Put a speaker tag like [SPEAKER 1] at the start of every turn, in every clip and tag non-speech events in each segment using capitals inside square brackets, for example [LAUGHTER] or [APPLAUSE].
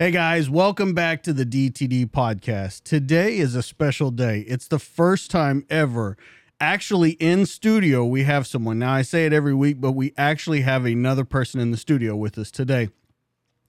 [SPEAKER 1] Hey guys, welcome back to the DTD podcast. Today is a special day. It's the first time ever actually in studio we have someone. Now I say it every week, but we actually have another person in the studio with us today.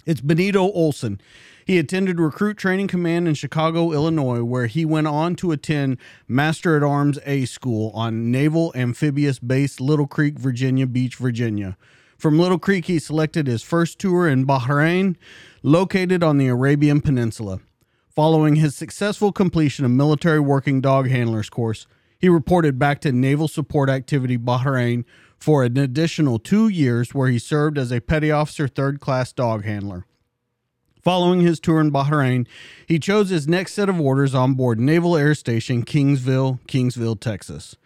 [SPEAKER 1] It's Benito Olson. He attended Recruit Training Command in Chicago, Illinois, where he went on to attend Master at Arms A School on Naval Amphibious Base Little Creek, Virginia Beach, Virginia. From Little Creek, he selected his first tour in Bahrain, located on the Arabian Peninsula. Following his successful completion of military working dog handlers course, he reported back to Naval Support Activity Bahrain for an additional two years, where he served as a petty officer third class dog handler. Following his tour in Bahrain, he chose his next set of orders on board Naval Air Station Kingsville, Kingsville, Texas.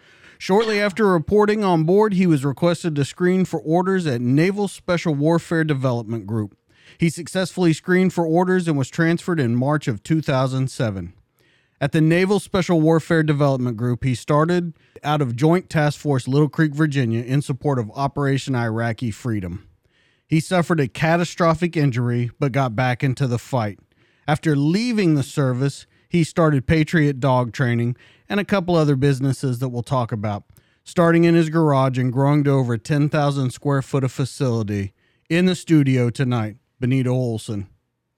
[SPEAKER 1] Shortly after reporting on board, he was requested to screen for orders at Naval Special Warfare Development Group. He successfully screened for orders and was transferred in March of 2007. At the Naval Special Warfare Development Group, he started out of Joint Task Force Little Creek, Virginia, in support of Operation Iraqi Freedom. He suffered a catastrophic injury but got back into the fight. After leaving the service, he started Patriot Dog Training and a couple other businesses that we'll talk about, starting in his garage and growing to over 10,000 square foot of facility. In the studio tonight, Benito Olson.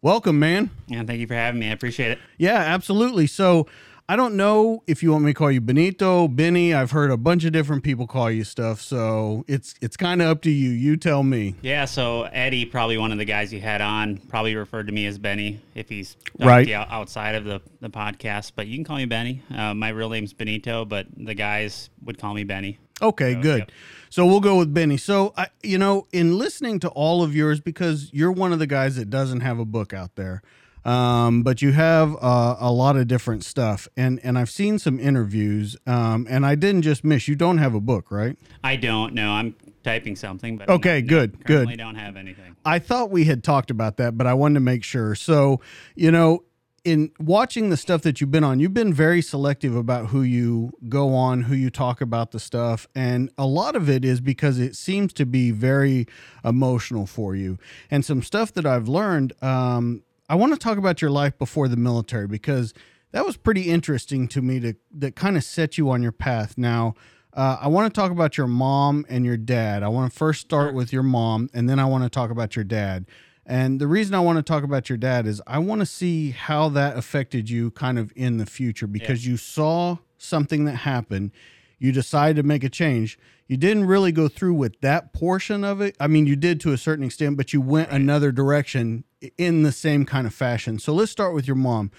[SPEAKER 1] Welcome, man.
[SPEAKER 2] Yeah, thank you for having me. I appreciate it.
[SPEAKER 1] Yeah, absolutely. So, I don't know if you want me to call you Benito, Benny. I've heard a bunch of different people call you stuff, so it's it's kind of up to you. You tell me.
[SPEAKER 2] Yeah, so Eddie, probably one of the guys you had on, probably referred to me as Benny if he's
[SPEAKER 1] Right.
[SPEAKER 2] outside of the, the podcast. But you can call me Benny. Uh, my real name's Benito, but the guys would call me Benny.
[SPEAKER 1] Okay,
[SPEAKER 2] So,
[SPEAKER 1] good.
[SPEAKER 2] yep.
[SPEAKER 1] So we'll go with Benny. So I, you know, in listening to all of yours, because you're one of the guys that doesn't have a book out there, um, but you have uh, a lot of different stuff, and and I've seen some interviews, um, and I didn't just miss. You don't have a book, right?
[SPEAKER 2] I don't know. I'm typing something, but
[SPEAKER 1] Okay,
[SPEAKER 2] no,
[SPEAKER 1] good, good.
[SPEAKER 2] currently don't have anything.
[SPEAKER 1] I thought we had talked about that, but I wanted to make sure. So, you know, in watching the stuff that you've been on, you've been very selective about who you go on, who you talk about the stuff. And a lot of it is because it seems to be very emotional for you. And some stuff that I've learned, um, I want to talk about your life before the military because that was pretty interesting to me to that kind of set you on your path. Now, uh, I want to talk about your mom and your dad. I want to first start with your mom, and then I want to talk about your dad. And the reason I want to talk about your dad is I want to see how that affected you kind of in the future because you saw something that happened. You decided to make a change. You didn't really go through with that portion of it. I mean, you did to a certain extent, but you went another direction in the same kind of fashion. So let's start with your mom.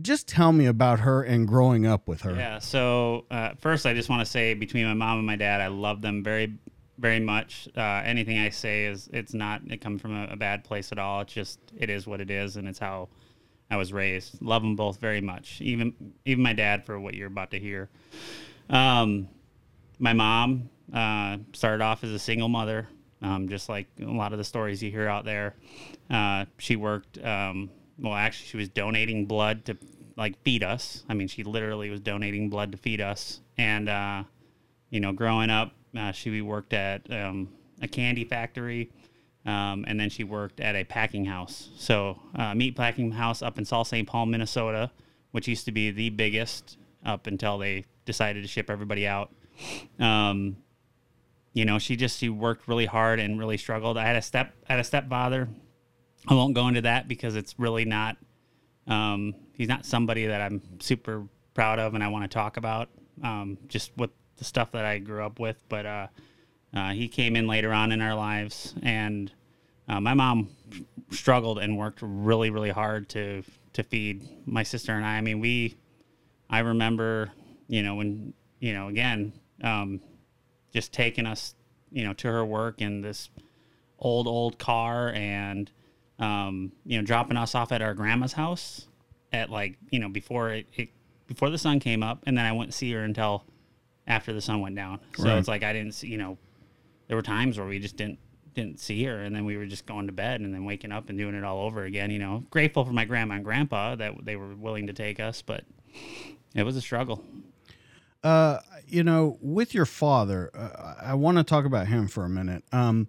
[SPEAKER 1] Just tell me about her and growing up with her.
[SPEAKER 2] Yeah. So uh, first, I just want to say between my mom and my dad, I love them very, very much. Uh, anything I say is it's not it comes from a, a bad place at all. It's just it is what it is, and it's how I was raised. Love them both very much. Even even my dad for what you're about to hear. Um, my mom uh, started off as a single mother, um, just like a lot of the stories you hear out there. Uh, she worked. Um, well, actually, she was donating blood to like feed us. I mean, she literally was donating blood to feed us. And uh, you know, growing up, uh, she worked at um, a candy factory. Um, and then she worked at a packing house. So, uh, meat packing house up in South St. Paul, Minnesota, which used to be the biggest up until they decided to ship everybody out. Um, you know, she just she worked really hard and really struggled. I had a step had a stepfather. I won't go into that because it's really not. Um, he's not somebody that I'm super proud of and I want to talk about. Um, just with the stuff that I grew up with, but uh, uh, he came in later on in our lives, and uh, my mom struggled and worked really, really hard to to feed my sister and I. I mean, we, I remember, you know, when you know, again, um, just taking us, you know, to her work in this old old car and um, you know dropping us off at our grandma's house at like you know before it, it before the sun came up, and then I wouldn't see her until after the sun went down. So
[SPEAKER 1] Right.
[SPEAKER 2] it's like I didn't see you know there were times where we just didn't didn't see her and then we were just going to bed and then waking up and doing it all over again you know grateful for my grandma and grandpa that they were willing to take us but it was a struggle
[SPEAKER 1] Uh, you know, with your father, uh, I want to talk about him for a minute. Um,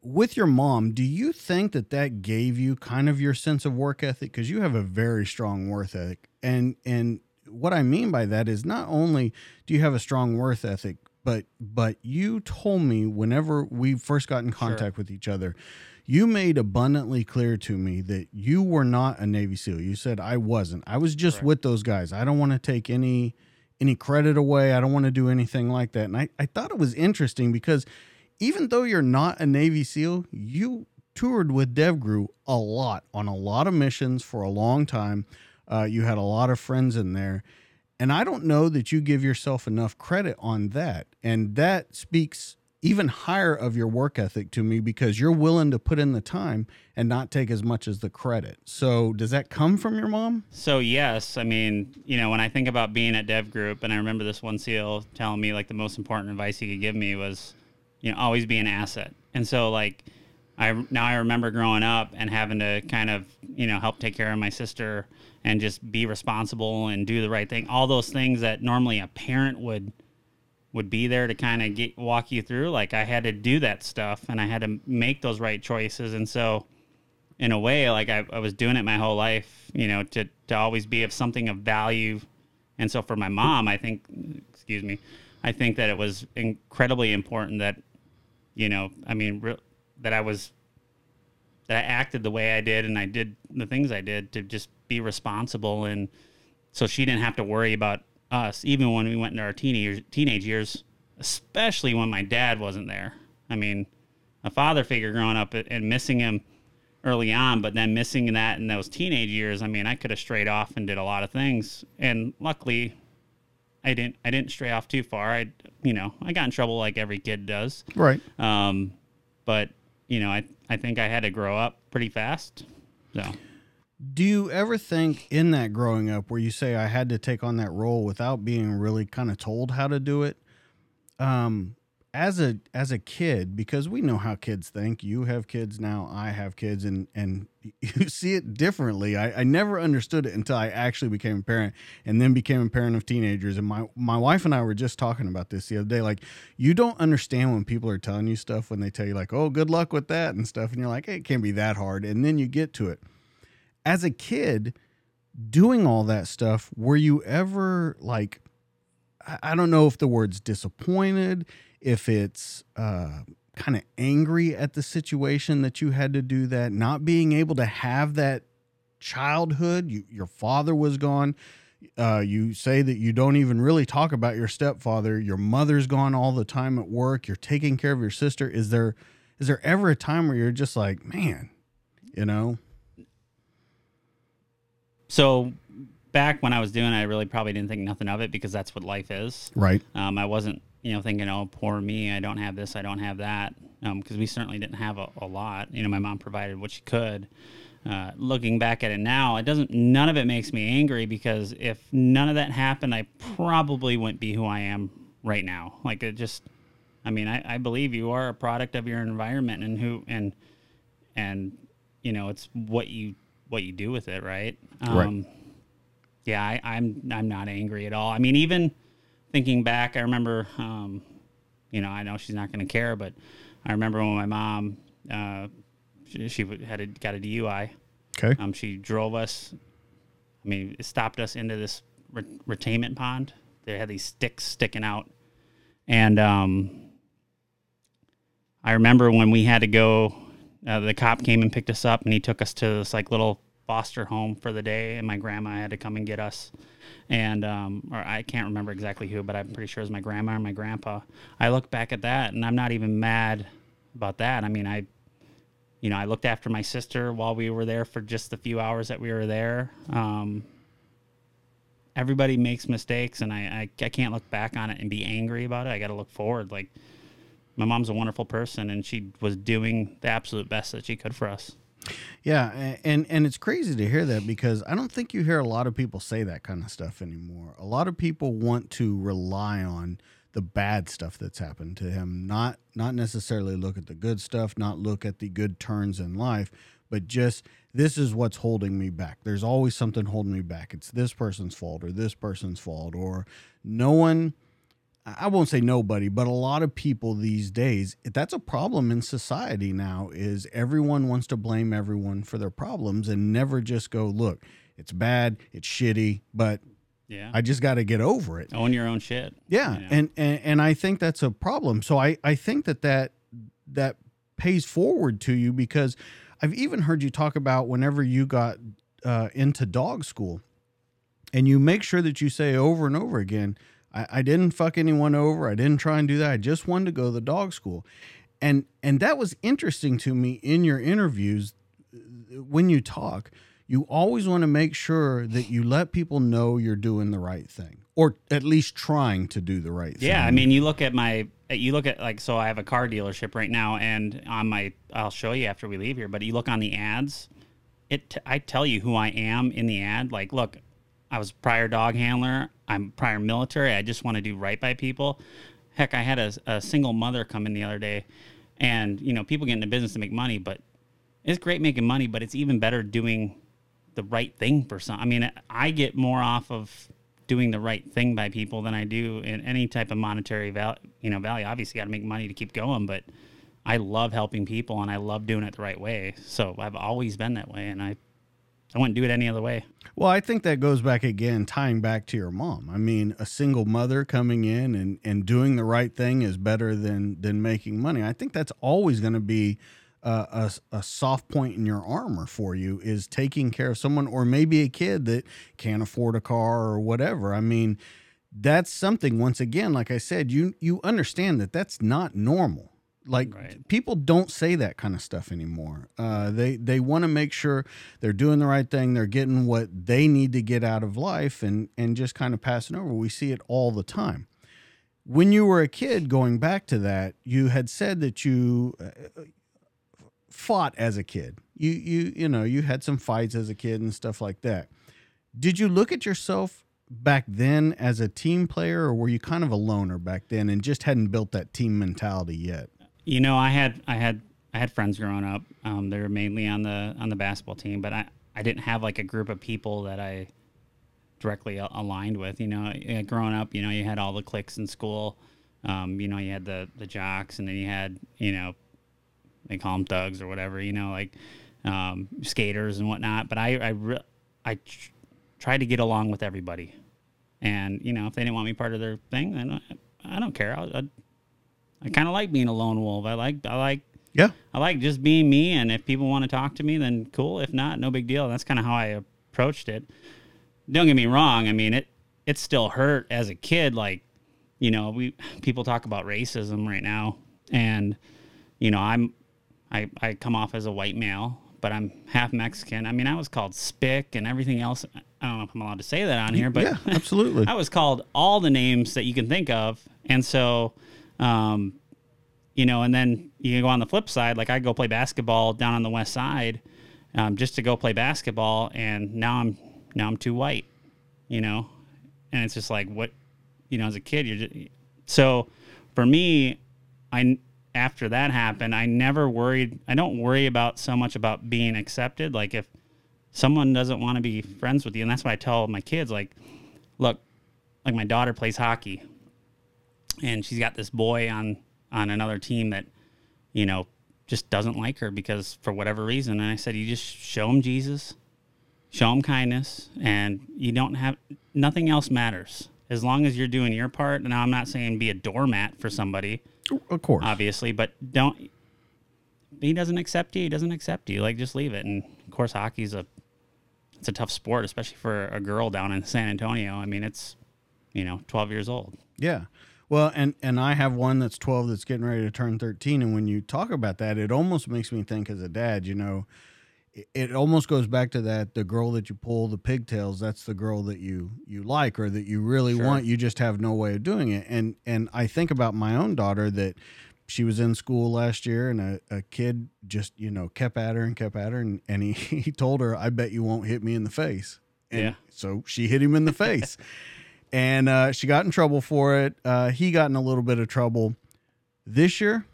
[SPEAKER 1] with your mom, do you think that that gave you kind of your sense of work ethic? Because you have a very strong work ethic, and and what I mean by that is not only do you have a strong work ethic, but but you told me whenever we first got in contact with each other, you made abundantly clear to me that you were not a Navy SEAL. You said I wasn't. I was just
[SPEAKER 2] Correct.
[SPEAKER 1] with those guys. I don't want to take any any credit away. I don't want to do anything like that. And I, I thought it was interesting because even though you're not a Navy SEAL, you toured with DevGru a lot on a lot of missions for a long time. Uh, you had a lot of friends in there. And I don't know that you give yourself enough credit on that. And that speaks even higher of your work ethic to me because you're willing to put in the time and not take as much as the credit. So, does that come from your mom?
[SPEAKER 2] So yes, I mean, you know, when I think about being at Dev Group, and I remember this one SEAL telling me like the most important advice he could give me was, you know, always be an asset. And so like, I now I remember growing up and having to kind of you know help take care of my sister and just be responsible and do the right thing. All those things that normally a parent would would be there to kind of get walk you through. Like I had to do that stuff and I had to make those right choices. And so in a way, like I, I was doing it my whole life, you know, to, to always be of something of value. And so for my mom, I think, excuse me, I think that it was incredibly important that, you know, I mean, re- that I was, that I acted the way I did and I did the things I did to just be responsible. And so she didn't have to worry about us, even when we went into our teenage, teenage years, especially when my dad wasn't there. I mean, a father figure growing up and missing him early on, but then missing that in those teenage years, I mean, I could have strayed off and did a lot of things. And luckily, I didn't. I didn't stray off too far. I, you know, I got in trouble like every kid does.
[SPEAKER 1] Right.
[SPEAKER 2] Um, but you know, I I think I had to grow up pretty fast. So
[SPEAKER 1] Do you ever think in that growing up where you say I had to take on that role without being really kind of told how to do it? Um as a as a kid because we know how kids think. You have kids now i have kids and and [LAUGHS] you see it differently. I, I never understood it until i actually became a parent and then became a parent of teenagers. And my my wife and i were just talking about this the other day like you don't understand when people are telling you stuff when they tell you like oh good luck with that and stuff and you're like hey, it can't be that hard and then you get to it as a kid doing all that stuff were you ever like I- don't know if the word's disappointed, if it's uh, kind of angry at the situation that you had to do that, not being able to have that childhood. You, your father was gone. Uh, you say that you don't even really talk about your stepfather. Your mother's gone all the time at work. You're taking care of your sister. Is there is there ever a time where you're just like, man, you know?
[SPEAKER 2] So back when I was doing, it, I really probably didn't think nothing of it because that's what life is.
[SPEAKER 1] Right.
[SPEAKER 2] Um, I wasn't, you know, thinking, oh, poor me, I don't have this, I don't have that, because we certainly didn't have a, a lot. You know, my mom provided what she could. Uh, looking back at it now, it doesn't. None of it makes me angry because if none of that happened, I probably wouldn't be who I am right now. Like it just, I mean, I, I believe you are a product of your environment and who and and you know it's what you what you do with it, right?
[SPEAKER 1] Right.
[SPEAKER 2] Yeah, I, I'm I'm not angry at all. I mean, even thinking back, I remember, um, you know, I know she's not going to care, but I remember when my mom, uh, she, she had a, got a DUI.
[SPEAKER 1] Okay.
[SPEAKER 2] Um, she drove us. I mean, it stopped us into this re- retainment pond. They had these sticks sticking out, and um, I remember when we had to go. Uh, the cop came and picked us up, and he took us to this like little foster home for the day. And my grandma had to come and get us, and um, or I can't remember exactly who, but I'm pretty sure it was my grandma or my grandpa. I look back at that, and I'm not even mad about that. I mean, I you know, I looked after my sister while we were there for just the few hours that we were there. Um, everybody makes mistakes, and I, I, I can't look back on it and be angry about it. I got to look forward. Like, my mom's a wonderful person, and she was doing the absolute best that she could for us.
[SPEAKER 1] Yeah, and and it's crazy to hear that because I don't think you hear a lot of people say that kind of stuff anymore. A lot of people want to rely on the bad stuff that's happened to him, not not necessarily look at the good stuff, not look at the good turns in life, but just this is what's holding me back. There's always something holding me back. It's this person's fault or this person's fault or no one I won't say nobody, but a lot of people these days, that's a problem in society now is everyone wants to blame everyone for their problems and never just go, look, it's bad, it's shitty, but
[SPEAKER 2] Yeah.
[SPEAKER 1] I just got to get over it.
[SPEAKER 2] Own your own shit.
[SPEAKER 1] Yeah,
[SPEAKER 2] you know?
[SPEAKER 1] and, and and I think that's a problem. So I I think that that that pays forward to you because I've even heard you talk about whenever you got uh, into dog school, and you make sure that you say over and over again, I, I didn't fuck anyone over. I didn't try and do that. I just wanted to go to the dog school, and and that was interesting to me in your interviews when you talk, you always want to make sure that you let people know you're doing the right thing, or at least trying to do the right thing.
[SPEAKER 2] Yeah, I mean, you look at my, you look at like, so I have a car dealership right now, and on my, I'll show you after we leave here. But you look on the ads, it, I tell you who I am in the ad. Like, look, I was prior dog handler. I'm prior military. I just want to do right by people. Heck, I had a, a single mother come in the other day, and you know, people get into business to make money, but it's great making money, but it's even better doing the right thing for some. I mean, I get more off of doing the right thing by people than I do in any type of monetary value. You know, value. Obviously, got to make money to keep going, but I love helping people and I love doing it the right way. So I've always been that way, and I I wouldn't do it any other way.
[SPEAKER 1] Well, I think that goes back again, tying back to your mom. I mean, a single mother coming in and, and doing the right thing is better than than making money. I think that's always going to be uh, a, a soft point in your armor for you is taking care of someone or maybe a kid that can't afford a car or whatever. I mean, that's something. Once again, like I said, you you understand that that's not normal. Like
[SPEAKER 2] Right.
[SPEAKER 1] people don't say that kind of stuff anymore. Uh, they they want to make sure they're doing the right thing. They're getting what they need to get out of life, and and just kind of passing over. We see it all the time. When you were a kid, going back to that, you had said that you uh, fought as a kid. You you you know you had some fights as a kid and stuff like that. Did you look at yourself back then as a team player, or were you kind of a loner back then and just hadn't built that team mentality yet?
[SPEAKER 2] You know, I had I had I had friends growing up. Um, they were mainly on the on the basketball team, but I I didn't have like a group of people that I directly aligned with. You know, growing up, you know, you had all the cliques in school. Um, you know, you had the the jocks, and then you had you know, they call them thugs or whatever. You know, like um, skaters and whatnot. But I I re- I tr- tried to get along with everybody, and you know, if they didn't want me part of their thing, then I, I don't care. I'll, I'd, I kind of like being a lone wolf. I like I like
[SPEAKER 1] Yeah.
[SPEAKER 2] I like just being me, and if people want to talk to me, then cool. If not, no big deal. That's kind of how I approached it. Don't get me wrong. I mean, it it still hurt as a kid. Like, you know, we people talk about racism right now, and you know, I'm I I come off as a white male, but I'm half Mexican. I mean, I was called spick and everything else. I don't know if I'm allowed to say that on here, but
[SPEAKER 1] yeah, absolutely. [LAUGHS]
[SPEAKER 2] I was called all the names that you can think of, and so, um, you know, and then you go on the flip side. Like I go play basketball down on the west side, um, just to go play basketball, and now I'm now I'm too white, you know, and it's just like what, you know, as a kid, you're just so. For me, I after that happened, I never worried. I don't worry about so much about being accepted. Like if someone doesn't want to be friends with you, and that's why I tell my kids, like, look, like my daughter plays hockey, and she's got this boy on on another team that, you know, just doesn't like her because for whatever reason. And I said, you just show him Jesus, show him kindness, and you don't have nothing else matters as long as you're doing your part. Now, I'm not saying be a doormat for somebody
[SPEAKER 1] of course.
[SPEAKER 2] obviously, but don't. He doesn't accept you. He doesn't accept you. Like just leave it. And of course, hockey's a it's a tough sport, especially for a girl down in San Antonio. I mean, it's you know, 12 years old.
[SPEAKER 1] Yeah. Well, and and I have one that's 12 that's getting ready to turn 13 and when you talk about that, it almost makes me think as a dad, you know, it, it almost goes back to that the girl that you pull the pigtails, that's the girl that you you like or that you really
[SPEAKER 2] Sure.
[SPEAKER 1] want, you just have no way of doing it. And and I think about my own daughter that she was in school last year and a, a kid just, you know, kept at her and kept at her. And, and he, [LAUGHS] he told her, I bet you won't hit me in the face. And
[SPEAKER 2] Yeah.
[SPEAKER 1] So she hit him in the face. And uh, she got in trouble for it. Uh, he got in a little bit of trouble. This year,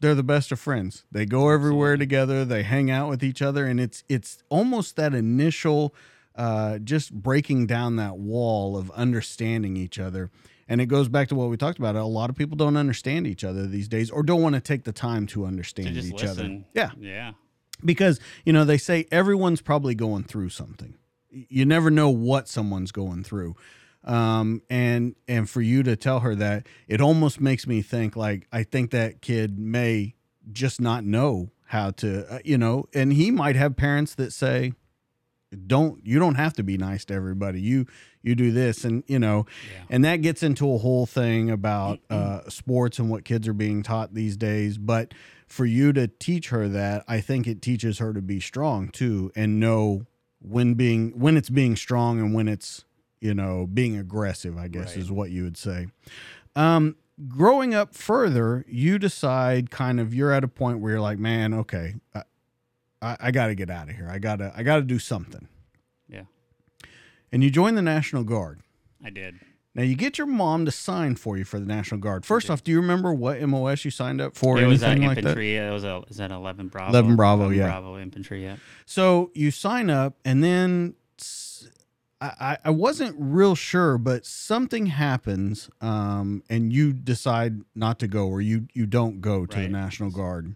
[SPEAKER 1] they're the best of friends. They go everywhere together. They hang out with each other, and it's it's almost that initial, uh, just breaking down that wall of understanding each other. And it goes back to what we talked about. A lot of people don't understand each other these days, or don't want to take the time to understand
[SPEAKER 2] To
[SPEAKER 1] each
[SPEAKER 2] listen.
[SPEAKER 1] other. Yeah,
[SPEAKER 2] Yeah.
[SPEAKER 1] because you know they say everyone's probably going through something you never know what someone's going through um and and for you to tell her that it almost makes me think like i think that kid may just not know how to uh, you know and he might have parents that say don't you don't have to be nice to everybody. You you do this and you know
[SPEAKER 2] Yeah.
[SPEAKER 1] and that gets into a whole thing about uh, sports and what kids are being taught these days. But for you to teach her that i think it teaches her to be strong too and know when being when it's being strong and when it's you know being aggressive i guess
[SPEAKER 2] Right.
[SPEAKER 1] is what you would say um growing up further you decide kind of you're at a point where you're like man okay i i, I got to get out of here i gotta i gotta do something
[SPEAKER 2] Yeah.
[SPEAKER 1] and you join the national guard
[SPEAKER 2] I did.
[SPEAKER 1] now you get your mom to sign for you for the National Guard. First off, do you remember what MOS you signed up for?
[SPEAKER 2] it was uh,
[SPEAKER 1] anything like that?
[SPEAKER 2] infantry. It was a is that eleven Bravo?
[SPEAKER 1] 11 Bravo, yeah.
[SPEAKER 2] Bravo infantry. Yeah.
[SPEAKER 1] So you sign up, and then I, I- wasn't real sure, but something happens, um, and you decide not to go, or you you don't go to the National Guard.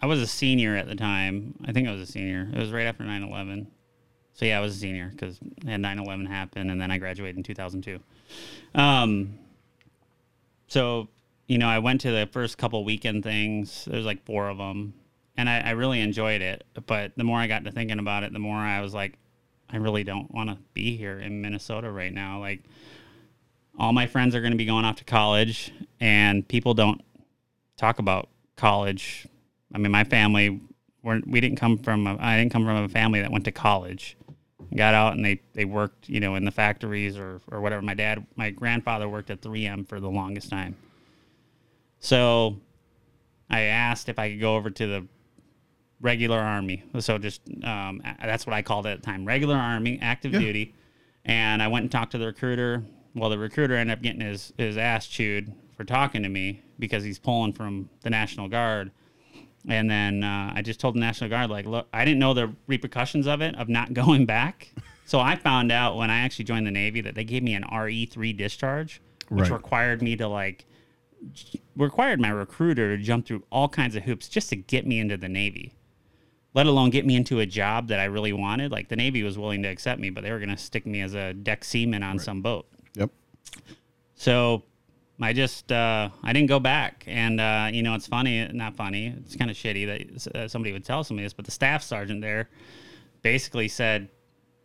[SPEAKER 2] I was a senior at the time. I think I was a senior. It was right after 9/11. So yeah, I was a senior because had 9/11 happen, and then I graduated in 2002. Um, so you know, I went to the first couple weekend things. There's like four of them, and I, I really enjoyed it. But the more I got to thinking about it, the more I was like, I really don't want to be here in Minnesota right now. Like, all my friends are going to be going off to college, and people don't talk about college. I mean, my family, we're, we didn't come from, a, I didn't come from a family that went to college. Got out and they, they worked, you know, in the factories or, or whatever. My dad, my grandfather worked at 3M for the longest time. So I asked if I could go over to the regular army. So just, um, that's what I called it at the time regular army, active
[SPEAKER 1] Yeah.
[SPEAKER 2] duty. And I went and talked to the recruiter. Well, the recruiter ended up getting his, his ass chewed for talking to me because he's pulling from the National Guard. And then uh, I just told the National Guard, like, look, I didn't know the repercussions of it, of not [LAUGHS] going back. so I found out when I actually joined the Navy that they gave me an RE3 discharge, which
[SPEAKER 1] Right.
[SPEAKER 2] required me to, like, required my recruiter to jump through all kinds of hoops just to get me into the Navy, let alone get me into a job that I really wanted. Like, the Navy was willing to accept me, but they were going to stick me as a deck seaman on some boat.
[SPEAKER 1] Yep.
[SPEAKER 2] So I just uh, I didn't go back, and uh, you know it's funny, not funny. It's kind of shitty that uh, somebody would tell somebody this, but the staff sergeant there basically said,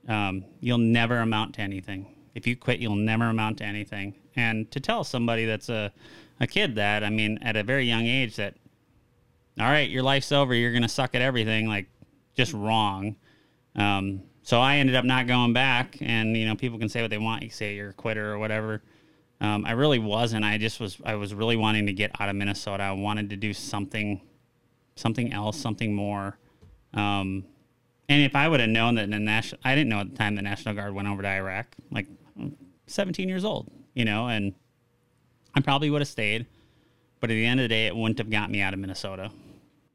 [SPEAKER 2] um, "You'll never amount to anything. If you quit, you'll never amount to anything." And to tell somebody that's a a kid that, I mean, at a very young age, that all right, your life's over, you're gonna suck at everything, like just wrong. Um, so I ended up not going back, and you know, people can say what they want. You say you're a quitter or whatever. Um, I really wasn't. I just was. I was really wanting to get out of Minnesota. I wanted to do something, something else, something more. Um, and if I would have known that in the national, I didn't know at the time the National Guard went over to Iraq. Like, 17 years old, you know, and I probably would have stayed. But at the end of the day, it wouldn't have got me out of Minnesota.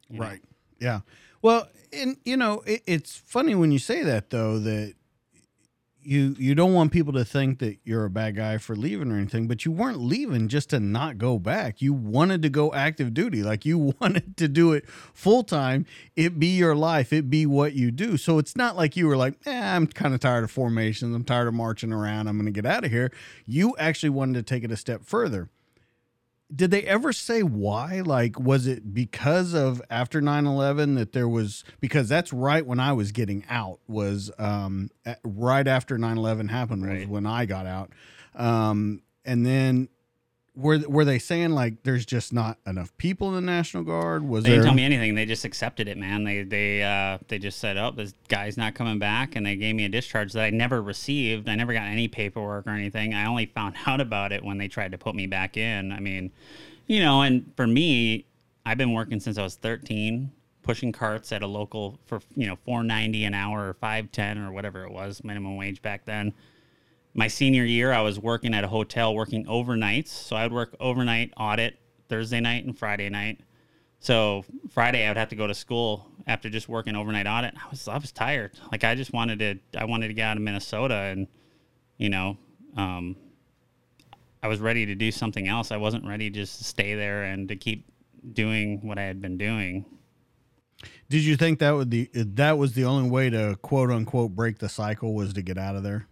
[SPEAKER 2] know?
[SPEAKER 1] Right. Yeah. Well, and you know, it, it's funny when you say that though that you you don't want people to think that you're a bad guy for leaving or anything, but you weren't leaving just to not go back. You wanted to go active duty. Like you [LAUGHS] wanted to do it full time. It be your life. It be what you do. So it's not like you were like, eh, I'm kind of tired of formations. I'm tired of marching around. I'm going to get out of here. You actually wanted to take it a step further did they ever say why like was it because of after 9-11 that there was because that's right when i was getting out was um at- right after 9-11 happened was
[SPEAKER 2] Right.
[SPEAKER 1] when i got out um and then were were they saying like there's just not enough people in the national guard was
[SPEAKER 2] They
[SPEAKER 1] there
[SPEAKER 2] didn't tell me anything. They just accepted it, man. They they uh, they just said, "Oh, this guy's not coming back," and they gave me a discharge that I never received. I never got any paperwork or anything. I only found [LAUGHS] out about it when they tried to put me back in. I mean, you know, and for me, I've been working since I was 13, pushing carts at a local for you know 4.90 an hour or 5.10 or whatever it was minimum wage back then. My senior year, I was working at a hotel, working overnights. So I would work overnight audit Thursday night and Friday night. So Friday I would have to go to school after just working overnight audit. I was I was tired. Like I just wanted to I wanted to get out of Minnesota and you know um, I was ready to do something else. I wasn't ready just to stay there and to keep doing what I had been doing.
[SPEAKER 1] Did you think that would the that was the only way to quote unquote break the cycle was to get out of there?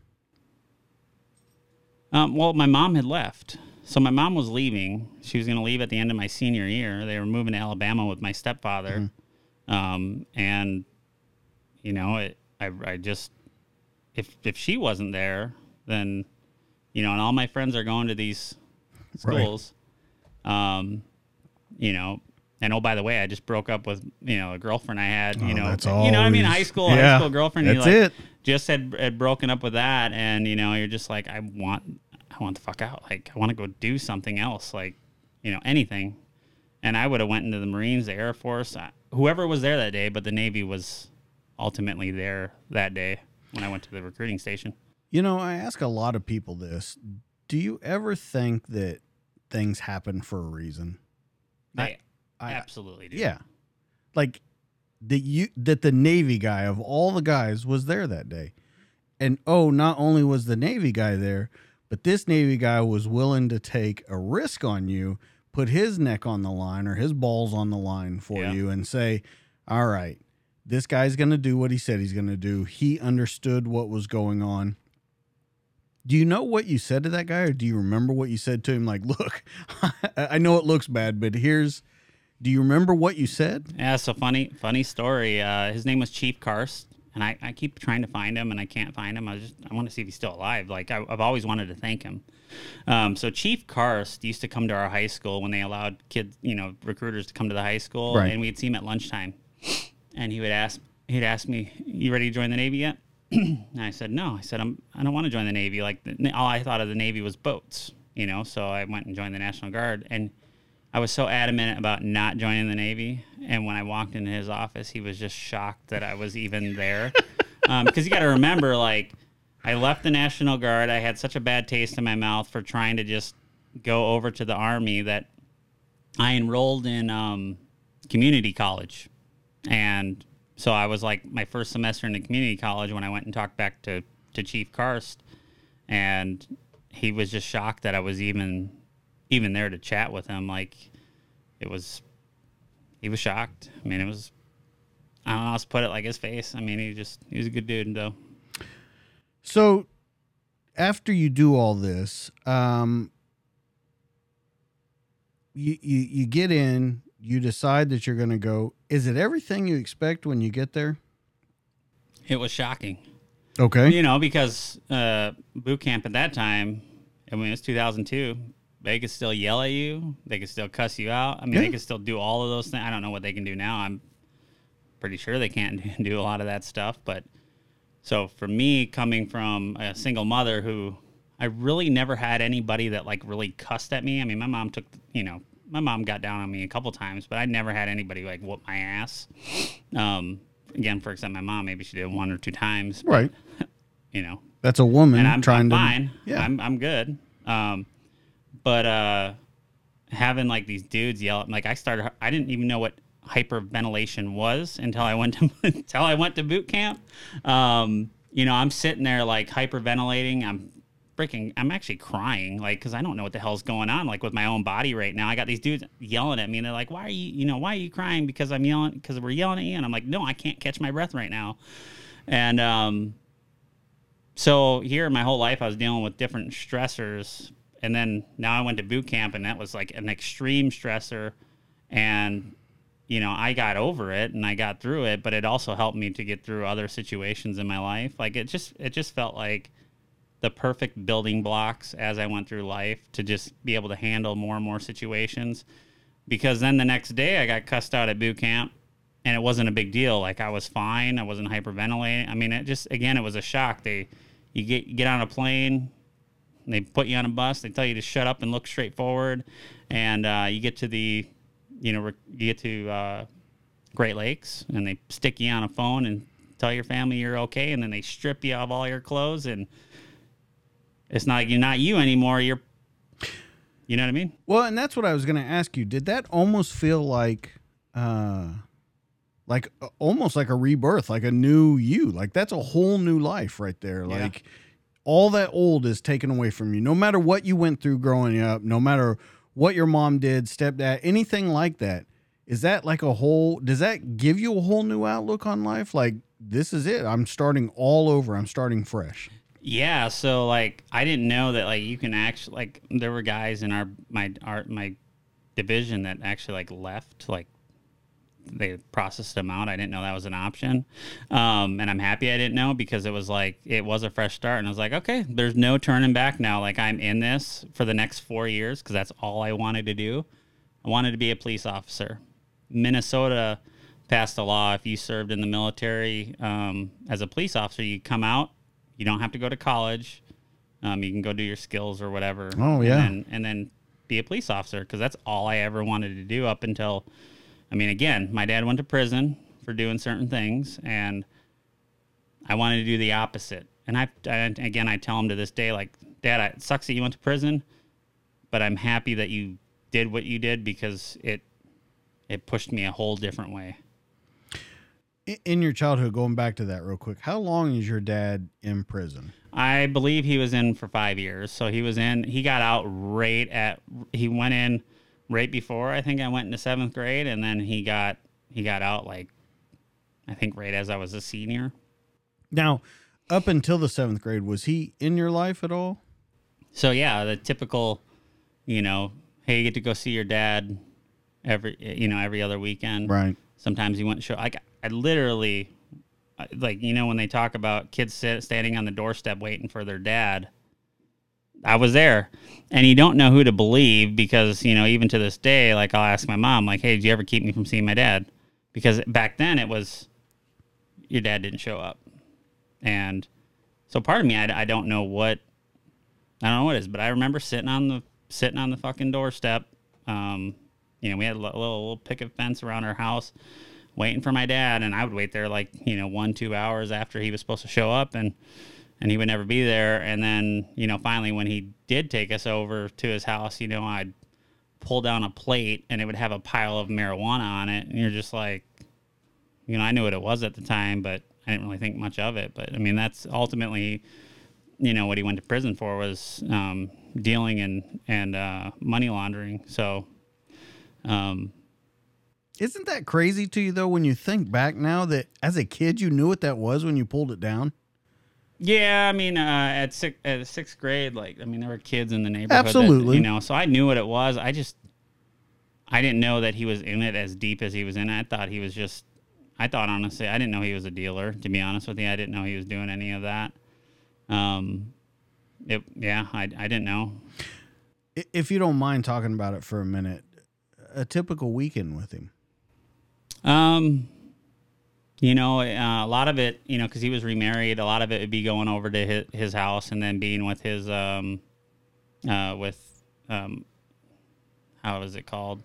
[SPEAKER 2] Um, well, my mom had left. So my mom was leaving. She was going to leave at the end of my senior year. They were moving to Alabama with my stepfather. Mm-hmm. Um, and, you know, it, I, I just, if, if she wasn't there, then, you know, and all my friends are going to these [LAUGHS] schools, right. um, you know, and oh, by the way, I just broke up with you know a girlfriend I had. You oh, know, you know, I mean, high school, yeah, high school girlfriend.
[SPEAKER 1] That's like, it.
[SPEAKER 2] Just had, had broken up with that, and you know, you're just like, I want, I want the fuck out. Like, I want to go do something else. Like, you know, anything. And I would have went into the Marines, the Air Force, uh, whoever was there that day. But the Navy was ultimately there that day when I went to the recruiting station.
[SPEAKER 1] You know, I ask a lot of people this. Do you ever think that things happen for a reason?
[SPEAKER 2] I, I absolutely do.
[SPEAKER 1] Yeah. Like that you that the Navy guy of all the guys was there that day. And oh, not only was the Navy guy there, but this Navy guy was willing to take a risk on you, put his neck on the line or his balls on the line for yeah. you and say, "All right, this guy's going to do what he said he's going to do. He understood what was going on." Do you know what you said to that guy, or do you remember what you said to him? Like, look, [LAUGHS] I know it looks bad, but here's do you remember what you said?
[SPEAKER 2] Yeah, so funny, funny story. Uh, his name was Chief Karst, and I, I keep trying to find him, and I can't find him. I just I want to see if he's still alive. Like I, have always wanted to thank him. Um, so Chief Karst used to come to our high school when they allowed kids, you know, recruiters to come to the high school, right. and we'd see him at lunchtime, and he would ask he'd ask me, "You ready to join the Navy yet?" [CLEARS THROAT] and I said, "No." I said, "I'm I don't want to join the Navy. Like the, all I thought of the Navy was boats, you know." So I went and joined the National Guard, and I was so adamant about not joining the Navy, and when I walked into his office, he was just shocked that I was even there. Because um, you got to remember, like, I left the National Guard. I had such a bad taste in my mouth for trying to just go over to the Army that I enrolled in um, community college, and so I was like my first semester in the community college when I went and talked back to to Chief Karst, and he was just shocked that I was even even there to chat with him, like it was, he was shocked. I mean, it was, I don't know how to put it, like his face. I mean, he just, he was a good dude, though.
[SPEAKER 1] So after you do all this, um, you, you, you get in, you decide that you're going to go. Is it everything you expect when you get there?
[SPEAKER 2] It was shocking.
[SPEAKER 1] Okay.
[SPEAKER 2] You know, because uh, boot camp at that time, I mean, it was 2002 they could still yell at you. They could still cuss you out. I mean, yeah. they could still do all of those things. I don't know what they can do now. I'm pretty sure they can't [LAUGHS] do a lot of that stuff. But so for me, coming from a single mother who I really never had anybody that like really cussed at me. I mean, my mom took, you know, my mom got down on me a couple times, but I never had anybody like whoop my ass. Um, again, for example, my mom, maybe she did one or two times.
[SPEAKER 1] But, right. [LAUGHS]
[SPEAKER 2] You know,
[SPEAKER 1] that's a woman
[SPEAKER 2] and I'm,
[SPEAKER 1] trying
[SPEAKER 2] I'm
[SPEAKER 1] to.
[SPEAKER 2] Fine. Yeah. I'm, I'm good. Um, but uh, having like these dudes yell, at me, like I started, I didn't even know what hyperventilation was until I went to [LAUGHS] until I went to boot camp. Um, you know, I'm sitting there like hyperventilating. I'm freaking, I'm actually crying, like, because I don't know what the hell's going on, like with my own body right now. I got these dudes yelling at me, and they're like, "Why are you, you know, why are you crying? Because I'm yelling, because we're yelling at you." And I'm like, "No, I can't catch my breath right now." And um, so here, my whole life, I was dealing with different stressors, and then now I went to boot camp, and that was like an extreme stressor. And you know, I got over it and I got through it, but it also helped me to get through other situations in my life. Like it just it just felt like the perfect building blocks as I went through life to just be able to handle more and more situations. Because then the next day I got cussed out at boot camp and it wasn't a big deal. Like I was fine. I wasn't hyperventilating. I mean, it just again it was a shock. They you get you get on a plane, they put you on a bus. They tell you to shut up and look straight forward, and uh, you get to the you know, you get to uh, Great Lakes and they stick you on a phone and tell your family you're okay, and then they strip you of all your clothes, and it's not you're not you anymore. You're, you know what I mean?
[SPEAKER 1] Well, and that's what I was going to ask you. Did that almost feel like, uh, like uh, almost like a rebirth, like a new you? Like that's a whole new life right there.
[SPEAKER 2] Yeah.
[SPEAKER 1] All that old is taken away from you. No matter what you went through growing up, no matter what your mom did, stepdad, anything like that. Is that like a whole? Does that give you a whole new outlook on life? Like this is it. I'm starting all over. I'm starting fresh.
[SPEAKER 2] Yeah, so like I didn't know that like you can actually like there were guys in our my our my division that actually like left like they processed them out. I didn't know that was an option, um, and I'm happy I didn't know because it was like it was a fresh start, and I was like, okay, there's no turning back now. Like I'm in this for the next four years because that's all I wanted to do. I wanted to be a police officer. Minnesota passed a law if you served in the military um, as a police officer, you come out, you don't have to go to college. Um, you can go do your skills or whatever.
[SPEAKER 1] Oh, yeah.
[SPEAKER 2] and then, and then be a police officer because that's all I ever wanted to do up until. I mean, again, my dad went to prison for doing certain things, and I wanted to do the opposite. And I, I again, I tell him to this day, like, Dad, it sucks that you went to prison, but I'm happy that you did what you did because it it pushed me a whole different way.
[SPEAKER 1] In your childhood, going back to that real quick, how long is your dad in prison?
[SPEAKER 2] I believe he was in for five years. So he was in. He got out right at. He went in right before I think I went into seventh grade, and then he got he got out like I think right as I was a senior.
[SPEAKER 1] Now, up until the seventh grade, was he in your life at all?
[SPEAKER 2] So yeah, the typical, you know, hey, you get to go see your dad every you know every other weekend.
[SPEAKER 1] Right.
[SPEAKER 2] Sometimes he wouldn't show. Like I literally, like you know when they talk about kids sit, standing on the doorstep waiting for their dad. I was there, and you don't know who to believe because you know even to this day, like I'll ask my mom, like, "Hey, did you ever keep me from seeing my dad?" Because back then it was your dad didn't show up, and so part of me, I, I don't know what I don't know what it is, but I remember sitting on the sitting on the fucking doorstep. Um, you know, we had a little, little picket fence around our house, waiting for my dad, and I would wait there like you know one two hours after he was supposed to show up, and and he would never be there. And then you know finally when he did take us over to his house, you know I'd pull down a plate and it would have a pile of marijuana on it, and you're just like, you know, I knew what it was at the time, but I didn't really think much of it. But I mean, that's ultimately you know what he went to prison for was um, dealing and and uh, money laundering. So, um,
[SPEAKER 1] Isn't that crazy to you though when you think back now that as a kid you knew what that was when you pulled it down?
[SPEAKER 2] Yeah, I mean, uh, at six, at sixth grade, like I mean, there were kids in the neighborhood, that,
[SPEAKER 1] Absolutely.
[SPEAKER 2] you know. So I knew what it was. I just I didn't know that he was in it as deep as he was in it. I thought he was just. I thought honestly, I didn't know he was a dealer. To be honest with you, I didn't know he was doing any of that. Um, it yeah, I I didn't know.
[SPEAKER 1] If you don't mind talking about it for a minute, a typical weekend with him.
[SPEAKER 2] Um, you know, uh, a lot of it, you know, because he was remarried, a lot of it would be going over to his, his house and then being with his, um, uh, with, um, how is it called?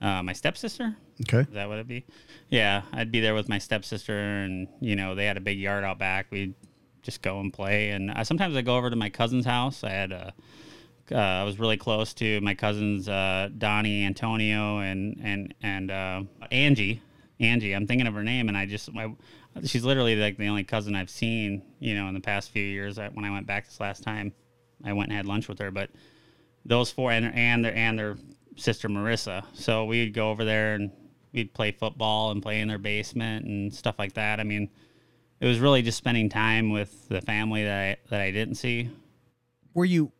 [SPEAKER 2] Uh, my stepsister.
[SPEAKER 1] Okay.
[SPEAKER 2] Is that what it'd be? Yeah, I'd be there with my stepsister, and you know they had a big yard out back. We'd just go and play, and I, sometimes I go over to my cousin's house. I had a, uh, I was really close to my cousins uh, Donnie, Antonio, and and and uh, Angie. Angie, I'm thinking of her name, and I just I, she's literally like the only cousin I've seen, you know, in the past few years. I, when I went back this last time, I went and had lunch with her, but those four and and their and their sister Marissa. So we'd go over there and we'd play football and play in their basement and stuff like that. I mean, it was really just spending time with the family that I that I didn't see.
[SPEAKER 1] Were you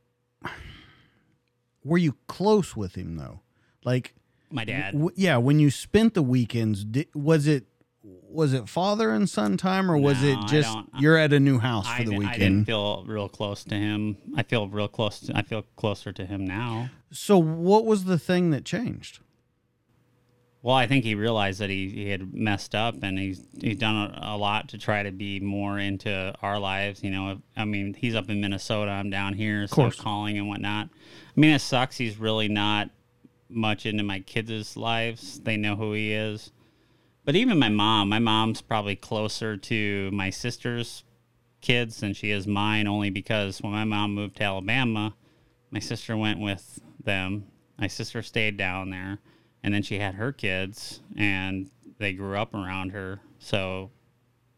[SPEAKER 1] were you close with him though? Like
[SPEAKER 2] My dad.
[SPEAKER 1] w- yeah, when you spent the weekends, was it was it father and son time or was
[SPEAKER 2] No,
[SPEAKER 1] it just you're at a new house for
[SPEAKER 2] I,
[SPEAKER 1] the
[SPEAKER 2] weekend? I didn't feel real close to him. I feel real close. To, I feel closer to him now.
[SPEAKER 1] So what was the thing that changed?
[SPEAKER 2] Well, I think he realized that he, he had messed up, and he's he's done a, a lot to try to be more into our lives. You know, I mean, he's up in Minnesota, I'm down here, so
[SPEAKER 1] course.
[SPEAKER 2] calling and whatnot. I mean, it sucks. He's really not much into my kids' lives. They know who he is. But even my mom, my mom's probably closer to my sister's kids than she is mine, only because when my mom moved to Alabama, my sister went with them. My sister stayed down there, and then she had her kids, and they grew up around her. So,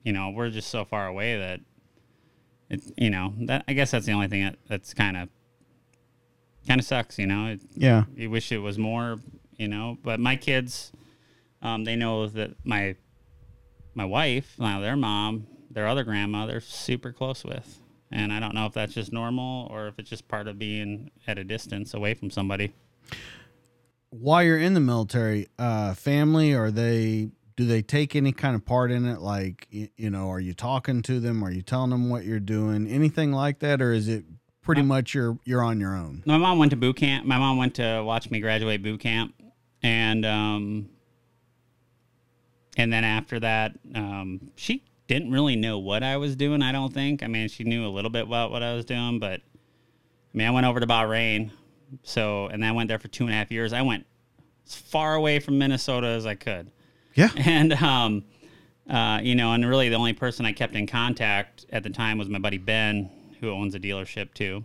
[SPEAKER 2] you know, we're just so far away that it, you know, that I guess that's the only thing that, that's kind of kind of sucks. You know, it,
[SPEAKER 1] Yeah.
[SPEAKER 2] you wish it was more. You know, but my kids, um, they know that my my wife, now their mom, their other grandma, they're super close with. And I don't know if that's just normal or if it's just part of being at a distance away from somebody.
[SPEAKER 1] While you're in the military, uh, family, are they, do they take any kind of part in it? Like, you know, are you talking to them? Are you telling them what you're doing? Anything like that? Or is it pretty much you're, you're on your own?
[SPEAKER 2] My mom went to boot camp. My mom went to watch me graduate boot camp, and um, and then after that, um, she didn't really know what I was doing. I don't think. I mean, she knew a little bit about what I was doing, but I mean, I went over to Bahrain, so and I went there for two and a half years. I went as far away from Minnesota as I could.
[SPEAKER 1] Yeah. [LAUGHS]
[SPEAKER 2] And um, uh, you know, and really the only person I kept in contact at the time was my buddy Ben, who owns a dealership too.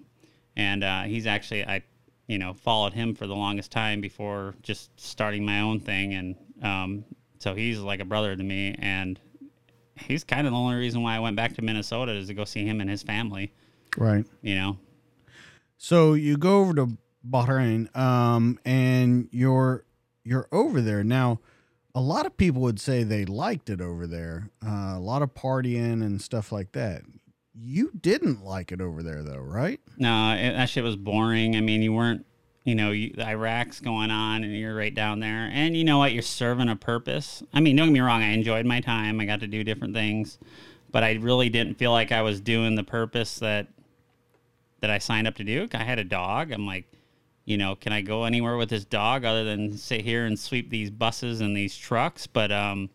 [SPEAKER 2] And uh, he's actually I, you know, followed him for the longest time before just starting my own thing, and um, so he's like a brother to me, and he's kind of the only reason why I went back to Minnesota is to go see him and his family.
[SPEAKER 1] Right.
[SPEAKER 2] You know,
[SPEAKER 1] So you go over to Bahrain, um, and you're you're over there now. A lot of people would say they liked it over there. Uh, a lot of partying and stuff like that. You didn't like it over there, though, right?
[SPEAKER 2] No, it, that shit was boring. I mean, you weren't, you know, you, Iraq's going on and you're right down there. And you know what? You're serving a purpose. I mean, don't get me wrong. I enjoyed my time. I got to do different things, but I really didn't feel like I was doing the purpose that that I signed up to do. I had a dog. I'm like, you know, can I go anywhere with this dog other than sit here and sweep these buses and these trucks? But um,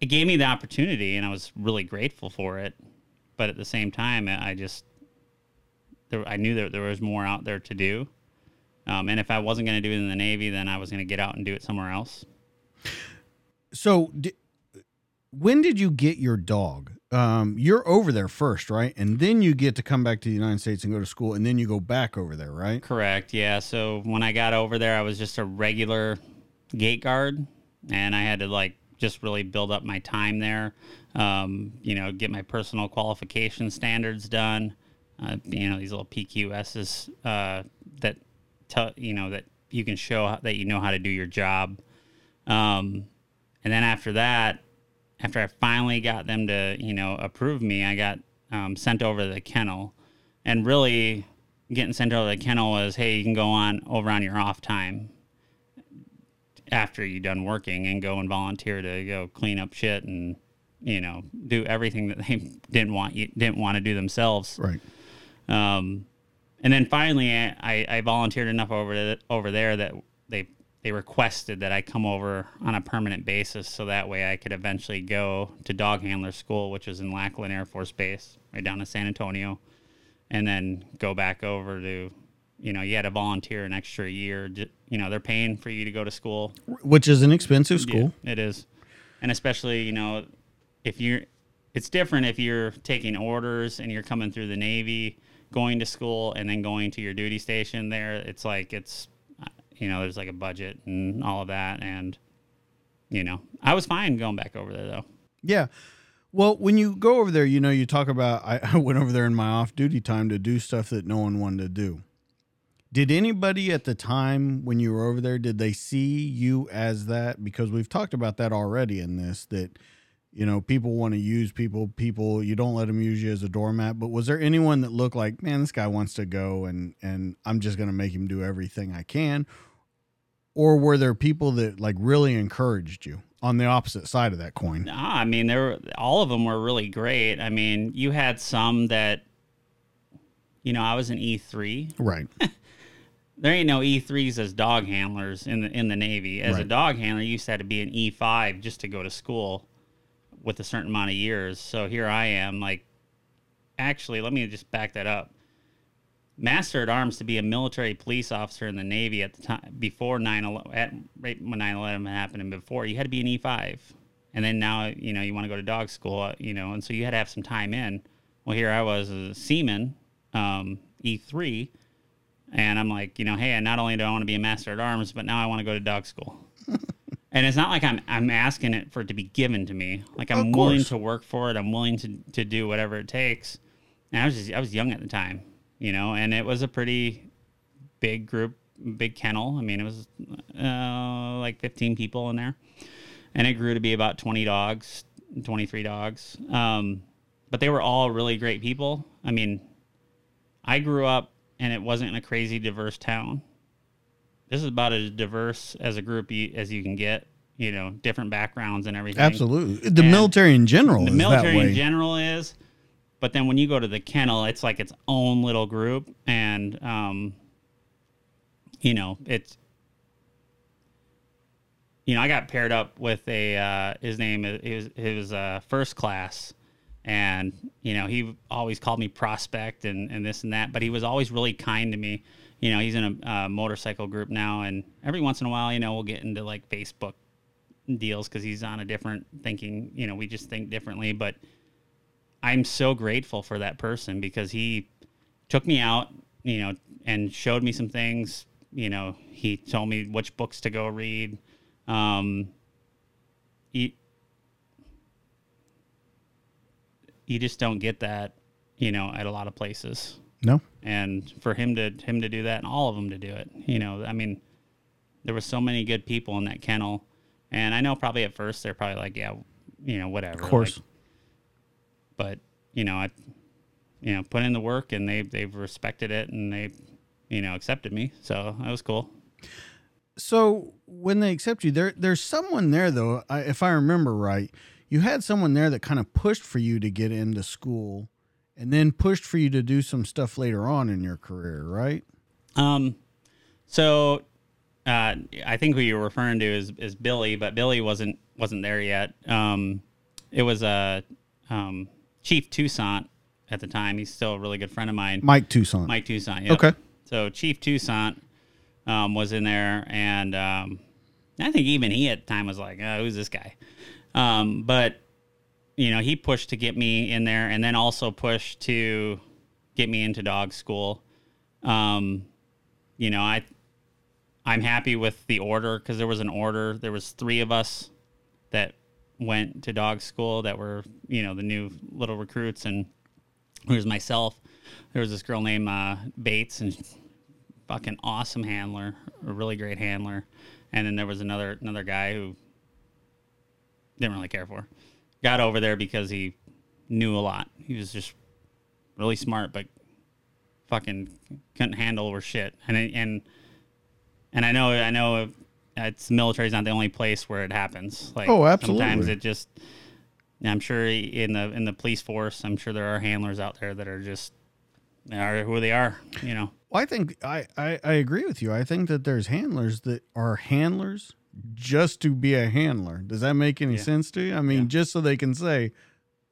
[SPEAKER 2] it gave me the opportunity, and I was really grateful for it. But at the same time, I just there, I knew that there was more out there to do. Um, and if I wasn't going to do it in the Navy, then I was going to get out and do it somewhere else.
[SPEAKER 1] So, di- when did you get your dog? Um, you're over there first, right? And then you get to come back to the United States and go to school, and then you go back over there, right?
[SPEAKER 2] Correct. Yeah. So when I got over there, I was just a regular gate guard, and I had to like just really build up my time there. Um, you know, get my personal qualification standards done. Uh, you know, these little PQSs uh, that tell you know that you can show that you know how to do your job. Um, and then after that, after I finally got them to, you know, approve me, I got um, sent over to the kennel. And really, getting sent over to the kennel was, hey, you can go on over on your off time after you're done working and go and volunteer to go clean up shit and, you know, do everything that they [LAUGHS] didn't want you didn't want to do themselves.
[SPEAKER 1] Right.
[SPEAKER 2] Um, and then finally, I, I volunteered enough over to, over there that they they requested that I come over on a permanent basis, so that way I could eventually go to dog handler school, which is in Lackland Air Force Base, right down in San Antonio, and then go back over to, you know, you had to volunteer an extra year. You know, they're paying for you to go to school.
[SPEAKER 1] Which is an expensive school.
[SPEAKER 2] Yeah, it is, and especially you know, if you're, it's different if you're taking orders and you're coming through the Navy, going to school, and then going to your duty station. There, it's like it's, you know, there's like a budget and all of that, and you know, I was fine going back over there though.
[SPEAKER 1] Yeah. Well, when you go over there, you know, you talk about I, [LAUGHS] I went over there in my off duty time to do stuff that no one wanted to do. Did anybody at the time when you were over there, did they see you as that? Because we've talked about that already in this that, you know, people want to use people, people, you don't let them use you as a doormat. But was there anyone that looked like, man, this guy wants to go and, and I'm just going to make him do everything I can? Or were there people that like really encouraged you on the opposite side of that coin?
[SPEAKER 2] Nah, I mean, there were all of them were really great. I mean, you had some that, you know, I was an E three.
[SPEAKER 1] Right. [LAUGHS]
[SPEAKER 2] There ain't no E3s as dog handlers in the in the Navy. As a dog handler, you used to have to be an E5 just to go to school with a certain amount of years. So here I am, like, actually, let me just back that up. master at arms to be a military police officer in the Navy at the time before 9 at right when 9 11 happened and before you had to be an E5 and then now you know you want to go to dog school uh, you know and so you had to have some time in well here I was a seaman um, E3 and I'm like you know hey not only do I want to be a master at arms but now I want to go to dog school. [LAUGHS] And it's not like I'm I'm asking it for it to be given to me. Like I'm willing to work for it. I'm willing to to do whatever it takes. And I was just I was young at the time you know and it was a pretty big group big kennel. I mean it was uh, like 15 people in there. And it grew to be about 20 dogs 23 dogs. Um, but they were all really great people. I mean i grew up and it wasn't in a crazy diverse town. This is about as diverse as a group you, as you can get you know different backgrounds and everything.
[SPEAKER 1] Absolutely. The
[SPEAKER 2] And
[SPEAKER 1] military in general
[SPEAKER 2] the
[SPEAKER 1] is
[SPEAKER 2] military in general is but then when you go to the kennel it's like its own little group and um you know it's you know i got paired up with a uh his name is his, his uh first class and you know he always called me prospect and and this and that but he was always really kind to me. You know he's in a uh, motorcycle group now and every once in a while you know we'll get into like facebook deals because he's on a different thinking you know we just think differently. But i'm so grateful for that person because he took me out you know and showed me some things. You know he told me which books to go read. Um he, you just don't get that you know at a lot of places
[SPEAKER 1] No.
[SPEAKER 2] and for him to him to do that and all of them to do it you know i mean there were so many good people in that kennel and i know probably at first they're probably like yeah you know whatever
[SPEAKER 1] Of course.
[SPEAKER 2] like- but you know i you know put in the work and they they've respected it and they you know accepted me so that was cool
[SPEAKER 1] So when they accept you, there there's someone there though. If I remember right, you had someone there that kind of pushed for you to get into school, and then pushed for you to do some stuff later on in your career, right?
[SPEAKER 2] Um, so uh, I think who you're referring to is, is Billy, but Billy wasn't wasn't there yet. Um, it was uh, um, Chief Toussaint at the time. He's still a really good friend of mine.
[SPEAKER 1] Mike Toussaint.
[SPEAKER 2] Mike Toussaint. Yep.
[SPEAKER 1] Okay.
[SPEAKER 2] So Chief Toussaint um, was in there, and um, I think even he at the time was like, oh, "Who's this guy?" Um, but you know, he pushed to get me in there, and then also pushed to get me into dog school. Um, you know, I I'm happy with the order because there was an order. There was three of us that went to dog school that were you know the new little recruits, and there was myself. There was this girl named uh, Bates, and fucking awesome handler, a really great handler. And then there was another another guy who didn't really care for. Got over there because he knew a lot. He was just really smart, but fucking couldn't handle or shit. And and and I know I know it's the military's not the only place where it happens. Like
[SPEAKER 1] Oh, absolutely.
[SPEAKER 2] Sometimes it just. I'm sure in the in the police force, I'm sure there are handlers out there that are just they are who they are. You know.
[SPEAKER 1] Well, I think I, I, I agree with you. I think that there's handlers that are handlers just to be a handler. Does that make any
[SPEAKER 2] Yeah.
[SPEAKER 1] sense to you? I mean,
[SPEAKER 2] Yeah.
[SPEAKER 1] just so they can say,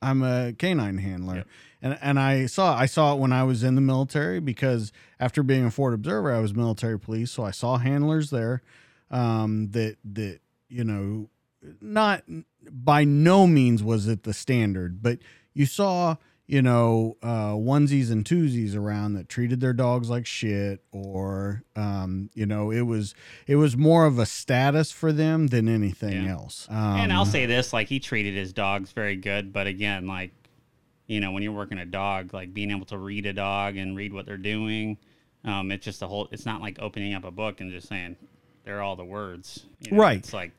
[SPEAKER 1] I'm a canine handler.
[SPEAKER 2] Yep.
[SPEAKER 1] And and I saw I saw it when I was in the military because after being a forward observer, I was military police, so I saw handlers there um, that that you know not by no means was it the standard, but you saw you know uh, onesies and twosies around that treated their dogs like shit, or um, you know it was it was more of a status for them than anything
[SPEAKER 2] Yeah.
[SPEAKER 1] else. Um,
[SPEAKER 2] and I'll say this: like he treated his dogs very good, but again, like you know, when you're working a dog, like being able to read a dog and read what they're doing, um, it's just a whole. It's not like opening up a book and just saying they're all the words. you know?
[SPEAKER 1] Right.
[SPEAKER 2] It's like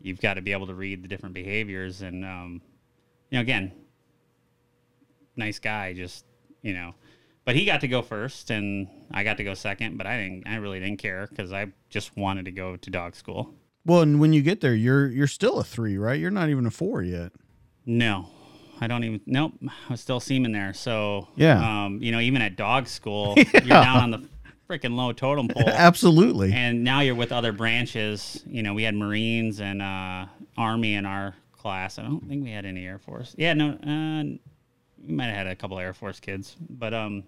[SPEAKER 2] you've got to be able to read the different behaviors, and um, you know, again, nice guy, just you know. But he got to go first, and I got to go second. But I didn't. I really didn't care because I just wanted to go to dog school.
[SPEAKER 1] well, and when you get there, you're you're still a three, right? You're not even a four yet.
[SPEAKER 2] No, I don't even. Nope, I was still seeming there. So
[SPEAKER 1] Yeah.
[SPEAKER 2] um, you know, even at dog school, [LAUGHS] you're down on the freaking low totem pole, [LAUGHS]
[SPEAKER 1] Absolutely.
[SPEAKER 2] and now you're with other branches. You know, we had Marines and uh, Army in our class. I don't think we had any Air Force. Yeah, no, uh, might have had a couple Air Force kids, but um,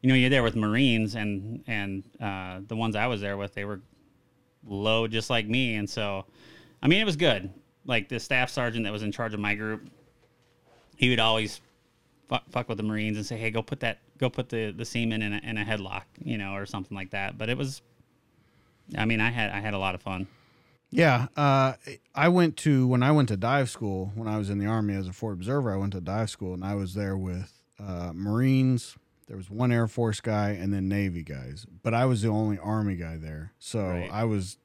[SPEAKER 2] you know, you're there with Marines, and and uh, the ones I was there with, they were low just like me, and so, I mean, it was good. Like the staff sergeant that was in charge of my group, he would always fuck, fuck with the Marines and say, "Hey, go put that, go put the the seaman in a, in a headlock, you know, or something like that." But it was, I mean, I had I had a lot of fun.
[SPEAKER 1] Yeah, uh, I went to when I went to dive school when I was in the army as a forward observer. I went to dive school and I was there with uh, Marines. There was one Air Force guy and then Navy guys, but I was the only Army guy there. So
[SPEAKER 2] Right.
[SPEAKER 1] I was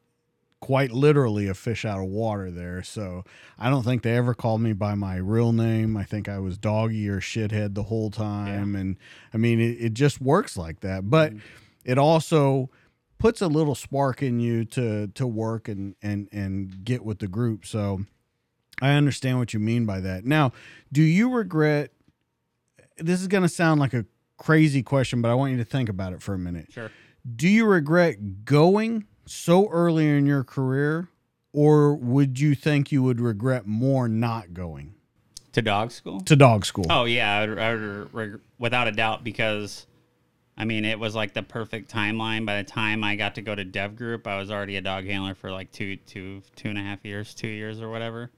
[SPEAKER 1] quite literally a fish out of water there. So I don't think they ever called me by my real name. I think I was doggy or shithead the whole time. And I mean, it, it just works like that. But it also puts a little spark in you to to work and and and get with the group. So I understand what you mean by that. Now, do you regret this is going to sound like a crazy question, but I want you to think about it for a minute.
[SPEAKER 2] Sure.
[SPEAKER 1] Do you regret going so early in your career or would you think you would regret more not going
[SPEAKER 2] To dog school?
[SPEAKER 1] to dog school?
[SPEAKER 2] Oh yeah, I would, I without a doubt because, I mean, it was like the perfect timeline. By the time I got to go to Dev Group, I was already a dog handler for like two, two, two and a half years, two years or whatever,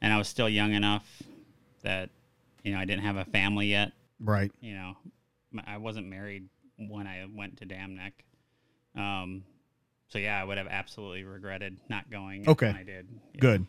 [SPEAKER 2] and I was still young enough that, you know, I didn't have a family yet.
[SPEAKER 1] Right.
[SPEAKER 2] You know, I wasn't married when I went to Dam Neck. Um, so yeah, I would have absolutely regretted not going.
[SPEAKER 1] Okay.
[SPEAKER 2] I did. Yeah.
[SPEAKER 1] Good.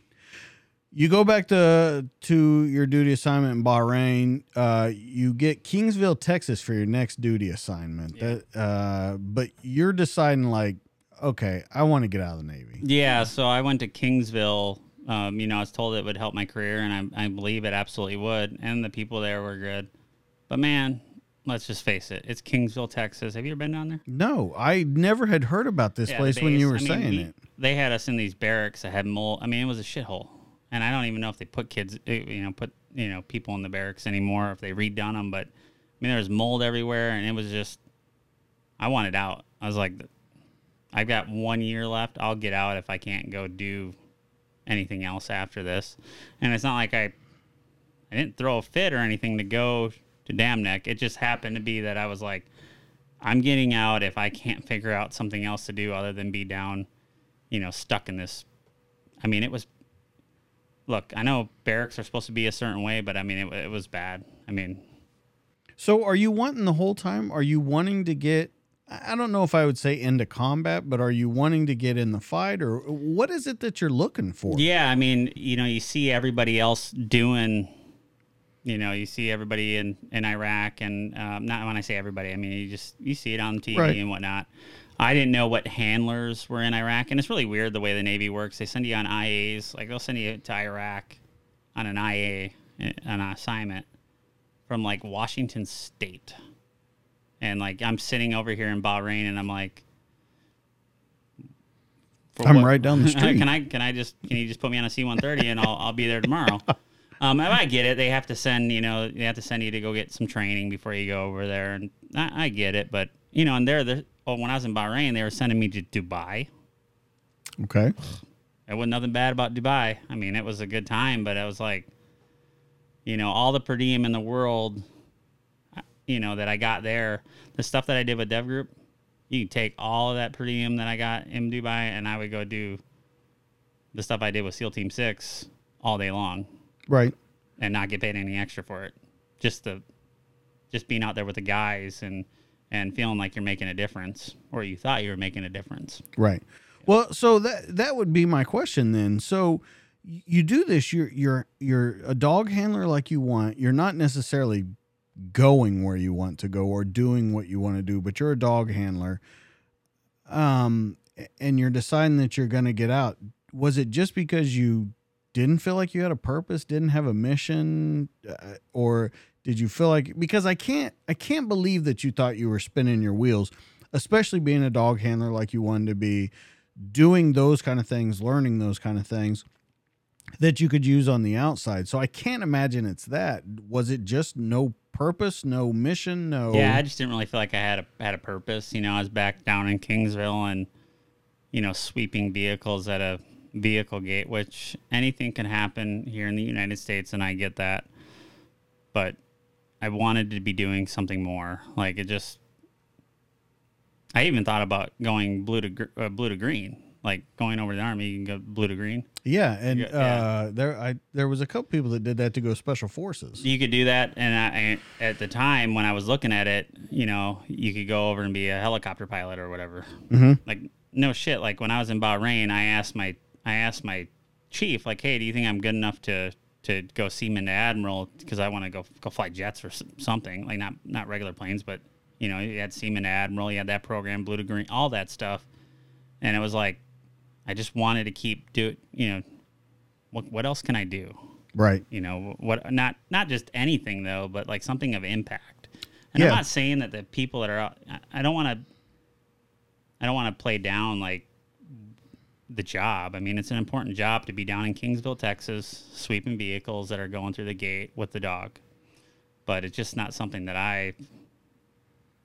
[SPEAKER 1] You go back to to your duty assignment in Bahrain. Uh, you get Kingsville, Texas, for your next duty assignment.
[SPEAKER 2] Yeah.
[SPEAKER 1] That, uh, but you're deciding like, okay, I want to get out of the Navy.
[SPEAKER 2] Yeah, so I went to Kingsville. Um, you know, I was told it would help my career, and I, I believe it absolutely would. And the people there were good. But man, let's just face it, it's Kingsville, Texas. Have you ever been down there?
[SPEAKER 1] No, I never had heard about this
[SPEAKER 2] Yeah,
[SPEAKER 1] place when you were.
[SPEAKER 2] I mean,
[SPEAKER 1] saying
[SPEAKER 2] we-
[SPEAKER 1] it.
[SPEAKER 2] They had us in these barracks that had mold. I mean, it was a shithole. And I don't even know if they put kids, eh, you know, put you know people in the barracks anymore, if they redone them. But I mean, there was mold everywhere, and it was just. I wanted out. I was like, I've got one year left. I'll get out if I can't go do anything else after this. And it's not like I, I didn't throw a fit or anything to go to Dam Neck. It just happened to be that I was like, I'm getting out if I can't figure out something else to do other than be down, you know, stuck in this. I mean, it was. Look, I know barracks are supposed to be a certain way, but I mean, it, it was bad. I mean,
[SPEAKER 1] So, are you wanting the whole time? Are you wanting to get? I don't know if I would say into combat, but are you wanting to get in the fight, or what is it that you're looking for?
[SPEAKER 2] Yeah, I mean, you know, you see everybody else doing, you know, you see everybody in in Iraq, and um, not when I say everybody, I mean you just you see it on TV
[SPEAKER 1] Right.
[SPEAKER 2] and whatnot. I didn't know what handlers were in Iraq, and it's really weird the way the Navy works. They send you on IAs, like they'll send you to Iraq on an IA eh, on an assignment from like Washington State, and like I'm sitting over here in Bahrain, and I'm like.
[SPEAKER 1] I'm
[SPEAKER 2] what-
[SPEAKER 1] right down the [LAUGHS] street.
[SPEAKER 2] can I can I just can you just put me on a C one thirty and I'll I'll be there tomorrow. [LAUGHS] Um, I get it. They have to send you know they have to send you to go get some training before you go over there, and I, I get it. But you know, and there, there. Well, when I was in Bahrain, they were sending me to Dubai.
[SPEAKER 1] Okay.
[SPEAKER 2] There was nothing bad about Dubai. I mean, it was a good time, but I was like, you know, all the per diem in the world, you know, that I got there, the stuff that I did with Dev Group, you can take all of that per diem that I got in Dubai, and I would go do the stuff I did with SEAL Team Six all day long,
[SPEAKER 1] Right.
[SPEAKER 2] and not get paid any extra for it. Just the, just being out there with the guys and and feeling like you're making a difference, or you thought you were making a difference.
[SPEAKER 1] Right. Well, so that that would be my question then. So you do this. You're you're you're a dog handler like you want. You're not necessarily going where you want to go or doing what you want to do, but you're a dog handler. Um, and you're deciding that you're going to get out. Was it just because you didn't feel like you had a purpose, didn't have a mission, uh, or did you feel like because I can't I can't believe that you thought you were spinning your wheels, especially being a dog handler like you wanted to be, doing those kind of things, learning those kind of things that you could use on the outside. So I can't imagine it's that. Was it just no purpose, no mission, no
[SPEAKER 2] Yeah, I just didn't really feel like I had a had a purpose. You know, I was back down in Kingsville and you know sweeping vehicles at a vehicle gate, which anything can happen here in the United States, and I get that. But I wanted to be doing something more. Like it just, I even thought about going blue to gr- uh, blue to green, like going over the army. You can go blue to green.
[SPEAKER 1] Yeah, and
[SPEAKER 2] Yeah, yeah.
[SPEAKER 1] uh, there I there was a couple people that did that to go special forces.
[SPEAKER 2] You could do that, and I, and at the time when I was looking at it, you know, you could go over and be a helicopter pilot or whatever. Mm-hmm. Like no shit. Like when I was in Bahrain, I asked my I asked my chief, like, hey, do you think I'm good enough to to go seaman to admiral because I want to go go fly jets or something like not not regular planes, but you know, you had seaman admiral, you had that program, blue to green, all that stuff, and it was like, I just wanted to keep do you know, what what else can I do?
[SPEAKER 1] Right.
[SPEAKER 2] you know what not not just anything though but like something of impact and
[SPEAKER 1] Yeah.
[SPEAKER 2] i'm not saying that the people that are i don't want to i don't want to play down like the job i mean it's an important job to be down in kingsville texas sweeping vehicles that are going through the gate with the dog but it's just not something that i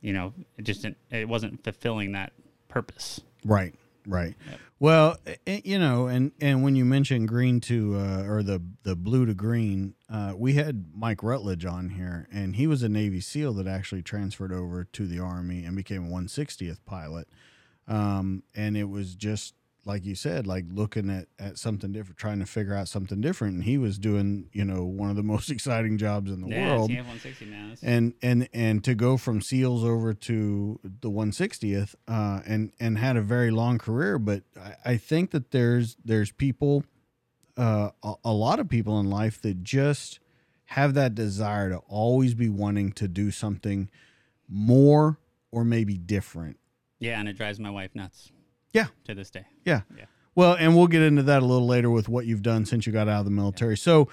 [SPEAKER 2] you know it just didn't, it wasn't fulfilling that purpose
[SPEAKER 1] Right. Right. Well, eh, you know, and and when you mentioned green to uh, or the the blue to green, uh, we had Mike Rutledge on here, and he was a Navy SEAL that actually transferred over to the Army and became a 160th pilot. Um, and it was just like you said, like looking at at something different, trying to figure out something different. And he was doing, you know, one of the [LAUGHS] most exciting jobs in the
[SPEAKER 2] yeah
[SPEAKER 1] world.
[SPEAKER 2] TF-160 man
[SPEAKER 1] and and and to go from seals over to the 160th uh and and had a very long career but i, I think that there's there's people uh a, a lot of people in life that just have that desire to always be wanting to do something more or maybe different
[SPEAKER 2] yeah and it drives my wife nuts
[SPEAKER 1] yeah
[SPEAKER 2] to this day
[SPEAKER 1] yeah.
[SPEAKER 2] Yeah.
[SPEAKER 1] Well, and we'll get into that a little later with what you've done since you got out of the military. So,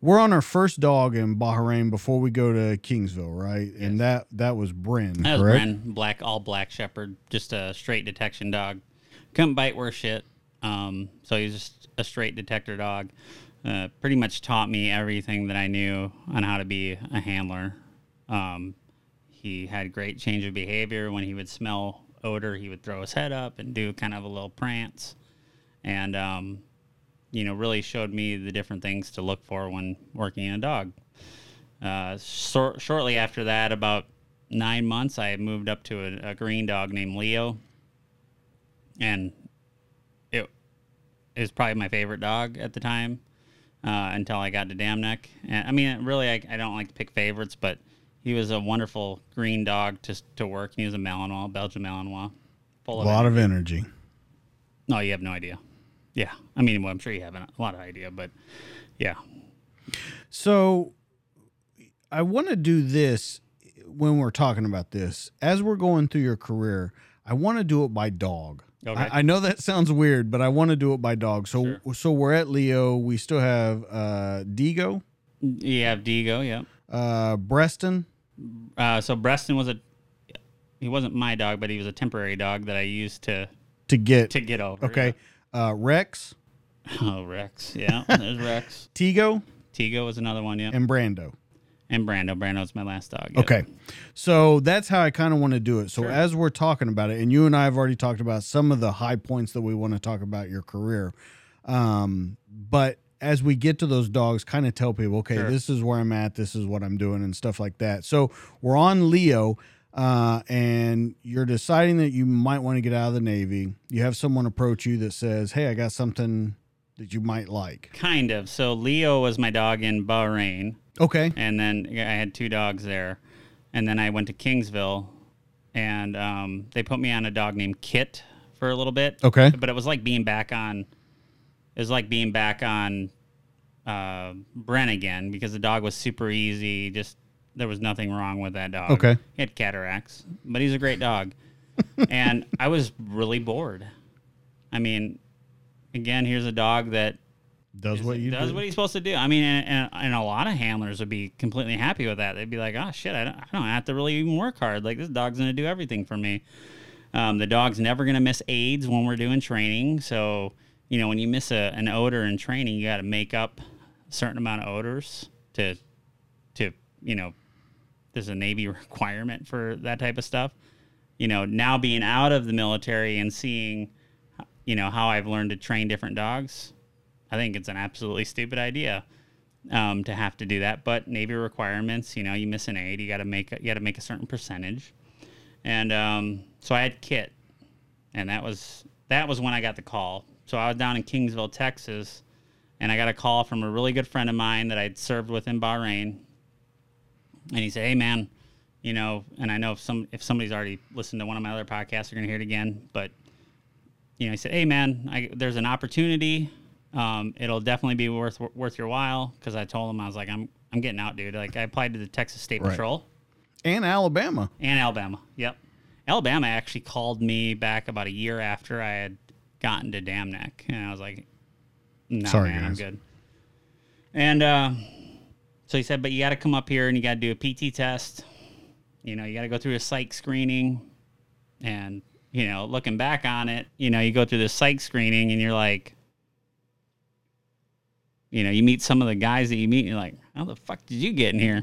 [SPEAKER 1] we're on our first dog in Bahrain before we go to Kingsville, right? Yes. And that that was Bryn,
[SPEAKER 2] That was? Bren, black, all black shepherd, just a straight detection dog. Couldn't bite worth shit. Um, so he's just a straight detector dog. Uh, pretty much taught me everything that I knew on how to be a handler. Um, he had great change of behavior. When he would smell odor, he would throw his head up and do kind of a little prance. And, um, you know, really showed me the different things to look for when working in a dog. Uh, shor- shortly after that, about nine months, I moved up to a, a green dog named Leo, and it is probably my favorite dog at the time uh, until I got to Dam Neck. And I mean, really, I, I don't like to pick favorites, but he was a wonderful green dog to to work. He was a Malinois, Belgian Malinois,
[SPEAKER 1] A
[SPEAKER 2] full of
[SPEAKER 1] lot of energy.
[SPEAKER 2] no, you have no idea. Yeah, I mean, well, I'm sure you have a lot of idea, but yeah,
[SPEAKER 1] So I want to do this when we're talking about this. As we're going through your career, I want to do it by dog.
[SPEAKER 2] Okay.
[SPEAKER 1] I, I know that sounds weird, but I want to do it by dog. So
[SPEAKER 2] Sure.
[SPEAKER 1] so we're at Leo. We still have uh Digo,
[SPEAKER 2] you have Digo, yeah.
[SPEAKER 1] uh Breston.
[SPEAKER 2] Uh, so Breston was a he wasn't my dog, but he was a temporary dog that I used to
[SPEAKER 1] to get
[SPEAKER 2] to get over.
[SPEAKER 1] okay. Uh Rex, [LAUGHS]
[SPEAKER 2] Oh, Rex. Yeah, there's Rex. [LAUGHS]
[SPEAKER 1] Tigo,
[SPEAKER 2] Tigo was another one. Yeah,
[SPEAKER 1] and Brando.
[SPEAKER 2] and Brando. Brando's my last dog. yeah.
[SPEAKER 1] Okay. So that's how I kind of want to do it. So
[SPEAKER 2] Sure.
[SPEAKER 1] as we're talking about it, and you and I have already talked about some of the high points that we want to talk about your career. Um, but as we get to those dogs, kind of tell people, okay,
[SPEAKER 2] Sure.
[SPEAKER 1] this is where I'm at, this is what I'm doing, and stuff like that. So we're on Leo, uh, and you're deciding that you might want to get out of the Navy. You have someone approach you that says, Hey, I got something that you might like.
[SPEAKER 2] Kind of. So Leo was my dog in Bahrain,
[SPEAKER 1] Okay.
[SPEAKER 2] and then I had two dogs there, and then I went to Kingsville, and um, they put me on a dog named Kit for a little bit.
[SPEAKER 1] Okay.
[SPEAKER 2] But it was like being back on. It was like being back on uh, Brent again because the dog was super easy. Just there was nothing wrong with that dog.
[SPEAKER 1] Okay.
[SPEAKER 2] He had cataracts, but he's a great dog. [LAUGHS] and I was really bored. I mean, again, here's a dog that
[SPEAKER 1] Does what you
[SPEAKER 2] does
[SPEAKER 1] do.
[SPEAKER 2] what he's supposed to do. I mean, and, and, and a lot of handlers would be completely happy with that. They'd be like, "Oh shit, I don't, I don't have to really even work hard. Like this dog's gonna do everything for me." Um, the dog's never gonna miss aids when we're doing training. So you know, when you miss a, an odor in training, you got to make up a certain amount of odors to to you know, there's a Navy [LAUGHS] requirement for that type of stuff. You know, now being out of the military and seeing, you know, how I've learned to train different dogs, I think it's an absolutely stupid idea um, to have to do that. But Navy requirements, you know, you miss an aid, you got to make you got to make a certain percentage. And um, so I had Kit, and that was that was when I got the call. So I was down in Kingsville, Texas, and I got a call from a really good friend of mine that I'd served with in Bahrain, and he said, "Hey, man." You know, and I know if some if somebody's already listened to one of my other podcasts, they're gonna hear it again. But you know, he said, "Hey, man, I, there's an opportunity. Um, it'll definitely be worth worth your while." Because I told him I was like, "I'm I'm getting out, dude. Like I applied to the Texas State
[SPEAKER 1] Right.
[SPEAKER 2] Patrol
[SPEAKER 1] And Alabama.
[SPEAKER 2] and Alabama. Yep, Alabama actually called me back about a year after I had gotten to Dam Neck, and I was like, "No,
[SPEAKER 1] Sorry,
[SPEAKER 2] man, I'm good." And uh, so he said, "But you got to come up here and you got to do a PT test. You know, you got to go through a psych screening, and you know, looking back on it, you know, you go through the psych screening and you're like." You know, you meet some of the guys that you meet, and you're like, "How the fuck did you get in here?"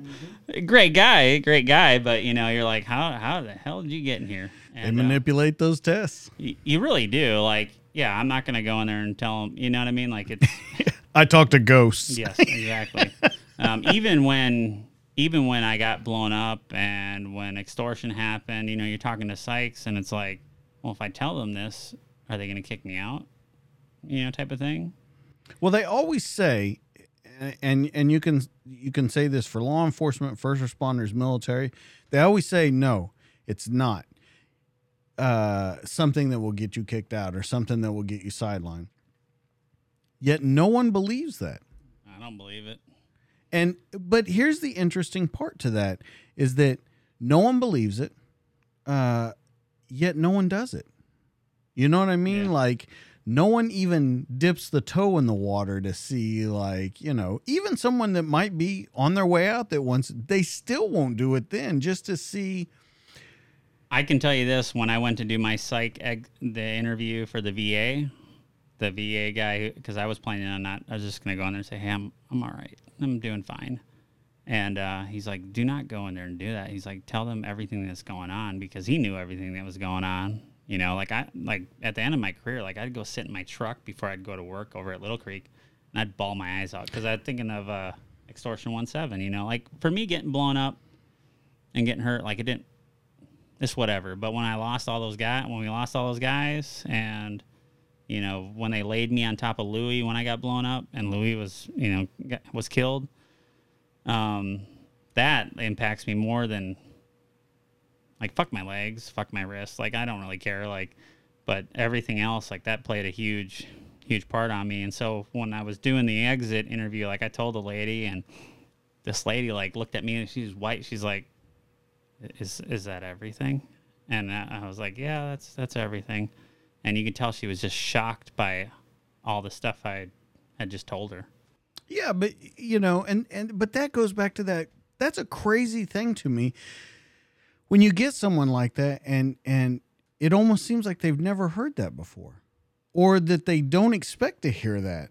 [SPEAKER 2] Great guy, great guy, but you know, you're like, "How how the hell did you get in here?"
[SPEAKER 1] They
[SPEAKER 2] And, uh,
[SPEAKER 1] manipulate those tests.
[SPEAKER 2] y- you really do. Like, yeah, I'm not gonna go in there and tell them. You know what I mean? Like, it's [LAUGHS]
[SPEAKER 1] I talk to ghosts. [LAUGHS]
[SPEAKER 2] yes, exactly. um, even when even when I got blown up and when extortion happened, you know, you're talking to psychs, and it's like, well, if I tell them this, are they gonna kick me out? You know, type of thing.
[SPEAKER 1] Well, they always say, and and you can you can say this for law enforcement, first responders, military. They always say no, it's not uh, something that will get you kicked out or something that will get you sidelined. Yet no one believes that.
[SPEAKER 2] I don't believe it.
[SPEAKER 1] And but here's the interesting part to that is that no one believes it, uh, yet no one does it. You know what I mean?
[SPEAKER 2] Yeah.
[SPEAKER 1] Like no one even dips the toe in the water to see, like you know, even someone that might be on their way out that once they still won't do it then just to see.
[SPEAKER 2] I can tell you this: when I went to do my psych eg- the interview for the VA, the VA guy, because I was planning on not, I was just gonna go in there and say, "Hey, I'm I'm all right, I'm doing fine," and uh, he's like, "Do not go in there and do that." He's like, "Tell them everything that's going on," because he knew everything that was going on. You know, like I like at the end of my career, like I'd go sit in my truck before I'd go to work over at Little Creek, and I'd bawl my eyes out because I'm thinking of uh, extortion one seven. You know, like for me getting blown up and getting hurt, like it didn't it's whatever. But when I lost all those guys, when we lost all those guys, and you know when they laid me on top of Louis when I got blown up, and Louis was you know was killed, um, that impacts me more than like fuck my legs, fuck my wrists. Like I don't really care. Like, but everything else like that played a huge huge part on me. And so when I was doing the exit interview, like I told the lady, and this lady like looked at me and she's white. She's like is is that everything? And I was like, yeah, that's that's everything. And you could tell she was just shocked by all the stuff I had just told her.
[SPEAKER 1] Yeah, but you know, and and but that goes back to that. That's a crazy thing to me. When you get someone like that, and and it almost seems like they've never heard that before, or that they don't expect to hear that.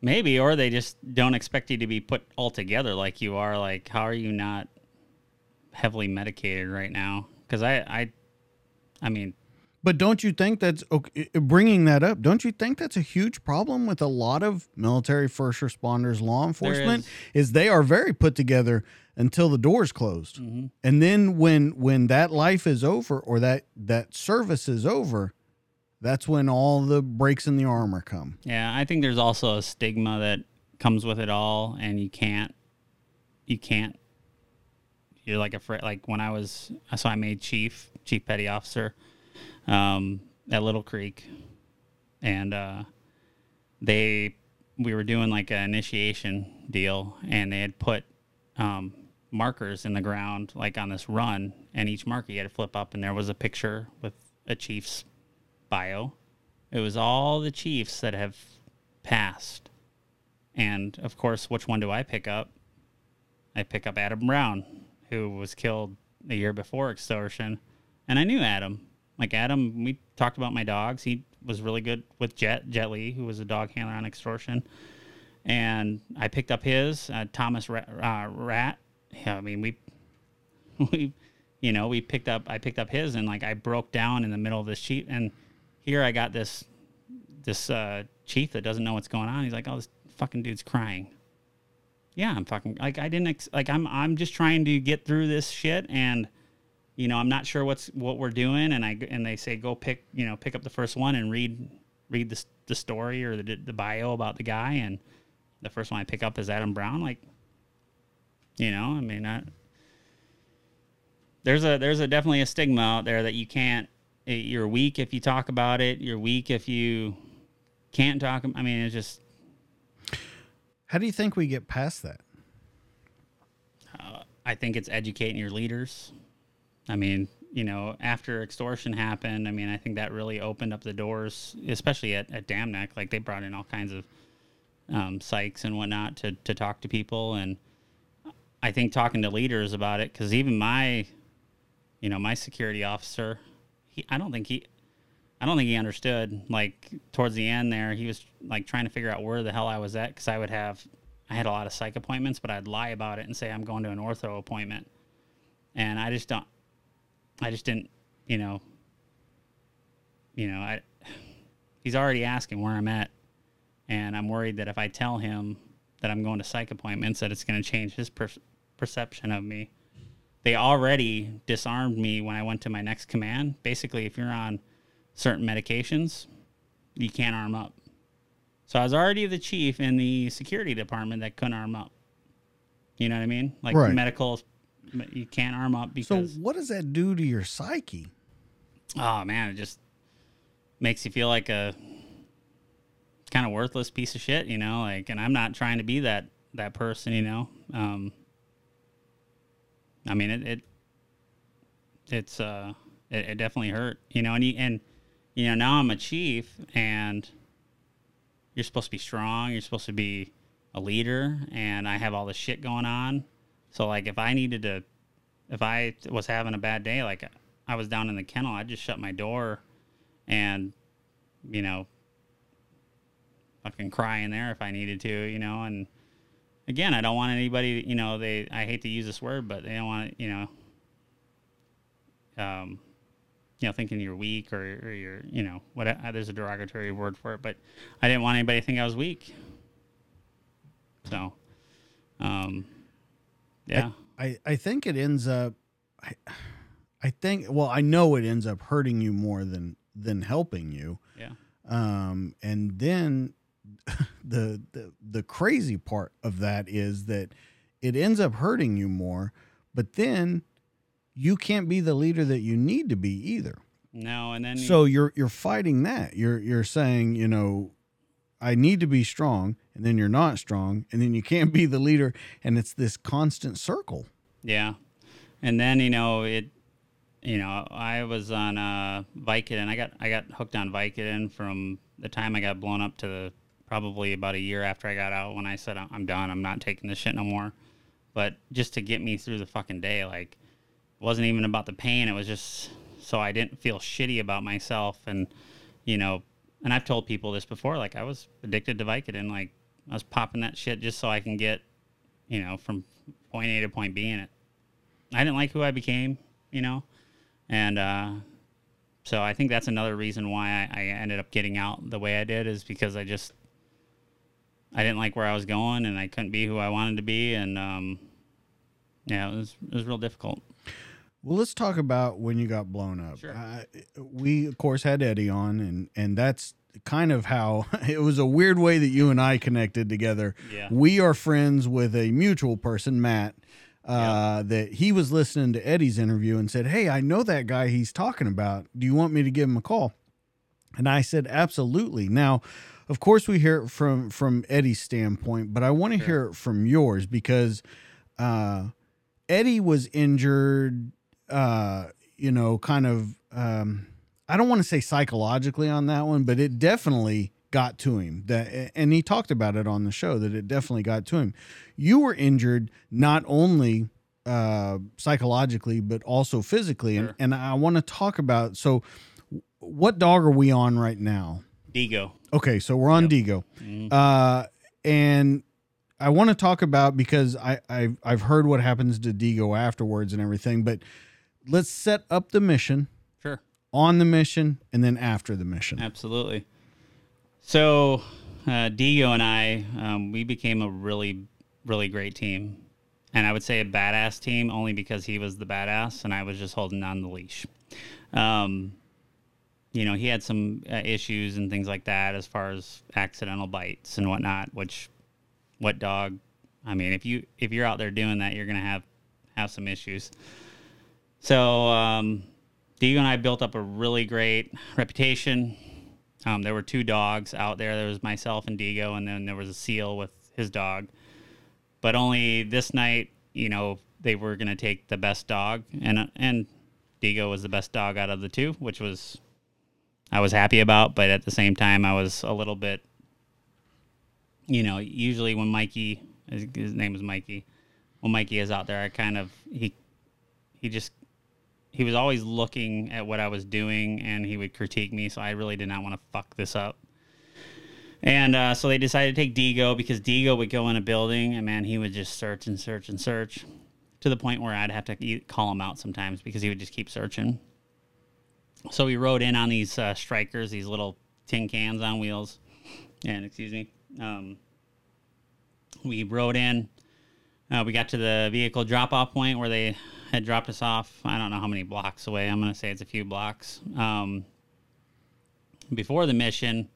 [SPEAKER 2] Maybe, or they just don't expect you to be put all together like you are. Like, how are you not heavily medicated right now? Because I, I, I mean,
[SPEAKER 1] But don't you think that's okay, bringing that up? Don't you think that's a huge problem with a lot of military first responders, law enforcement? Is. they are very put together until the doors closed, mm-hmm. and then when when that life is over or that that service is over, that's when all the breaks in the armor come.
[SPEAKER 2] Yeah, I think there's also a stigma that comes with it all, and you can't, you can't. You're like afraid. Like when I was, so I made chief, chief petty officer, um, at Little Creek, and uh, they, we were doing like an initiation deal, and they had put um, markers in the ground, like on this run, and each marker you had to flip up, and there was a picture with a chief's bio. It was all the chiefs that have passed. And of course, which one do I pick up? I pick up Adam Brown, who was killed the year before extortion. And I knew Adam. Like Adam, we talked about my dogs. He was really good with Jet, Jet Lee, who was a dog handler on extortion. And I picked up his, uh, Thomas Rat. Uh, Rat. Yeah, I mean, we, [LAUGHS] we, you know, we picked up, I picked up his and like I broke down in the middle of this sheet. And here I got this this uh, chief that doesn't know what's going on. He's like, "Oh, this fucking dude's crying." Yeah, I'm fucking like I didn't ex- like I'm I'm just trying to get through this shit and you know, I'm not sure what's what we're doing, and I and they say go pick, you know, pick up the first one and read read the the story or the the bio about the guy, and the first one I pick up is Adam Brown. Like, you know, I mean, there's a there's a definitely a stigma out there that you can't. eh, You're weak if you talk about it. You're weak if you can't talk. I mean, it's just
[SPEAKER 1] How do you think we get past that?
[SPEAKER 2] I think it's educating your leaders. I mean, you know, after extortion happened, I mean, I think that really opened up the doors, especially at, at Dam Neck. Like they brought in all kinds of um, psychs and whatnot to, to talk to people. And I think talking to leaders about it, because even my, you know, my security officer, he, I don't think he, I don't think he understood. Like towards the end there, he was like trying to figure out where the hell I was at because I would have, I had a lot of psych appointments, but I'd lie about it and say I'm going to an ortho appointment, and I just don't, I just didn't, you know, you know, I, he's already asking where I'm at, and I'm worried that if I tell him that I'm going to psych appointments, that it's going to change his per- perception of me. They already disarmed me when I went to my next command. Basically, if you're on certain medications, you can't arm up. So I was already the chief in the security department that couldn't arm up. You know what I mean? Like
[SPEAKER 1] Right.
[SPEAKER 2] medical, you can't arm up because.
[SPEAKER 1] So what does that do to your psyche?
[SPEAKER 2] oh man, it just makes you feel like a kind of worthless piece of shit, you know. Like, and I'm not trying to be that that person, you know. Um, I mean, it, it it's uh, it, it definitely hurt, you know. And you, and you know, now I'm a chief, and you're supposed to be strong. You're supposed to be a leader, and I have all this shit going on. So like, if I needed to, if I was having a bad day, like I was down in the kennel, I'd just shut my door, and you know, fucking cry in there if I needed to, you know. And again, I don't want anybody, you know, they. I hate to use this word, but they don't want, you know, um, you know, thinking you're weak or, or you're, you know, what? uh, There's a derogatory word for it, but I didn't want anybody to think I was weak. So, um, yeah,
[SPEAKER 1] I, I think it ends up I, I think well I know it ends up hurting you more than than helping you.
[SPEAKER 2] yeah,
[SPEAKER 1] Um and then [LAUGHS] the the the crazy part of that is that it ends up hurting you more, but then you can't be the leader that you need to be either.
[SPEAKER 2] no, and then
[SPEAKER 1] So you're you're fighting that. You're you're saying, you know, I need to be strong, and then you're not strong, and then you can't be the leader, and it's this constant circle.
[SPEAKER 2] Yeah. And then, you know, it you know, I was on uh Vicodin. I got I got hooked on Vicodin from the time I got blown up to the, probably about a year after I got out when I said I'm done. I'm not taking this shit no more. But just to get me through the fucking day, like wasn't even about the pain. It was just so I didn't feel shitty about myself and you know, and I've told people this before like I was addicted to Vicodin like I was popping that shit just so I can get you know, from point A to point B in it. I didn't like who I became, you know, and uh, so I think that's another reason why I, I ended up getting out the way I did is because I just I didn't like where I was going and I couldn't be who I wanted to be, and um, yeah, it was it was real difficult.
[SPEAKER 1] Well, let's talk about when you got blown up.
[SPEAKER 2] Sure.
[SPEAKER 1] Uh, we, of course, had Eddie on, and and that's kind of how [LAUGHS] it was a weird way that you and I connected together.
[SPEAKER 2] Yeah.
[SPEAKER 1] We are friends with a mutual person, Matt. Uh, That he was listening to Eddie's interview and said, "Hey, I know that guy he's talking about. Do you want me to give him a call?" And I said, "Absolutely." Now, of course, we hear it from from Eddie's standpoint, but I want to hear it from yours because uh, Eddie was injured. Uh, you know, kind of. Um, I don't want to say psychologically on that one, but it definitely got to him. That and he talked about it on the show that it definitely got to him. You were injured not only uh, psychologically but also physically, and
[SPEAKER 2] Sure.
[SPEAKER 1] and I want to talk about. So, what dog are we on right now?
[SPEAKER 2] Digo.
[SPEAKER 1] Okay, so we're on Digo,
[SPEAKER 2] Mhm.
[SPEAKER 1] uh, and I want to talk about because I I've, I've heard what happens to Digo afterwards and everything, but let's set up the mission
[SPEAKER 2] Sure.
[SPEAKER 1] on the mission and then after the mission.
[SPEAKER 2] Absolutely. So, uh, Digo and I, um, we became a really, really great team. and I would say a badass team only because he was the badass and I was just holding on the leash. Um, you know, he had some uh, issues and things like that as far as accidental bites and whatnot. Which, what dog? I mean, if you if you're out there doing that, you're gonna have have some issues. So, um, Digo and I built up a really great reputation. Um, there were two dogs out there. There was myself and Digo, and then there was a seal with his dog. But only this night, you know, they were gonna take the best dog, and and Digo was the best dog out of the two, which was I was happy about, but at the same time, I was a little bit, you know, usually when Mikey, his name is Mikey, when Mikey is out there, I kind of he he just he was always looking at what I was doing and he would critique me, so I really did not want to fuck this up. And uh, so they decided to take Digo because Digo would go in a building and man, he would just search and search and search to the point where I'd have to call him out sometimes because he would just keep searching. So we rode in on these uh, Strykers, these little tin cans on wheels, and excuse me. Um, we rode in. Uh, we got to the vehicle drop off point where they had dropped us off. I don't know how many blocks away. I'm going to say it's a few blocks. Um, before the mission,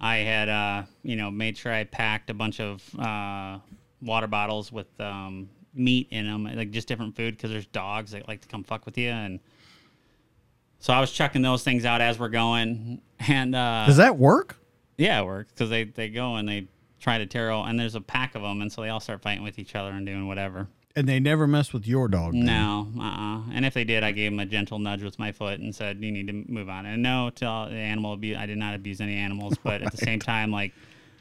[SPEAKER 2] I had, uh, you know, made sure I packed a bunch of uh, water bottles with um, meat in them, like just different food because there's dogs that like to come fuck with you. And so I was chucking those things out as we're going. [LAUGHS] And uh,
[SPEAKER 1] Does that work?
[SPEAKER 2] yeah, it works because they, they go and they try to tear and there's a pack of them, and so they all start fighting with each other and doing whatever.
[SPEAKER 1] And they never mess with your dog.
[SPEAKER 2] No, uh-uh. And if they did, I gave them a gentle nudge with my foot and said, "You need to move on." And no, to all the animal abuse, I did not abuse any animals, [LAUGHS] but at the same time, like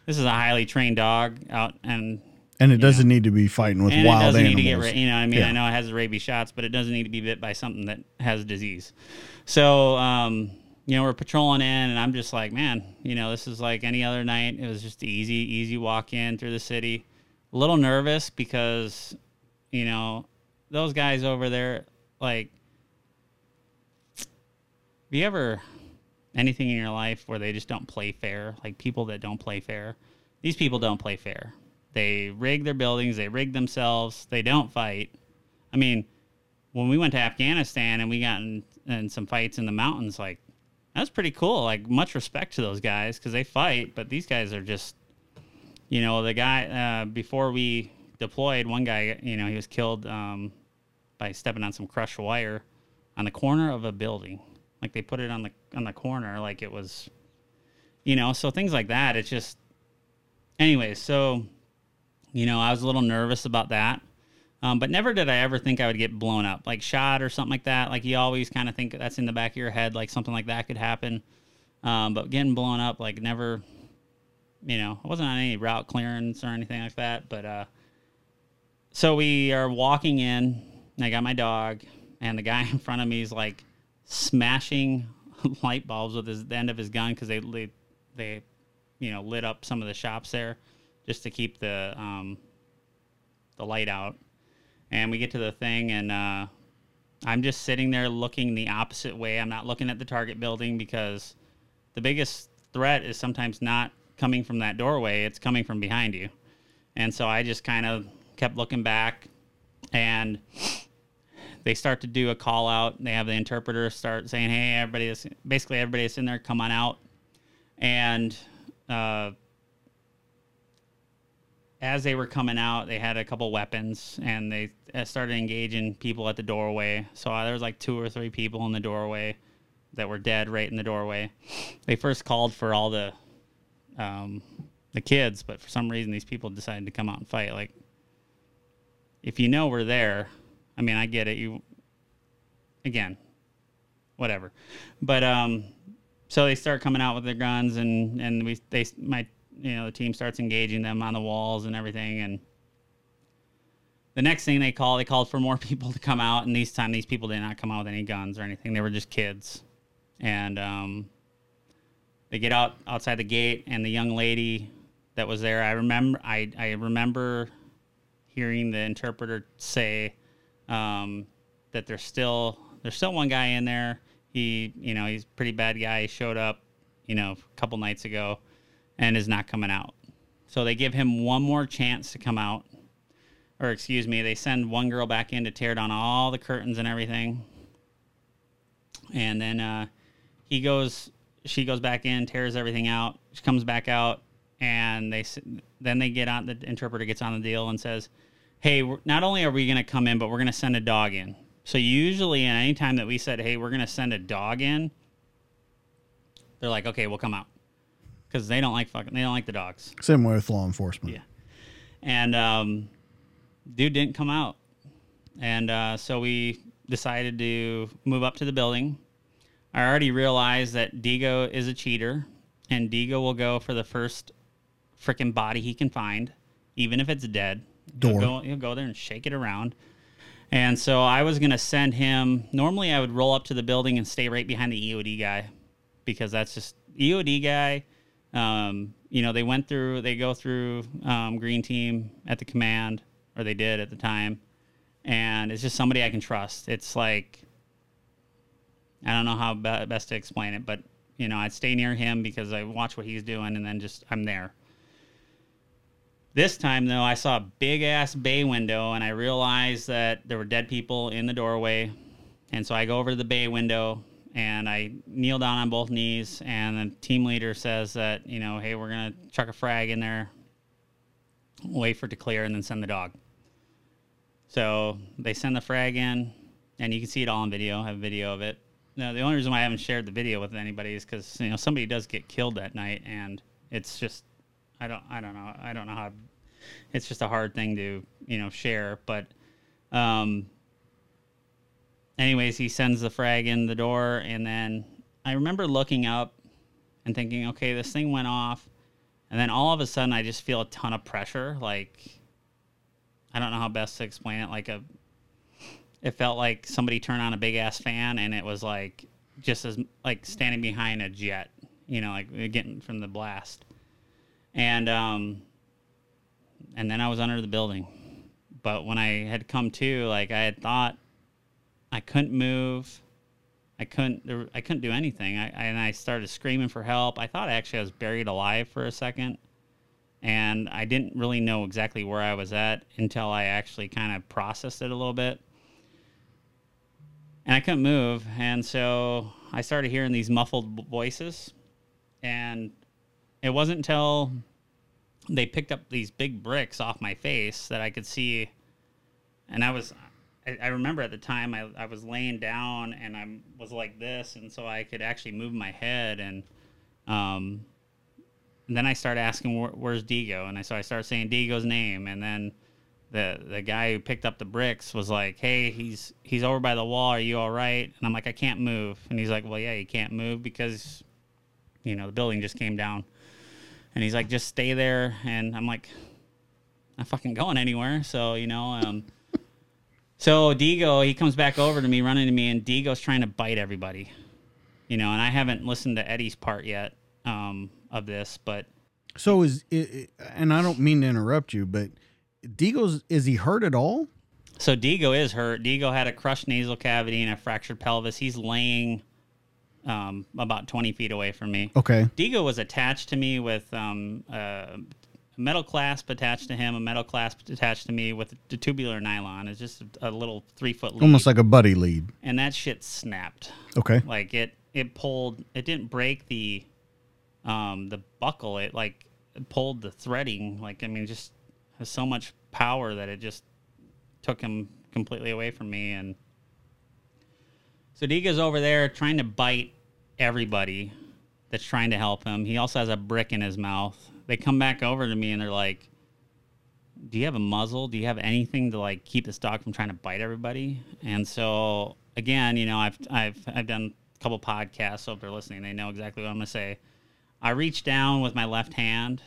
[SPEAKER 2] this is a highly trained dog out, and
[SPEAKER 1] And it doesn't need to be fighting with
[SPEAKER 2] and
[SPEAKER 1] wild
[SPEAKER 2] it doesn't
[SPEAKER 1] animals.
[SPEAKER 2] need to get, ra- you know, what I mean,
[SPEAKER 1] Yeah.
[SPEAKER 2] I know it has rabies shots, but it doesn't need to be bit by something that has disease. So, um, you know, we're patrolling in, and I'm just like, man, you know, this is like any other night. It was just easy, easy walk in through the city. A little nervous because, you know, those guys over there, like, have you ever anything in your life where they just don't play fair? Like people that don't play fair. These people don't play fair. They rig their buildings, they rig themselves, they don't fight. I mean, when we went to Afghanistan and we got in, in some fights in the mountains, like that's pretty cool. Like much respect to those guys because they fight, but these guys are just, you know, the guy uh, before we deployed, one guy, you know, he was killed um, by stepping on some crushed wire on the corner of a building. Like they put it on the on the corner, like it was, you know, so things like that. It's just, anyway. So, you know, I was a little nervous about that. Um, but never did I ever think I would get blown up, like shot or something like that. Like you always kind of think that's in the back of your head, like something like that could happen. Um, but getting blown up, like never, you know, I wasn't on any route clearance or anything like that. But uh, so we are walking in. I got my dog, and the guy [LAUGHS] in front of me is like smashing [LAUGHS] light bulbs with his the end of his gun because they, they they you know lit up some of the shops there just to keep the um, the light out. And we get to the thing and uh, i'm just sitting there looking the opposite way. I'm not looking at the target building because the biggest threat is sometimes not coming from that doorway. It's coming from behind you. And so i just kind of kept looking back and they start to do a call out they have the interpreter start saying hey everybody is basically everybody that's in there come on out and uh, as they were coming out, they had a couple weapons and they uh, started engaging people at the doorway. So uh, there was like two or three people in the doorway that were dead right in the doorway. They first called for all the um, the kids, but for some reason these people decided to come out and fight. Like, if you know we're there, I mean, I get it. You again, whatever, but um, so they start coming out with their guns and and we they my you know the team starts engaging them on the walls and everything. And the next thing they call they called for more [LAUGHS] people to come out. And these time these people did not come out with any guns or anything. They were just kids. And um, they get out outside the gate and the young lady that was there i remember i, I remember hearing the interpreter say um, that there's still there's still one guy in there he you know he's pretty bad guy he showed up you know a couple nights ago and is not coming out so they give him one more chance to come out or excuse me, they send one girl back in to tear down all the curtains and everything. And then uh, he goes, she goes back in, tears everything out. She comes back out, and they then they get on. The interpreter gets on the deal and says, "Hey, not only are we going to come in, but we're going to send a dog in." So usually, in any time that we said, "Hey, we're going to send a dog in," they're like, "Okay, we'll come out," because they don't like fucking they don't like the dogs.
[SPEAKER 1] Same way with law enforcement.
[SPEAKER 2] Yeah. And um, dude didn't come out. And uh, so we decided to move up to the building. I already realized that Digo is a cheater, and Digo will go for the first freaking body he can find, even if it's dead. He'll
[SPEAKER 1] Door.
[SPEAKER 2] go, he'll go there and shake it around. And so I was going to send him. Normally, I would roll up to the building and stay right behind the EOD guy because that's just EOD guy. Um, you know, they went through, they go through um, Green Team at the command, or they did at the time. And it's just somebody I can trust. It's like, I don't know how best to explain it, but, you know, I'd stay near him because I watch what he's doing and then just, I'm there. This time, though, I saw a big ass bay window and I realized that there were dead people in the doorway. And so I go over to the bay window and I kneel down on both knees. And the team leader says that, you know, hey, we're going to chuck a frag in there, wait for it to clear, and then send the dog. So they send the frag in, and you can see it all on video. I have a video of it. Now, the only reason why I haven't shared the video with anybody is because you know somebody does get killed that night, and it's just I don't I don't know I don't know how it's just a hard thing to you know share. But um, anyways, he sends the frag in the door, and then I remember looking up and thinking, okay, this thing went off, and then all of a sudden I just feel a ton of pressure, like I don't know how best to explain it, like a it felt like somebody turned on a big ass fan and it was like just as like standing behind a jet, you know, like getting from the blast. And um and then I was under the building. But when I had come to, like I had thought I couldn't move. I couldn't I couldn't do anything. I, and I started screaming for help. I thought actually I was buried alive for a second and I didn't really know exactly where I was at until I actually kind of processed it a little bit. And I couldn't move, and so I started hearing these muffled voices, and it wasn't until they picked up these big bricks off my face that I could see, and I was. I I remember at the time I, I was laying down and I was like this, and so I could actually move my head, and um, and then I started asking, Where, "Where's Digo?" And I so I started saying Digo's name, and then the the guy who picked up the bricks was like, "Hey, he's he's over by the wall. Are you all right?" And I'm like, "I can't move." And he's like, "Well, yeah, you can't move because, you know, the building just came down." And he's like, "Just stay there." And I'm like, "I'm fucking going anywhere." So you know, um, [LAUGHS] so Digo he comes back over to me, running to me, and Digo's trying to bite everybody, you know. And I haven't listened to Eddie's part yet um, of this, but
[SPEAKER 1] So is it, and I don't mean to interrupt you, but Digo's is he hurt at all?
[SPEAKER 2] So Digo is hurt. Digo had a crushed nasal cavity and a fractured pelvis. He's laying um, about 20 feet away from me.
[SPEAKER 1] Okay.
[SPEAKER 2] Digo was attached to me with um, a metal clasp attached to him, a metal clasp attached to me with the tubular nylon. It's just a, a little three foot lead.
[SPEAKER 1] Almost like a buddy lead.
[SPEAKER 2] and that shit snapped.
[SPEAKER 1] Okay.
[SPEAKER 2] Like it, it pulled. It didn't break the, um, the buckle. It like pulled the threading. Like I mean, just has so much power that it just took him completely away from me. And so Digo's over there trying to bite everybody that's trying to help him. He also has a brick in his mouth. They come back over to me and they're like, "Do you have a muzzle? Do you have anything to like keep this dog from trying to bite everybody?" And so again, you know, I've I've I've done a couple podcasts, so if they're listening, they know exactly what I'm gonna say. I reach down with my left hand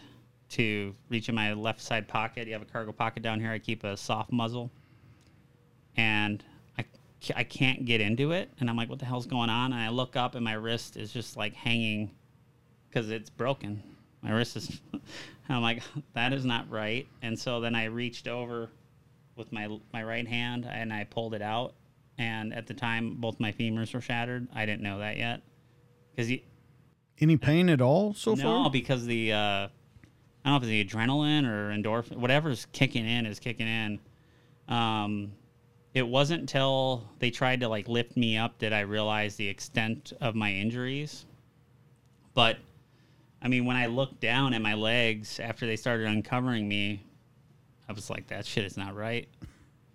[SPEAKER 2] to reach in my left side pocket. You have a cargo pocket down here. I keep a soft muzzle, and I can't get into it, and I'm like, "What the hell's going on?" And I look up, and my wrist is just like hanging because it's broken. My wrist is. [LAUGHS] I'm like, that is not right. And so then I reached over with my my right hand and I pulled it out. And at the time, both my femurs were shattered. I didn't know that yet because
[SPEAKER 1] Any pain at all so
[SPEAKER 2] no,
[SPEAKER 1] far?
[SPEAKER 2] No, because the uh, I don't know if it's the adrenaline or endorphin, whatever's kicking in is kicking in. Um, it wasn't until they tried to like lift me up that I realized the extent of my injuries. But I mean, when I looked down at my legs after they started uncovering me, I was like, that shit is not right.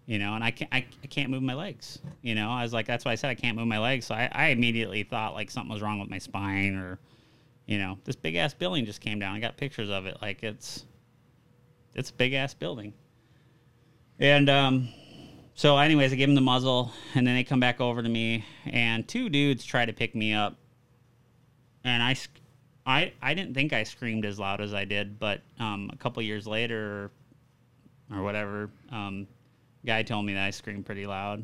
[SPEAKER 2] You know, and I can't, I, I can't move my legs. You know, I was like, that's why I said I can't move my legs. So I, I immediately thought like something was wrong with my spine or, you know, this big ass building just came down. I got pictures of it. Like it's, it's a big ass building. And um, so, anyways, I give them the muzzle, and then they come back over to me, and two dudes try to pick me up, and I, I, I didn't think I screamed as loud as I did, but um, a couple years later, or whatever, um, guy told me that I screamed pretty loud,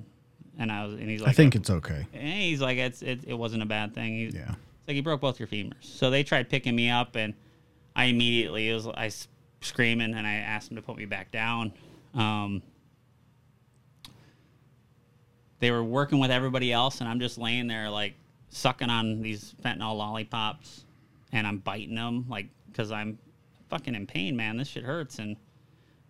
[SPEAKER 2] and I was, and he's like,
[SPEAKER 1] I think it's okay.
[SPEAKER 2] and he's like, it's it, it wasn't a bad thing. He,
[SPEAKER 1] Yeah.
[SPEAKER 2] it's like he broke both your femurs. So they tried picking me up, and I immediately it was I screaming, and I asked him to put me back down. Um, they were working with everybody else, and I'm just laying there like sucking on these fentanyl lollipops, and I'm biting them like because I'm fucking in pain, man. This shit hurts, and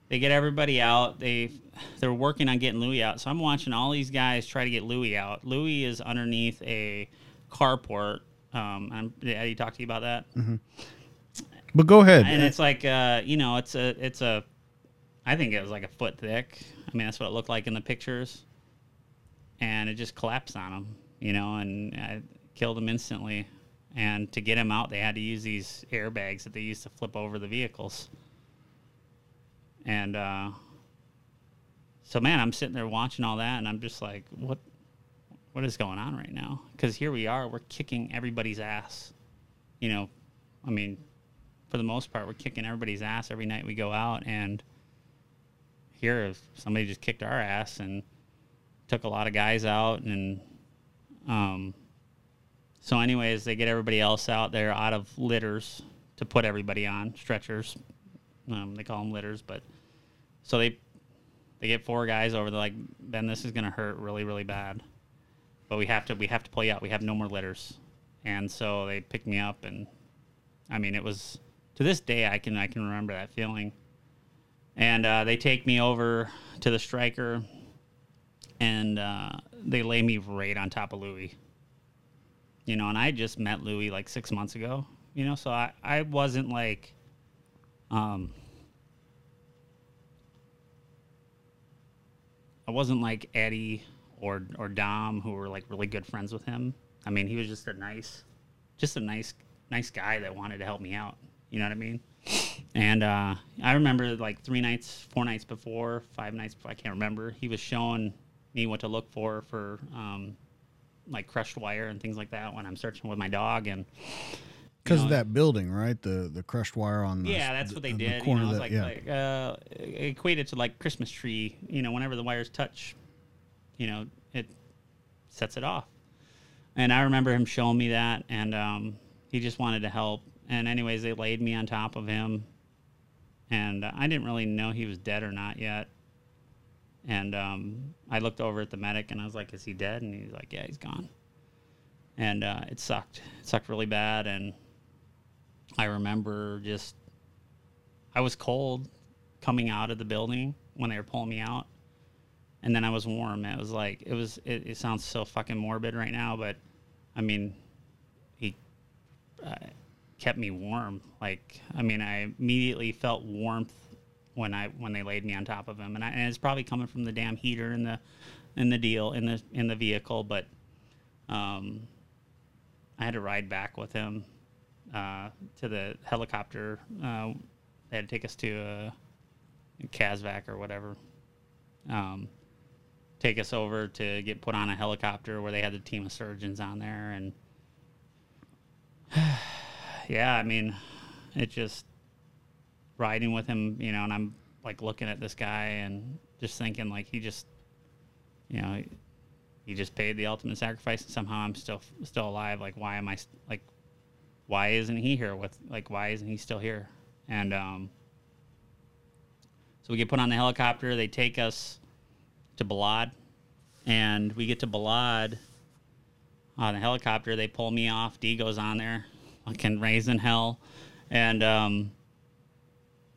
[SPEAKER 2] they get everybody out. They they're working on getting Louis out. So I'm watching all these guys try to get Louis out. Louis is underneath a carport. Um, I'm, did Eddie talk to you about that?
[SPEAKER 1] But go ahead.
[SPEAKER 2] And it's like uh, you know, it's a it's a I think it was like a foot thick. I mean, that's what it looked like in the pictures. And it just collapsed on him, you know, and I killed him instantly. And to get him out, they had to use these airbags that they used to flip over the vehicles. And uh, so, man, I'm sitting there watching all that, and I'm just like, what, what is going on right now? Because here we are, we're kicking everybody's ass. You know, I mean, for the most part, we're kicking everybody's ass every night we go out, and here somebody just kicked our ass and took a lot of guys out, and um, so anyways, they get everybody else out there out of litters to put everybody on stretchers. Um, they call them litters, but so they they get four guys over. They're like, Ben, this is gonna hurt really, really bad, but we have to we have to play out. We have no more litters, and so they picked me up, and I mean, it was to this day I can I can remember that feeling. And uh, they take me over to the Stryker, and uh, they lay me right on top of Louis. You know, and I just met Louis like six months ago. You know, so I I wasn't like, um, I wasn't like Eddie or or Dom who were like really good friends with him. I mean, he was just a nice, just a nice nice guy that wanted to help me out. You know what I mean? And uh, I remember like three nights, four nights before, five nights I can't remember. He was showing me what to look for for um, like crushed wire and things like that when I'm searching with my dog. And
[SPEAKER 1] because
[SPEAKER 2] know,
[SPEAKER 1] of that building, right? The the crushed wire on the
[SPEAKER 2] yeah, that's what they
[SPEAKER 1] on the
[SPEAKER 2] did. You know,
[SPEAKER 1] that-
[SPEAKER 2] like,
[SPEAKER 1] yeah.
[SPEAKER 2] like uh, equated to like Christmas tree. You know, whenever the wires touch, you know, it sets it off. And I remember him showing me that, and um, he just wanted to help. And anyways, they laid me on top of him, and I didn't really know he was dead or not yet. And um, I looked over at the medic, and I was like, "Is he dead?" And he's like, "Yeah, he's gone." And uh, it sucked. It sucked really bad, and I remember just I was cold coming out of the building when they were pulling me out, and then I was warm. It was like it was. It, it sounds so fucking morbid right now, but I mean, he uh, kept me warm. Like I mean, I immediately felt warmth when I when they laid me on top of him, and, I, and it's probably coming from the damn heater in the in the deal in the in the vehicle, but um, I had to ride back with him uh, to the helicopter. Uh, they had to take us to uh, CASEVAC or whatever. Um, take us over to get put on a helicopter where they had the team of surgeons on there, and [SIGHS] yeah, I mean, it just riding with him, you know, and I'm like looking at this guy and just thinking like he just, you know, he just paid the ultimate sacrifice, and somehow I'm still still alive. Like, why am I like? Why isn't he here? With like, why isn't he still here? And um, so we get put on the helicopter. They take us to Balad, and we get to Balad on the helicopter. They pull me off. Digo's on there, fucking raising hell, and um,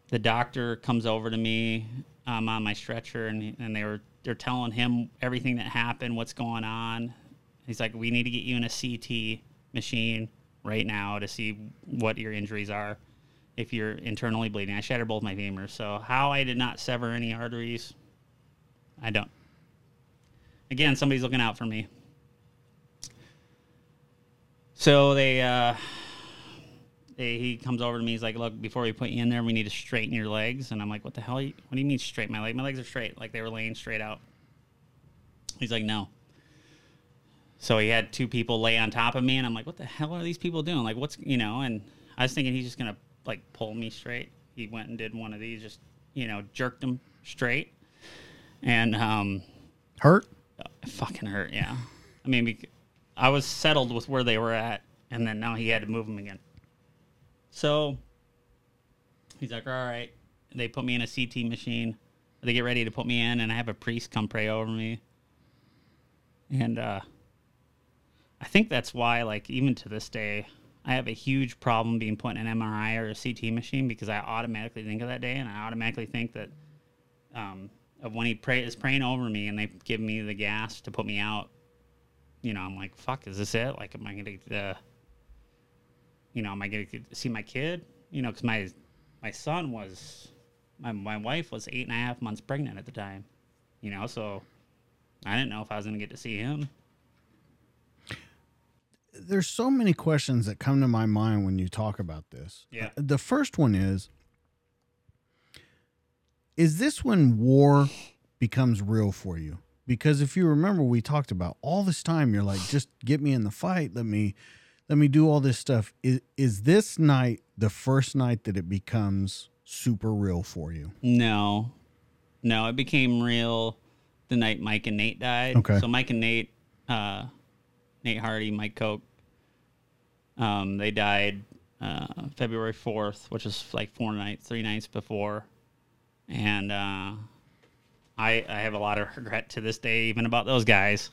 [SPEAKER 2] the doctor comes over to me um, on my stretcher, and and they were they're telling him everything that happened, what's going on. He's like, we need to get you in a CT machine right now to see what your injuries are if you're internally bleeding. I shattered both my femurs, so how I did not sever any arteries, I don't. Again, somebody's looking out for me. So they, uh, he comes over to me. He's like, "Look, before we put you in there, we need to straighten your legs." And I'm like, "What the hell? You, what do you mean straight my leg? My legs are straight, like they were laying straight out." He's like, "No." So he had two people lay on top of me, and I'm like, "What the hell are these people doing? Like, what's you know?" And I was thinking he's just gonna like pull me straight. He went and did one of these, just you know, jerked him straight, and um,
[SPEAKER 1] Hurt?
[SPEAKER 2] fucking hurt. Yeah, I mean, I was settled with where they were at, and then now he had to move them again. So he's like, "All right." They put me in a CT machine. They get ready to put me in, and I have a priest come pray over me. And uh, I think that's why, like, even to this day, I have a huge problem being put in an MRI or a CT machine because I automatically think of that day, and I automatically think that um, of when he pray, is praying over me and they give me the gas to put me out. You know, I'm like, fuck, is this it? Like, am I gonna, uh, you know, am I gonna see my kid? You know, because my my son was, my my wife was eight and a half months pregnant at the time. You know, so I didn't know if I was gonna get to see him.
[SPEAKER 1] There's so many questions that come to my mind when you talk about this.
[SPEAKER 2] Yeah.
[SPEAKER 1] Uh, The first one is Is this when war becomes real for you? Because if you remember, we talked about all this time, you're like, just get me in the fight. Let me let me do all this stuff. Is, is this night the first night that it becomes super real for you?
[SPEAKER 2] No, no, it became real the night Mike and Nate died.
[SPEAKER 1] Okay.
[SPEAKER 2] So Mike and Nate, uh, Nate Hardy, Mike Koch, um, they died uh, February fourth, which is like four nights, three nights before, and uh, I I have a lot of [LAUGHS] regret to this day even about those guys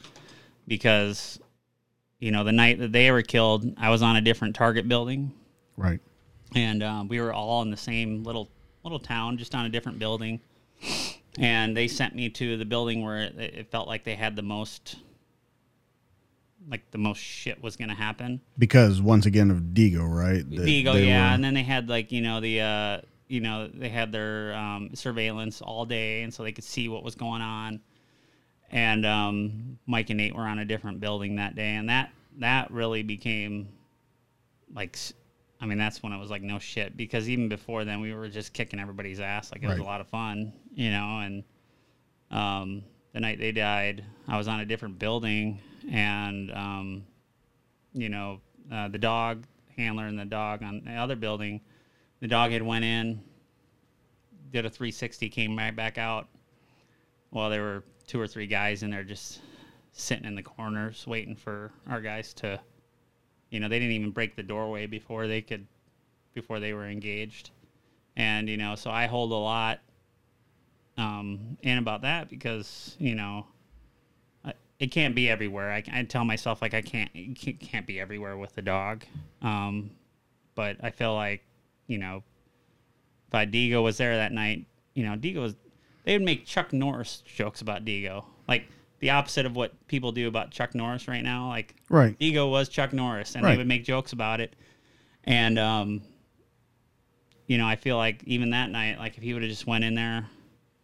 [SPEAKER 2] because you know the night that they were killed, I was on a different target building
[SPEAKER 1] Right.
[SPEAKER 2] and um, we were all in the same little little town, just on a different building. And they sent me to the building where it, it felt like they had the most, like the most shit was gonna happen.
[SPEAKER 1] Because once again of Digo, right? That they
[SPEAKER 2] yeah,
[SPEAKER 1] were-
[SPEAKER 2] and then they had like you know the, uh, you know they had their um, surveillance all day, and so they could see what was going on. And um, Mike and Nate were on a different building that day, and that that really became like I mean, that's when it was like no shit because even before then we were just kicking everybody's ass. Like it was a lot of fun, you know. And um, the night they died, I was on a different building, and um, you know, uh, the dog handler and the dog on the other building, the dog had went in, did a 360, came right back out. while they were two or three guys in there just sitting in the corners waiting for our guys to you know they didn't even break the doorway before they could before they were engaged. And you know so i hold a lot um in about that because you know I, it can't be everywhere. I, I tell myself like i can't it can't- be everywhere with the dog. Um but i feel like you know if I Digo was there that night, you know, Digo was they would make Chuck Norris jokes about Digo. Like the opposite of what people do about Chuck Norris right now. Like
[SPEAKER 1] Right.
[SPEAKER 2] Digo was Chuck Norris, and
[SPEAKER 1] Right.
[SPEAKER 2] they would make jokes about it. And um, you know, I feel like even that night, like if he would have just went in there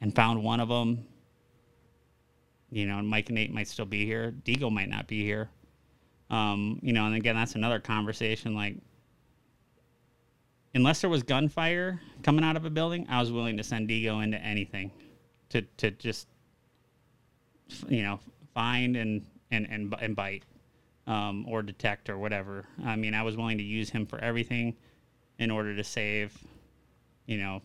[SPEAKER 2] and found one of them, you know, Mike and Nate might still be here. Digo might not be here. Um, you know, and again, that's another conversation. Like, unless there was gunfire coming out of a building, I was willing to send Digo into anything to to just you know find and and and, and bite um, or detect or whatever. I mean, I was willing to use him for everything in order to save you know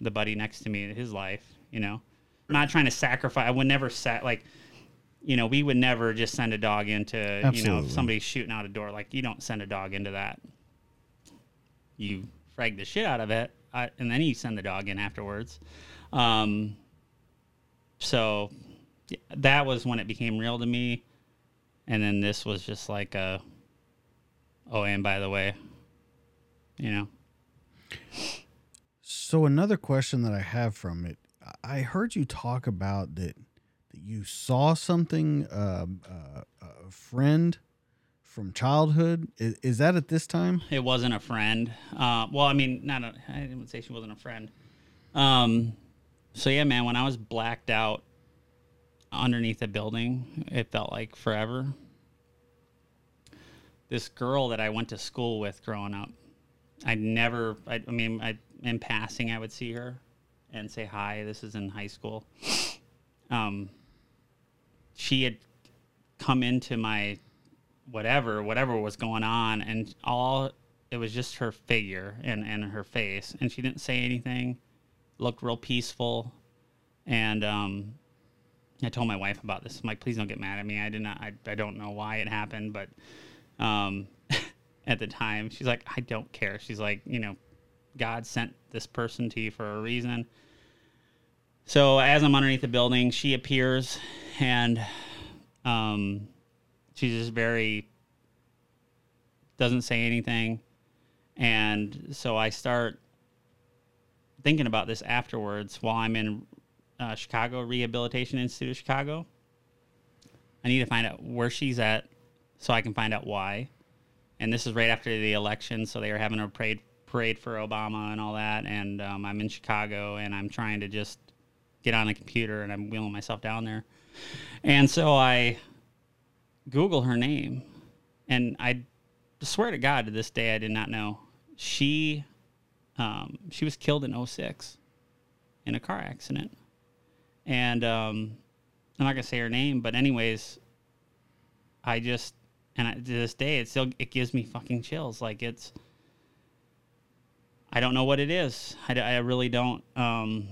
[SPEAKER 2] the buddy next to me his life. You know, I'm not trying to sacrifice. I would never set like. You know, we would never just send a dog into, you know,
[SPEAKER 1] Absolutely.
[SPEAKER 2] if somebody's shooting out a door. Like, you don't send a dog into that you frag the shit out of it, I, and then you send the dog in afterwards. Um, so that was when it became real to me, and then this was just like a, oh, and by the way, you know,
[SPEAKER 1] So another question that I have from it, I heard you talk about that that you saw something um, uh, a friend from childhood. Is, is, that at this time?
[SPEAKER 2] It wasn't a friend. Uh, well, I mean, not a, I didn't say she wasn't a friend. Um, so yeah, man, when I was blacked out underneath a building, it felt like forever. This girl that I went to school with growing up, I never, I, I mean, I, in passing, I would see her and say hi. This is in high school. Um, she had come into my whatever, whatever was going on, and all it was just her figure and, and her face, and she didn't say anything. Looked real peaceful, and um, I told my wife about this. I'm like, please don't get mad at me. I did not. I, I don't know why it happened, but um, [LAUGHS] at the time, she's like, I don't care. She's like, you know, God sent this person to you for a reason. So as I'm underneath the building, she appears, and um, she's just very doesn't say anything, and so I start thinking about this afterwards while I'm in uh, Chicago Rehabilitation Institute of Chicago. I need to find out where she's at so I can find out why. And this is right after the election, so they were having a parade parade for Obama and all that. And um, I'm in Chicago, and I'm trying to just get on the computer, and I'm wheeling myself down there. And so I Google her name, and I swear to God, to this day, I did not know she um, she was killed in 06 in a car accident and um, I'm not gonna say her name, but anyways, I just and I, to this day it still it gives me fucking chills. Like it's I don't know what it is. I, I really don't. Um,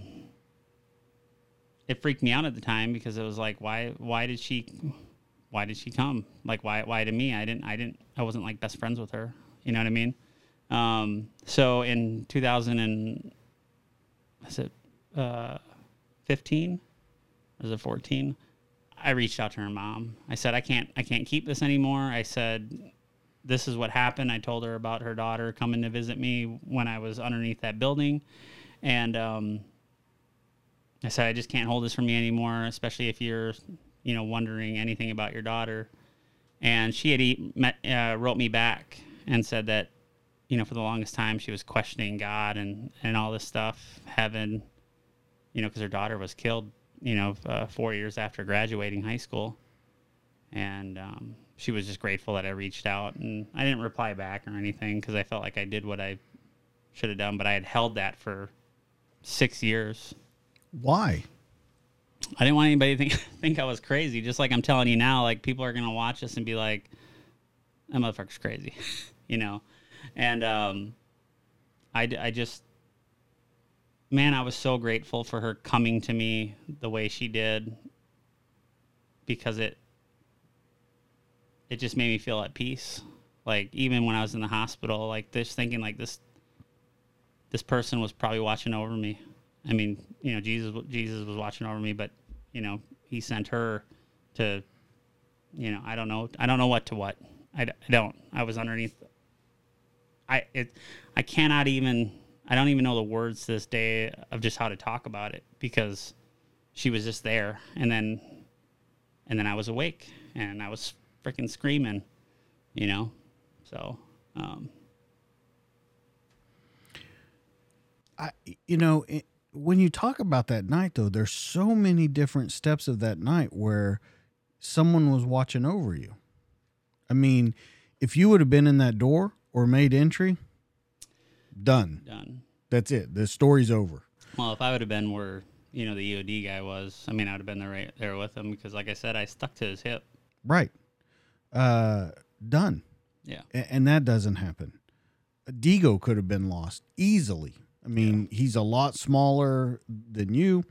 [SPEAKER 2] it freaked me out at the time because it was like, why why did she why did she come? Like why why to me? I didn't I didn't I wasn't like best friends with her. You know what I mean? Um, so in 2000 and is it uh, 15 was it 14 i reached out to her mom. I said i can't i can't keep this anymore. I said this is what happened. I told her about her daughter coming to visit me when i was underneath that building. And um, i said i just can't hold this for me anymore especially if you're you know wondering anything about your daughter. And she had e- met, uh, wrote me back and said that you know for the longest time she was questioning god and and all this stuff heaven you know, because her daughter was killed, you know, uh, four years after graduating high school. And um, she was just grateful that I reached out. And I didn't reply back or anything because I felt like I did what I should have done, but I had held that for six years.
[SPEAKER 1] Why?
[SPEAKER 2] I didn't want anybody to think, [LAUGHS] think I was crazy. Just like I'm telling you now, like people are going to watch this and be like, that motherfucker's crazy, [LAUGHS] you know? And um, I, I just, man, I was so grateful for her coming to me the way she did because it it just made me feel at peace. Like even when I was in the hospital, like just thinking like this this person was probably watching over me. I mean, you know, Jesus Jesus was watching over me, but you know, he sent her to you know, I don't know. I don't know what to what. I, I don't. I was underneath I it I cannot even I don't even know the words to this day of just how to talk about it because she was just there, and then and then I was awake and I was freaking screaming, you know. So, um,
[SPEAKER 1] I you know it, when you talk about that night though, there's so many different steps of that night where someone was watching over you. I mean, if you would have been in that door or made entry, Done.
[SPEAKER 2] Done.
[SPEAKER 1] That's it. The story's over.
[SPEAKER 2] Well, if I would have been where you know the EOD guy was, I mean, I would have been there right there with him because, like I said, I stuck to his hip.
[SPEAKER 1] Right. Uh, done.
[SPEAKER 2] Yeah.
[SPEAKER 1] A- and that doesn't happen. Digo could have been lost easily. I mean, yeah. he's a lot smaller than you.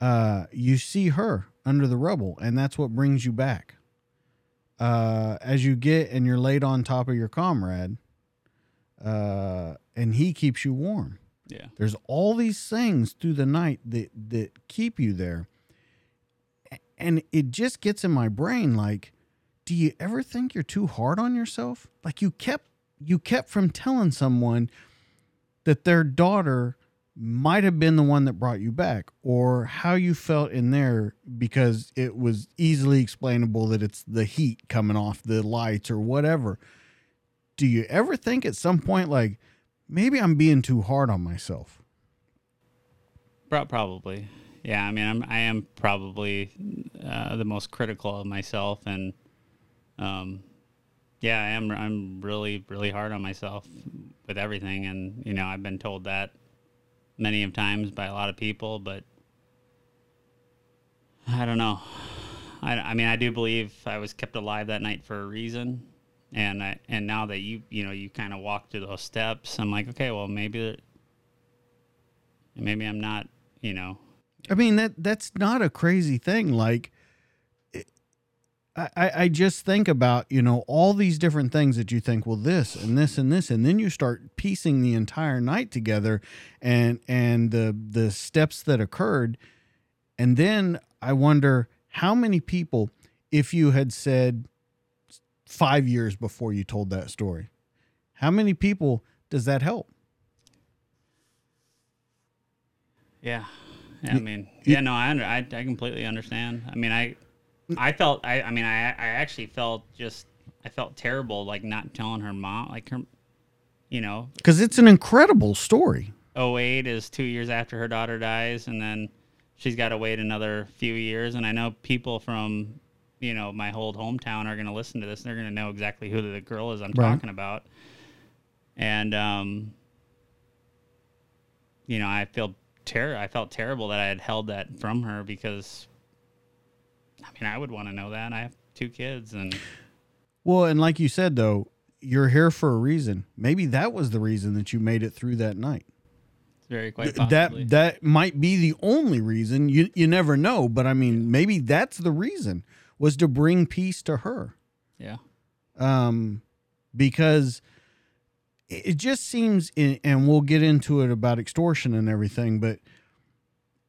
[SPEAKER 1] Uh, you see her under the rubble, and that's what brings you back. Uh, as you get and you're laid on top of your comrade, uh, and he keeps you warm.
[SPEAKER 2] Yeah.
[SPEAKER 1] There's all these things through the night that that keep you there. And it just gets in my brain like do you ever think you're too hard on yourself? Like you kept you kept from telling someone that their daughter might have been the one that brought you back or how you felt in there because it was easily explainable that it's the heat coming off the lights or whatever. Do you ever think at some point like maybe I'm being too hard on myself?
[SPEAKER 2] Probably, yeah. I mean, I'm I am probably uh, the most critical of myself, and um, yeah, I am. I'm really really hard on myself with everything, and you know, I've been told that many of times by a lot of people, but I don't know. I, I mean, I do believe I was kept alive that night for a reason, and I, and now that you you know you kind of walk through those steps, I'm like, okay, well maybe maybe I'm not, you know,
[SPEAKER 1] I mean that that's not a crazy thing. Like, I I just think about you know all these different things that you think well this and this and this and then you start piecing the entire night together, and and the the steps that occurred, and then I wonder how many people, if you had said five years before you told that story, how many people does that help?
[SPEAKER 2] Yeah. Yeah, I mean, yeah, no, I, under, I I completely understand. I mean, I mm. I felt I I mean, I I actually felt just I felt terrible like not telling her mom like her you know,
[SPEAKER 1] Because it's an incredible story.
[SPEAKER 2] 08 is 2 years after her daughter dies and then she's got to wait another few years and I know people from you know, my whole hometown are going to listen to this. They're going to know exactly who the girl is I'm
[SPEAKER 1] Right.
[SPEAKER 2] talking about. And um you know, I feel ter- I felt terrible that I had held that from her because I mean, I would want to know that. I have two kids and
[SPEAKER 1] Well, and like you said though, you're here for a reason. Maybe that was the reason that you made it through that night.
[SPEAKER 2] it's very quite possibly.
[SPEAKER 1] that that might be the only reason. You you never know, but I mean, maybe that's the reason was to bring peace to her.
[SPEAKER 2] yeah.
[SPEAKER 1] Um because it just seems and we'll get into it about extortion and everything, but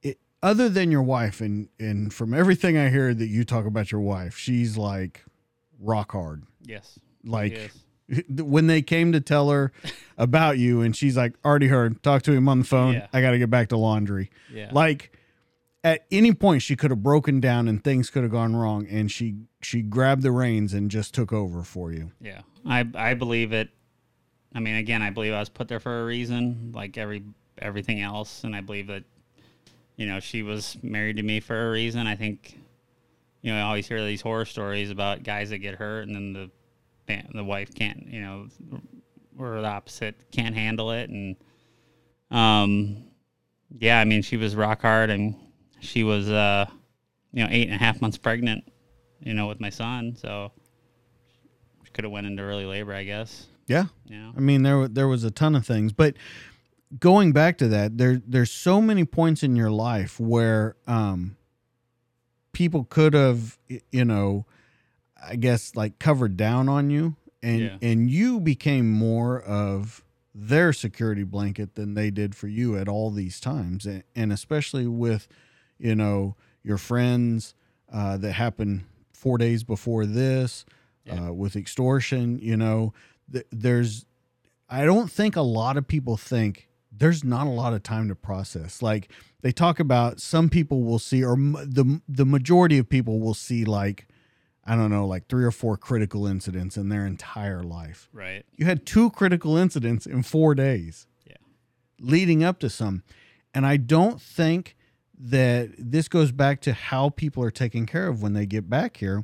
[SPEAKER 1] it other than your wife and and from everything I hear that you talk about your wife, she's like rock hard.
[SPEAKER 2] Yes.
[SPEAKER 1] Like
[SPEAKER 2] yes. [LAUGHS]
[SPEAKER 1] when they came to tell her [LAUGHS] about you and she's like already heard talk to him on the phone
[SPEAKER 2] Yeah.
[SPEAKER 1] i gotta get back to laundry
[SPEAKER 2] Yeah.
[SPEAKER 1] like at any point she could have broken down and things could have gone wrong and she she grabbed the reins and just took over for you
[SPEAKER 2] Yeah, I I believe it. I mean, again, I believe I was put there for a reason, like every everything else, and I believe that, you know, she was married to me for a reason. I think, you know, I always hear these horror stories about guys that get hurt, and then the the wife can't, you know, or the opposite can't handle it, and um, yeah, I mean, she was rock hard, and she was, uh, you know, eight and a half months pregnant, you know, with my son, so she could have went into early labor, I guess.
[SPEAKER 1] yeah
[SPEAKER 2] Yeah.
[SPEAKER 1] i mean there there was a ton of things but going back to that there there's so many points in your life where um people could have you know i guess like covered down on you and
[SPEAKER 2] Yeah.
[SPEAKER 1] and you became more of their security blanket than they did for you at all these times and, and especially with you know your friends uh, that happened four days before this
[SPEAKER 2] Yeah.
[SPEAKER 1] uh, with extortion you know th- there's i don't think a lot of people think there's not a lot of time to process like they talk about some people will see or m- the the majority of people will see like i don't know like three or four critical incidents in their entire life
[SPEAKER 2] Right.
[SPEAKER 1] you had two critical incidents in 4 days
[SPEAKER 2] Yeah.
[SPEAKER 1] leading up to some and i don't think that this goes back to how people are taken care of when they get back here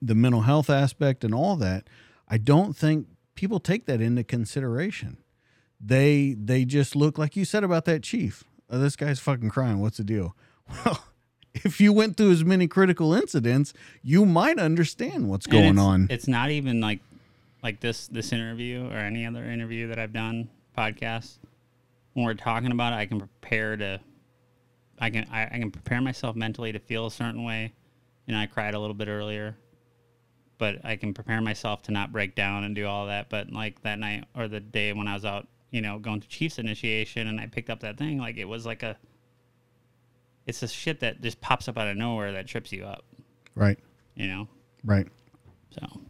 [SPEAKER 1] the mental health aspect and all that i don't think people take that into consideration they they just look like you said about that chief oh, this guy's fucking crying what's the deal [LAUGHS] well if you went through as many critical incidents you might understand what's going
[SPEAKER 2] it's-
[SPEAKER 1] on
[SPEAKER 2] It's not even like like this this interview or any other interview that I've done podcast. When we're talking about it, I can prepare to. I can I, I can prepare myself mentally to feel a certain way. You know, I cried a little bit earlier, but I can prepare myself to not break down and do all that. But like that night or the day when I was out, you know, going to Chiefs initiation and I picked up that thing, like it was like a. It's the shit that just pops up out of nowhere that trips you up.
[SPEAKER 1] right
[SPEAKER 2] You know,
[SPEAKER 1] right
[SPEAKER 2] so.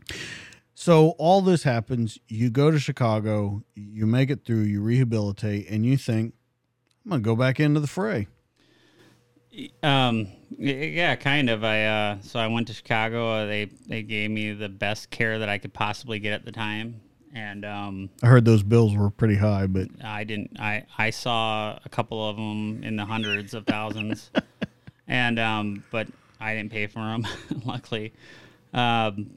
[SPEAKER 1] So all this happens. You go to Chicago, you make it through, you rehabilitate, and you think I'm gonna go back into the fray.
[SPEAKER 2] Um, yeah, kind of. I uh, so I went to Chicago. Uh, they they gave me the best care that I could possibly get at the time, and um,
[SPEAKER 1] I heard those bills were pretty high, but
[SPEAKER 2] I didn't. I I saw a couple of them in the hundreds of thousands, [LAUGHS] and um, but I didn't pay for them, [LAUGHS] luckily. Um,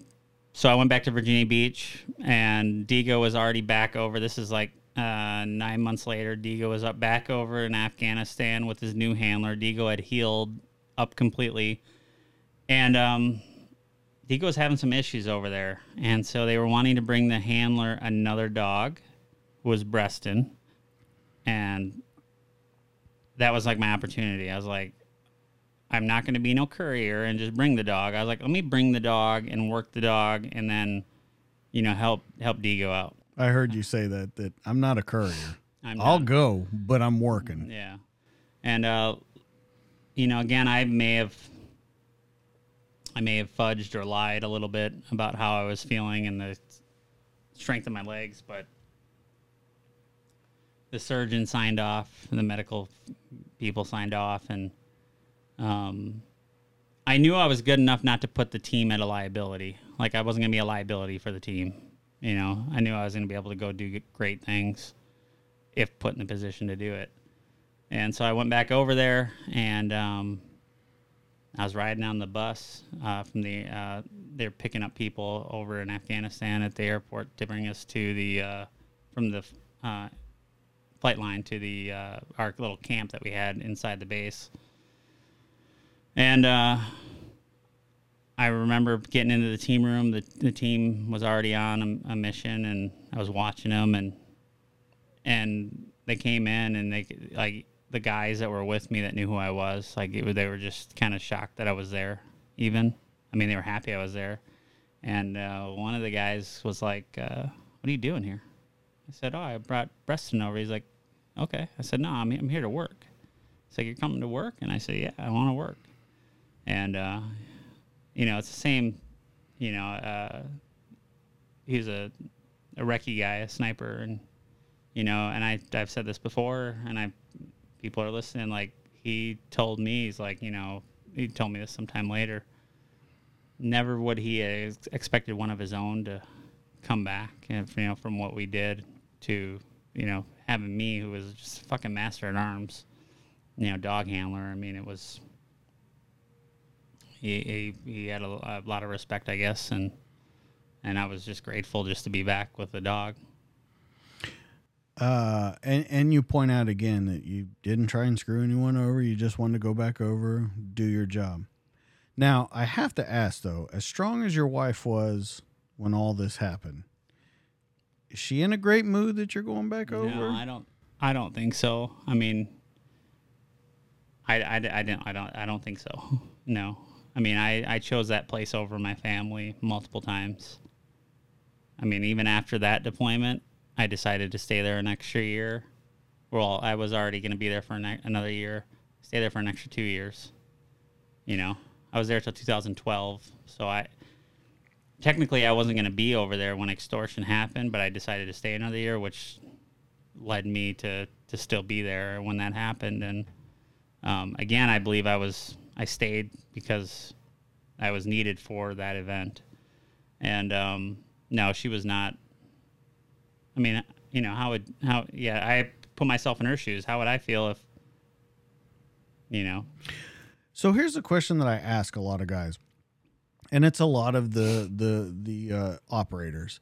[SPEAKER 2] so I went back to Virginia Beach, and Digo was already back over. This is like uh, nine months later. Digo was up back over in Afghanistan with his new handler. Digo had healed up completely, and um, Digo was having some issues over there, and so they were wanting to bring the handler another dog, who was Preston, and that was like my opportunity. I was like, I'm not going to be no courier and just bring the dog. I was like, let me bring the dog and work the dog, and then, you know, help help Digo out.
[SPEAKER 1] I heard you say that that I'm not a courier. [SIGHS]
[SPEAKER 2] I'm
[SPEAKER 1] I'll
[SPEAKER 2] not-
[SPEAKER 1] go, but I'm working.
[SPEAKER 2] Yeah. And uh you know, again I may have I may have fudged or lied a little bit about how I was feeling and the strength of my legs, but the surgeon signed off, the medical people signed off and um I knew I was good enough not to put the team at a liability. Like I wasn't going to be a liability for the team. You know, I knew I was going to be able to go do great things if put in the position to do it. And so I went back over there, and um, I was riding on the bus uh, from the. Uh, they're picking up people over in Afghanistan at the airport to bring us to the uh, from the uh, flight line to the uh, our little camp that we had inside the base. And uh, I remember getting into the team room. The, the team was already on a, a mission, and I was watching them, and and they came in, and they like the guys that were with me that knew who I was. Like it, they were just kind of shocked that I was there. Even, I mean, they were happy I was there. And uh, one of the guys was like, uh, "What are you doing here?" I said, "Oh, I brought Preston over." He's like, "Okay." I said, "No, I'm I'm here to work." He's like, "You're coming to work?" And I said, "Yeah, I want to work." And uh, you know, it's the same. You know, uh, he's a a recce guy, a sniper, and you know, and I I've said this before, and I people are listening. Like he told me, he's like, you know, he told me this sometime later. Never would he expected one of his own to come back, and you know, from what we did to you know having me, who was just fucking master at arms, you know, dog handler. I mean, it was he he, he had a, a lot of respect, I guess, and and I was just grateful just to be back with the dog.
[SPEAKER 1] Uh, and and you point out again that you didn't try and screw anyone over. You just wanted to go back over, do your job. Now I have to ask though, as strong as your wife was when all this happened, is she in a great mood that you're going back over?
[SPEAKER 2] No, I don't. I don't think so. I mean, I, I, I didn't. I don't. I don't think so. [LAUGHS] No. I mean, I, I chose that place over my family multiple times. I mean, even after that deployment, I decided to stay there an extra year. Well, I was already going to be there for an, another year. Stay there for an extra two years. You know, I was there till 2012. So I technically I wasn't going to be over there when extortion happened, but I decided to stay another year, which led me to to still be there when that happened. And um, again, I believe I was I stayed because I was needed for that event. And um, no, she was not. I mean, you know, how would how yeah, I put myself in her shoes. How would I feel if you know?
[SPEAKER 1] So here's a question that I ask a lot of guys, and it's a lot of the the the uh, operators.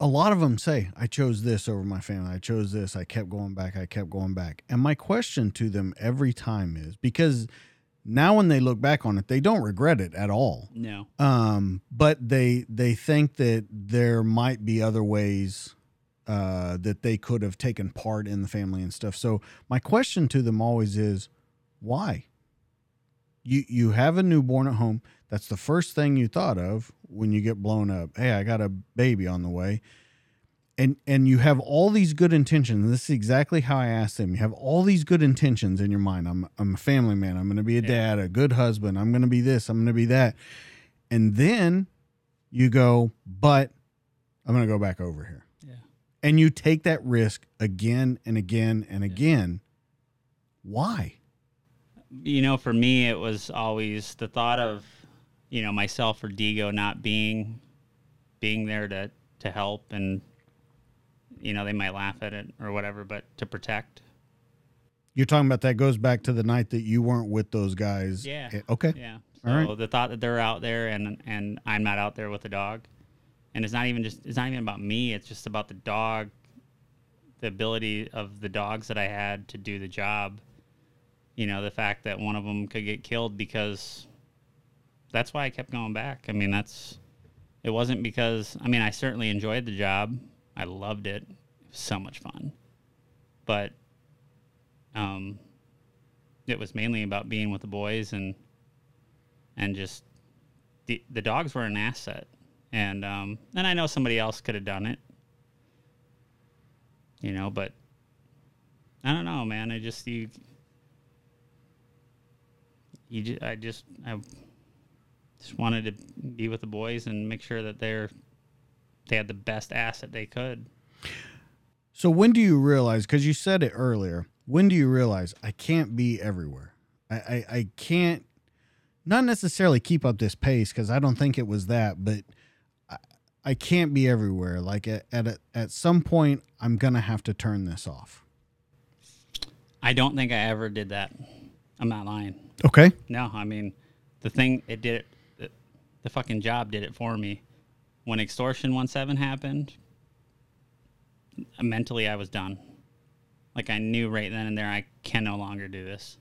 [SPEAKER 1] A lot of them say, "I chose this over my family. I chose this. I kept going back. I kept going back." And my question to them every time is because now when they look back on it, they don't regret it at all.
[SPEAKER 2] No.
[SPEAKER 1] Um, but they they think that there might be other ways uh, that they could have taken part in the family and stuff. So my question to them always is, why? You you have a newborn at home. That's the first thing you thought of when you get blown up. Hey, I got a baby on the way. And and you have all these good intentions. This is exactly how I asked them. You have all these good intentions in your mind. I'm I'm a family man. I'm going to be a dad, a good husband. I'm going to be this. I'm going to be that. And then you go, but I'm going to go back over here.
[SPEAKER 2] Yeah.
[SPEAKER 1] And you take that risk again and again and again Why?
[SPEAKER 2] you know, for me, it was always the thought of, you know, myself or Digo not being, being there to to help, and you know, they might laugh at it or whatever, but to protect.
[SPEAKER 1] You're talking about that goes back to the night that you weren't with those guys.
[SPEAKER 2] Yeah.
[SPEAKER 1] Eh, Okay.
[SPEAKER 2] Yeah. So
[SPEAKER 1] All right.
[SPEAKER 2] the thought that they're out there and and I'm not out there with the dog, and it's not even just it's not even about me. It's just about the dog, the ability of the dogs that I had to do the job. You know, the fact that one of them could get killed because that's why I kept going back. I mean, that's it wasn't because I mean I certainly enjoyed the job. I loved it. It was so much fun, but um, it was mainly about being with the boys and and just the the dogs were an asset, and um, and I know somebody else could have done it, you know, but I don't know, man. I just you you just, I just I just wanted to be with the boys and make sure that they're they had the best asset they could.
[SPEAKER 1] So when do you realize? Because you said it earlier. When do you realize I can't be everywhere? I I, I can't not necessarily keep up this pace because I don't think it was that, but I, I can't be everywhere. Like at at a, at some point, I'm gonna have to turn this off.
[SPEAKER 2] I don't think I ever did that. I'm not lying.
[SPEAKER 1] Okay.
[SPEAKER 2] No, I mean, the thing it did it, the, the fucking job did it for me. When extortion one seven happened, mentally I was done. Like I knew right then and there I can no longer do this.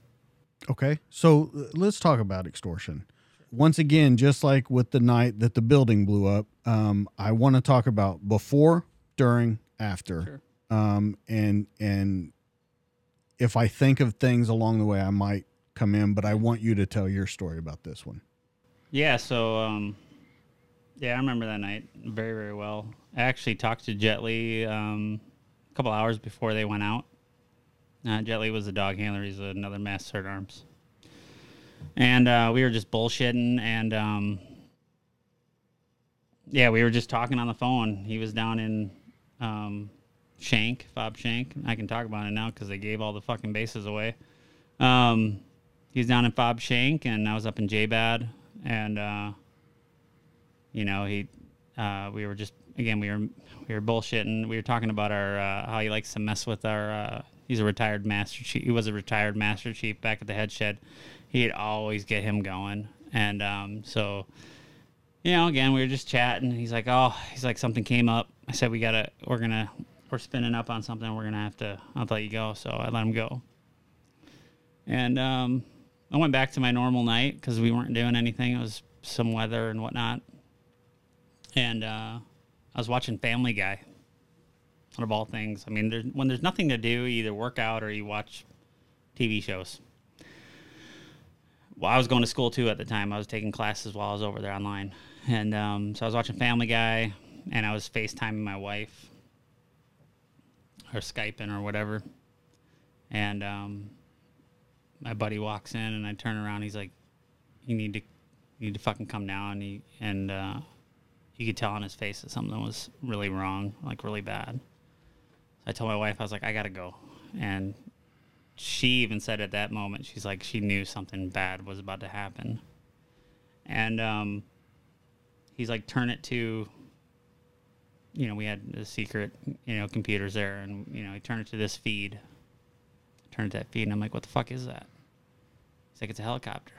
[SPEAKER 1] Okay. So uh, let's talk about extortion. Once again, just like with the night that the building blew up, um, I want to talk about before, during, after,
[SPEAKER 2] Sure.
[SPEAKER 1] um, and and if I think of things along the way, I might come in. But I want you to tell your story about this one.
[SPEAKER 2] Yeah, so um, yeah, I remember that night very very well. I actually talked to Jet Li um, a couple hours before they went out. Uh, Jet Li was the dog handler. He's another master at arms. And uh, we were just bullshitting, and um, yeah, we were just talking on the phone. He was down in um, Shank, Fob Shank. I can talk about it now because they gave all the fucking bases away. Um, he was down in Fob Shank, and I was up in J-Bad, and uh, you know he, uh, we were just again we were we were bullshitting. We were talking about our uh, how he likes to mess with our. Uh, he's a retired master chief. He was a retired master chief back at the head shed. He'd always get him going, and um, so you know, again, we were just chatting. He's like, "Oh, he's like something came up." I said, "We gotta, we're gonna, we're spinning up on something. We're gonna have to. I'll let you go." So I let him go, and um, I went back to my normal night because we weren't doing anything. It was some weather and whatnot, and uh, I was watching Family Guy. Out of all things, I mean, there's, when there's nothing to do, you either work out or you watch TV shows. Well, I was going to school too at the time. I was taking classes while I was over there online, and um, so I was watching Family Guy, and I was FaceTiming my wife, or Skyping or whatever, and um, my buddy walks in, and I turn around. He's like, "You need to, you need to fucking come now," and he and uh, you could tell on his face that something was really wrong, like really bad. I told my wife, I was like, "I gotta go," and she even said at that moment, she's like, she knew something bad was about to happen. And um, he's like, turn it to, you know, we had the secret, you know, computers there, and you know, he turned it to this feed. turned it to that feed, and I'm like, what the fuck is that? He's like, it's a helicopter.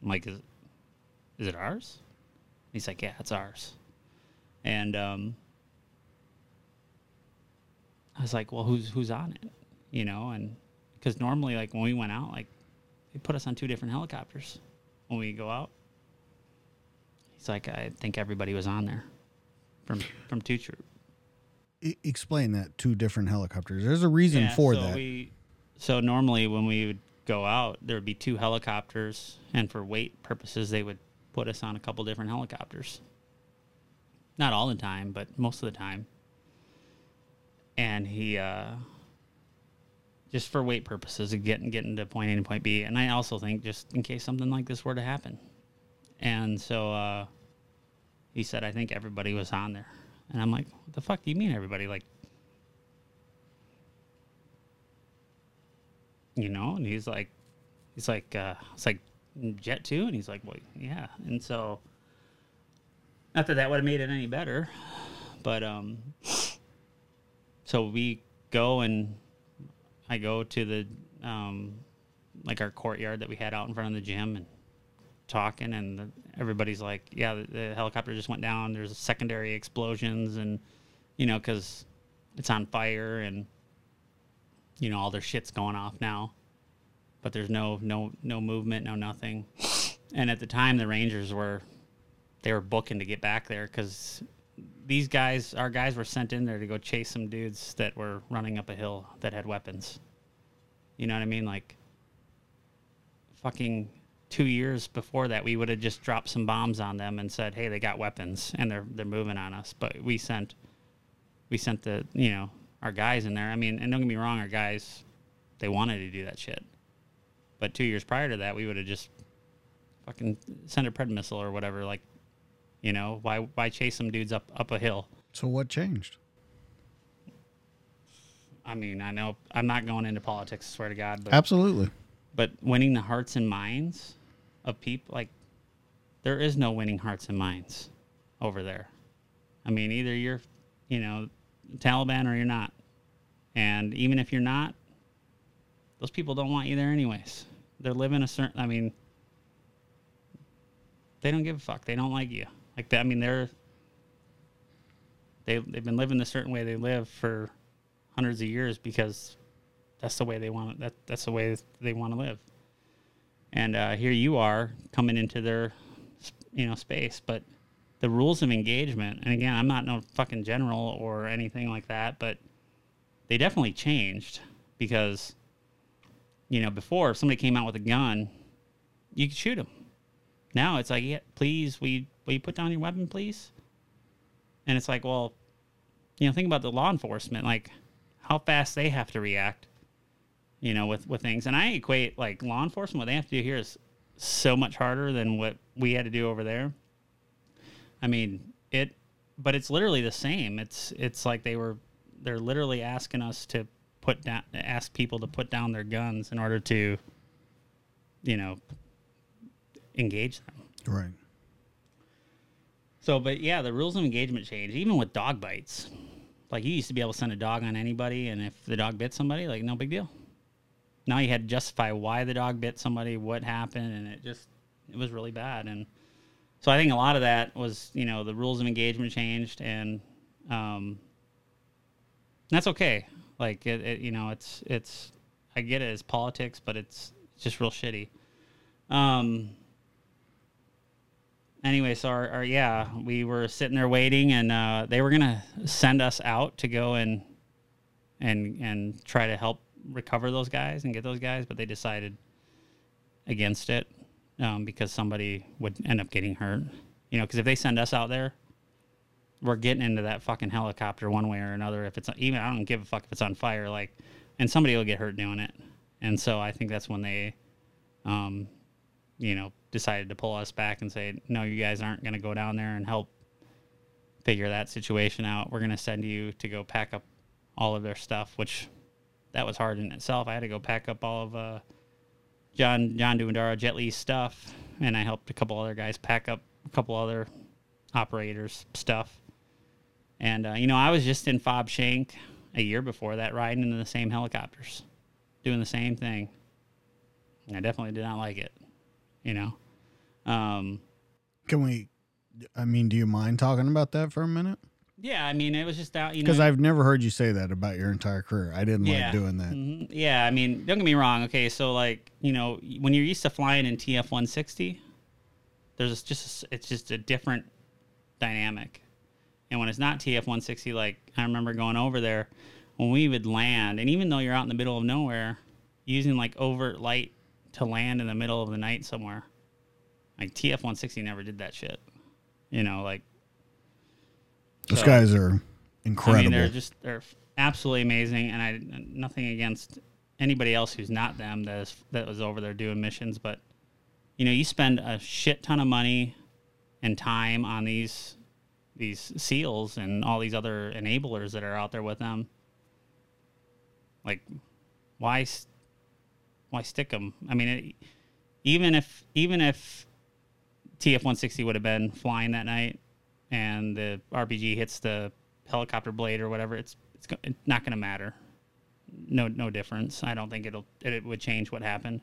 [SPEAKER 2] I'm like, is, is it ours? He's like, yeah, it's ours. And um, I was like, well, who's who's on it? You know, and because normally, like when we went out, like they put us on two different helicopters when we go out. He's like, I think everybody was on there from from two troop.
[SPEAKER 1] E- explain that two different helicopters. There's a reason
[SPEAKER 2] Yeah,
[SPEAKER 1] for
[SPEAKER 2] so
[SPEAKER 1] that.
[SPEAKER 2] We, so normally when we would go out, there would be two helicopters, and for weight purposes, they would put us on a couple different helicopters. Not all the time, but most of the time. And he, uh, just for weight purposes, getting getting to point A and point B, and I also think just in case something like this were to happen. And so uh, he said, I think everybody was on there. And I'm like, what the fuck do you mean everybody? Like, you know, and he's like, he's like, uh, it's like jet two, and he's like, well, yeah, and so. Not that that would have made it any better, but um, so we go and I go to the um, like our courtyard that we had out in front of the gym and talking, and the, everybody's like, "Yeah, the, the helicopter just went down. There's secondary explosions, and you know, because it's on fire, and you know, all their shit's going off now, but there's no no no movement, no nothing." And at the time, the Rangers were they were booking to get back there because these guys, our guys, were sent in there to go chase some dudes that were running up a hill that had weapons. You know what I mean? Like, fucking two years before that, we would have just dropped some bombs on them and said, "Hey, they got weapons and they're they're moving on us." But we sent, we sent the you know our guys in there. I mean, and don't get me wrong, our guys, they wanted to do that shit. But two years prior to that, we would have just fucking sent a pred missile or whatever, like you know, why why chase some dudes up up a hill?
[SPEAKER 1] So what changed?
[SPEAKER 2] I mean, I know I'm not going into politics, I swear to God, but
[SPEAKER 1] Absolutely.
[SPEAKER 2] but winning the hearts and minds of people like there is no winning hearts and minds over there. I mean, either you're, you know, Taliban or you're not. And even if you're not, those people don't want you there anyways. They're living a certain I mean they don't give a fuck. They don't like you. Like that I mean they're they they've been living the certain way they live for hundreds of years because that's the way they want that that's the way they want to live. And uh, here you are coming into their you know space, but the rules of engagement, and again, I'm not no fucking general or anything like that, but they definitely changed because you know before if somebody came out with a gun, you could shoot them. Now it's like, yeah, please, we will you put down your weapon, please? And it's like, well, you know, think about the law enforcement, like how fast they have to react, you know, with with things. And I equate like law enforcement, what they have to do here is so much harder than what we had to do over there. I mean, it, but it's literally the same. It's it's like they were, they're literally asking us to put down, ask people to put down their guns in order to, you know, engage them.
[SPEAKER 1] Right.
[SPEAKER 2] So, but yeah, the rules of engagement change, even with dog bites. Like you used to be able to send a dog on anybody, and if the dog bit somebody, like no big deal. Now you had to justify why the dog bit somebody, what happened, and it just it was really bad. And so I think a lot of that was, you know, the rules of engagement changed, and um, that's okay. Like it, it, you know, it's it's I get it as politics, but it's just real shitty. Um, anyway, so our, our, yeah, we were sitting there waiting, and uh, they were gonna send us out to go and and and try to help recover those guys and get those guys, but they decided against it um, because somebody would end up getting hurt. You know, because if they send us out there, we're getting into that fucking helicopter one way or another. If it's even, I don't give a fuck if it's on fire, like, and somebody will get hurt doing it. And so I think that's when they, um, you know, decided to pull us back and say, no, you guys aren't going to go down there and help figure that situation out. We're going to send you to go pack up all of their stuff, which that was hard in itself. I had to go pack up all of uh, John John Douangdara Jet stuff, and I helped a couple other guys pack up a couple other operators stuff. And uh, you know, I was just in Fob Shank a year before that, riding in the same helicopters, doing the same thing. And I definitely did not like it you know. Um,
[SPEAKER 1] Can we? I mean, do you mind talking about that for a minute?
[SPEAKER 2] yeah, I mean, it was just out, you know.
[SPEAKER 1] Because I've never heard you say that about your entire career. I didn't like doing that.
[SPEAKER 2] Mhm. Yeah, I mean, don't get me wrong. Okay, so like you know, when you're used to flying in TF 160, there's just it's just a different dynamic. And when it's not TF 160, like I remember going over there when we would land, and even though you're out in the middle of nowhere, using like overt light to land in the middle of the night somewhere, like TF 160 never did that shit. You know, like
[SPEAKER 1] Those
[SPEAKER 2] so-
[SPEAKER 1] guys are incredible.
[SPEAKER 2] I mean, they're just they're absolutely amazing, and I nothing against anybody else who's not them that is that was over there doing missions, but you know, you spend a shit ton of money and time on these these seals and all these other enablers that are out there with them. Like, why? why stick them? I mean, it, even if even if TF 160 would have been flying that night, and the RPG hits the helicopter blade or whatever, it's it's, it's not going to matter. No no difference. I don't think it'll it, it would change what happened.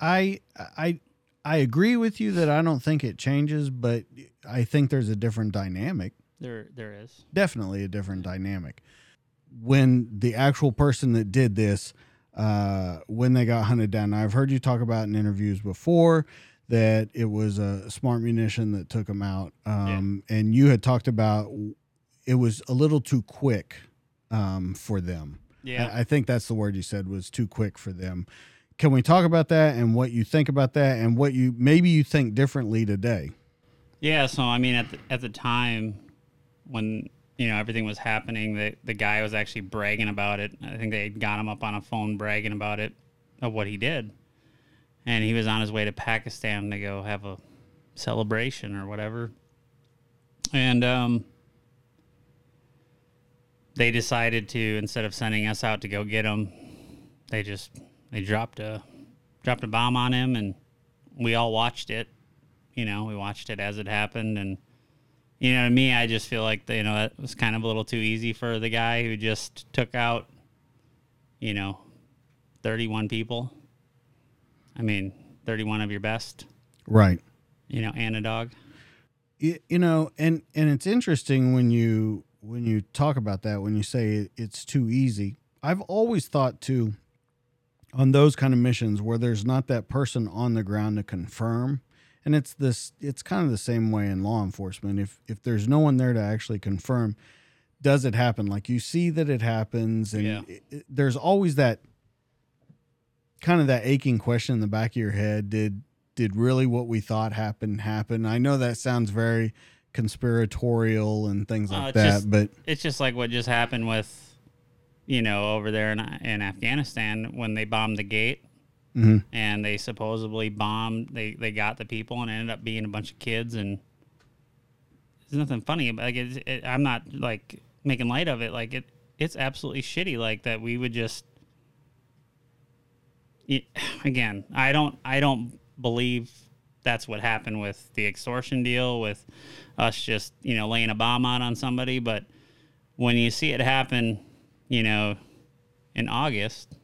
[SPEAKER 1] I I I agree with you that I don't think it changes, but I think there's a different dynamic.
[SPEAKER 2] There there is.
[SPEAKER 1] Definitely a different dynamic. When the actual person that did this, uh, when they got hunted down, I've heard you talk about in interviews before that it was a smart munition that took them out, um, and you had talked about it was a little too quick um, for them.
[SPEAKER 2] Yeah.
[SPEAKER 1] I, I think that's the word you said was too quick for them. Can we talk about that and what you think about that and what you maybe you think differently today?
[SPEAKER 2] Yeah, so I mean, at the, at the time when you know everything was happening, the the guy was actually bragging about it. I think they got him up on a phone bragging about it of what he did, and he was on his way to Pakistan to go have a celebration or whatever, and um, they decided to instead of sending us out to go get him, they just they dropped a dropped a bomb on him, and we all watched it you know, we watched it as it happened, and you know, to me, I just feel like you know that was kind of a little too easy for the guy who just took out, you know, thirty-one people. I mean, thirty-one of your best,
[SPEAKER 1] Right.
[SPEAKER 2] you know, and a dog.
[SPEAKER 1] you, you know and and it's interesting when you when you talk about that when you say it's too easy i've always thought too on those kind of missions where there's not that person on the ground to confirm. And it's this it's kind of the same way in law enforcement. If if there's no one there to actually confirm does it happen? Like you see that it happens and
[SPEAKER 2] Yeah.
[SPEAKER 1] it- it- there's always that kind of that aching question in the back of your head. Did did really what we thought happened happen? I know that sounds very conspiratorial and things
[SPEAKER 2] Uh,
[SPEAKER 1] like
[SPEAKER 2] it's
[SPEAKER 1] that
[SPEAKER 2] just-
[SPEAKER 1] but
[SPEAKER 2] It's just like what just happened with, you know, over there in in Afghanistan when they bombed the gate.
[SPEAKER 1] Mhm.
[SPEAKER 2] And they supposedly bombed. They they got the people and ended up being a bunch of kids. And there's nothing funny about like it's, it. I'm not like making light of it. Like it, it's absolutely shitty. Like that we would just. [SIGHS] Again, I don't. I don't believe that's what happened with the extortion deal with us just you know laying a bomb out on somebody. But when you see it happen, you know, in August,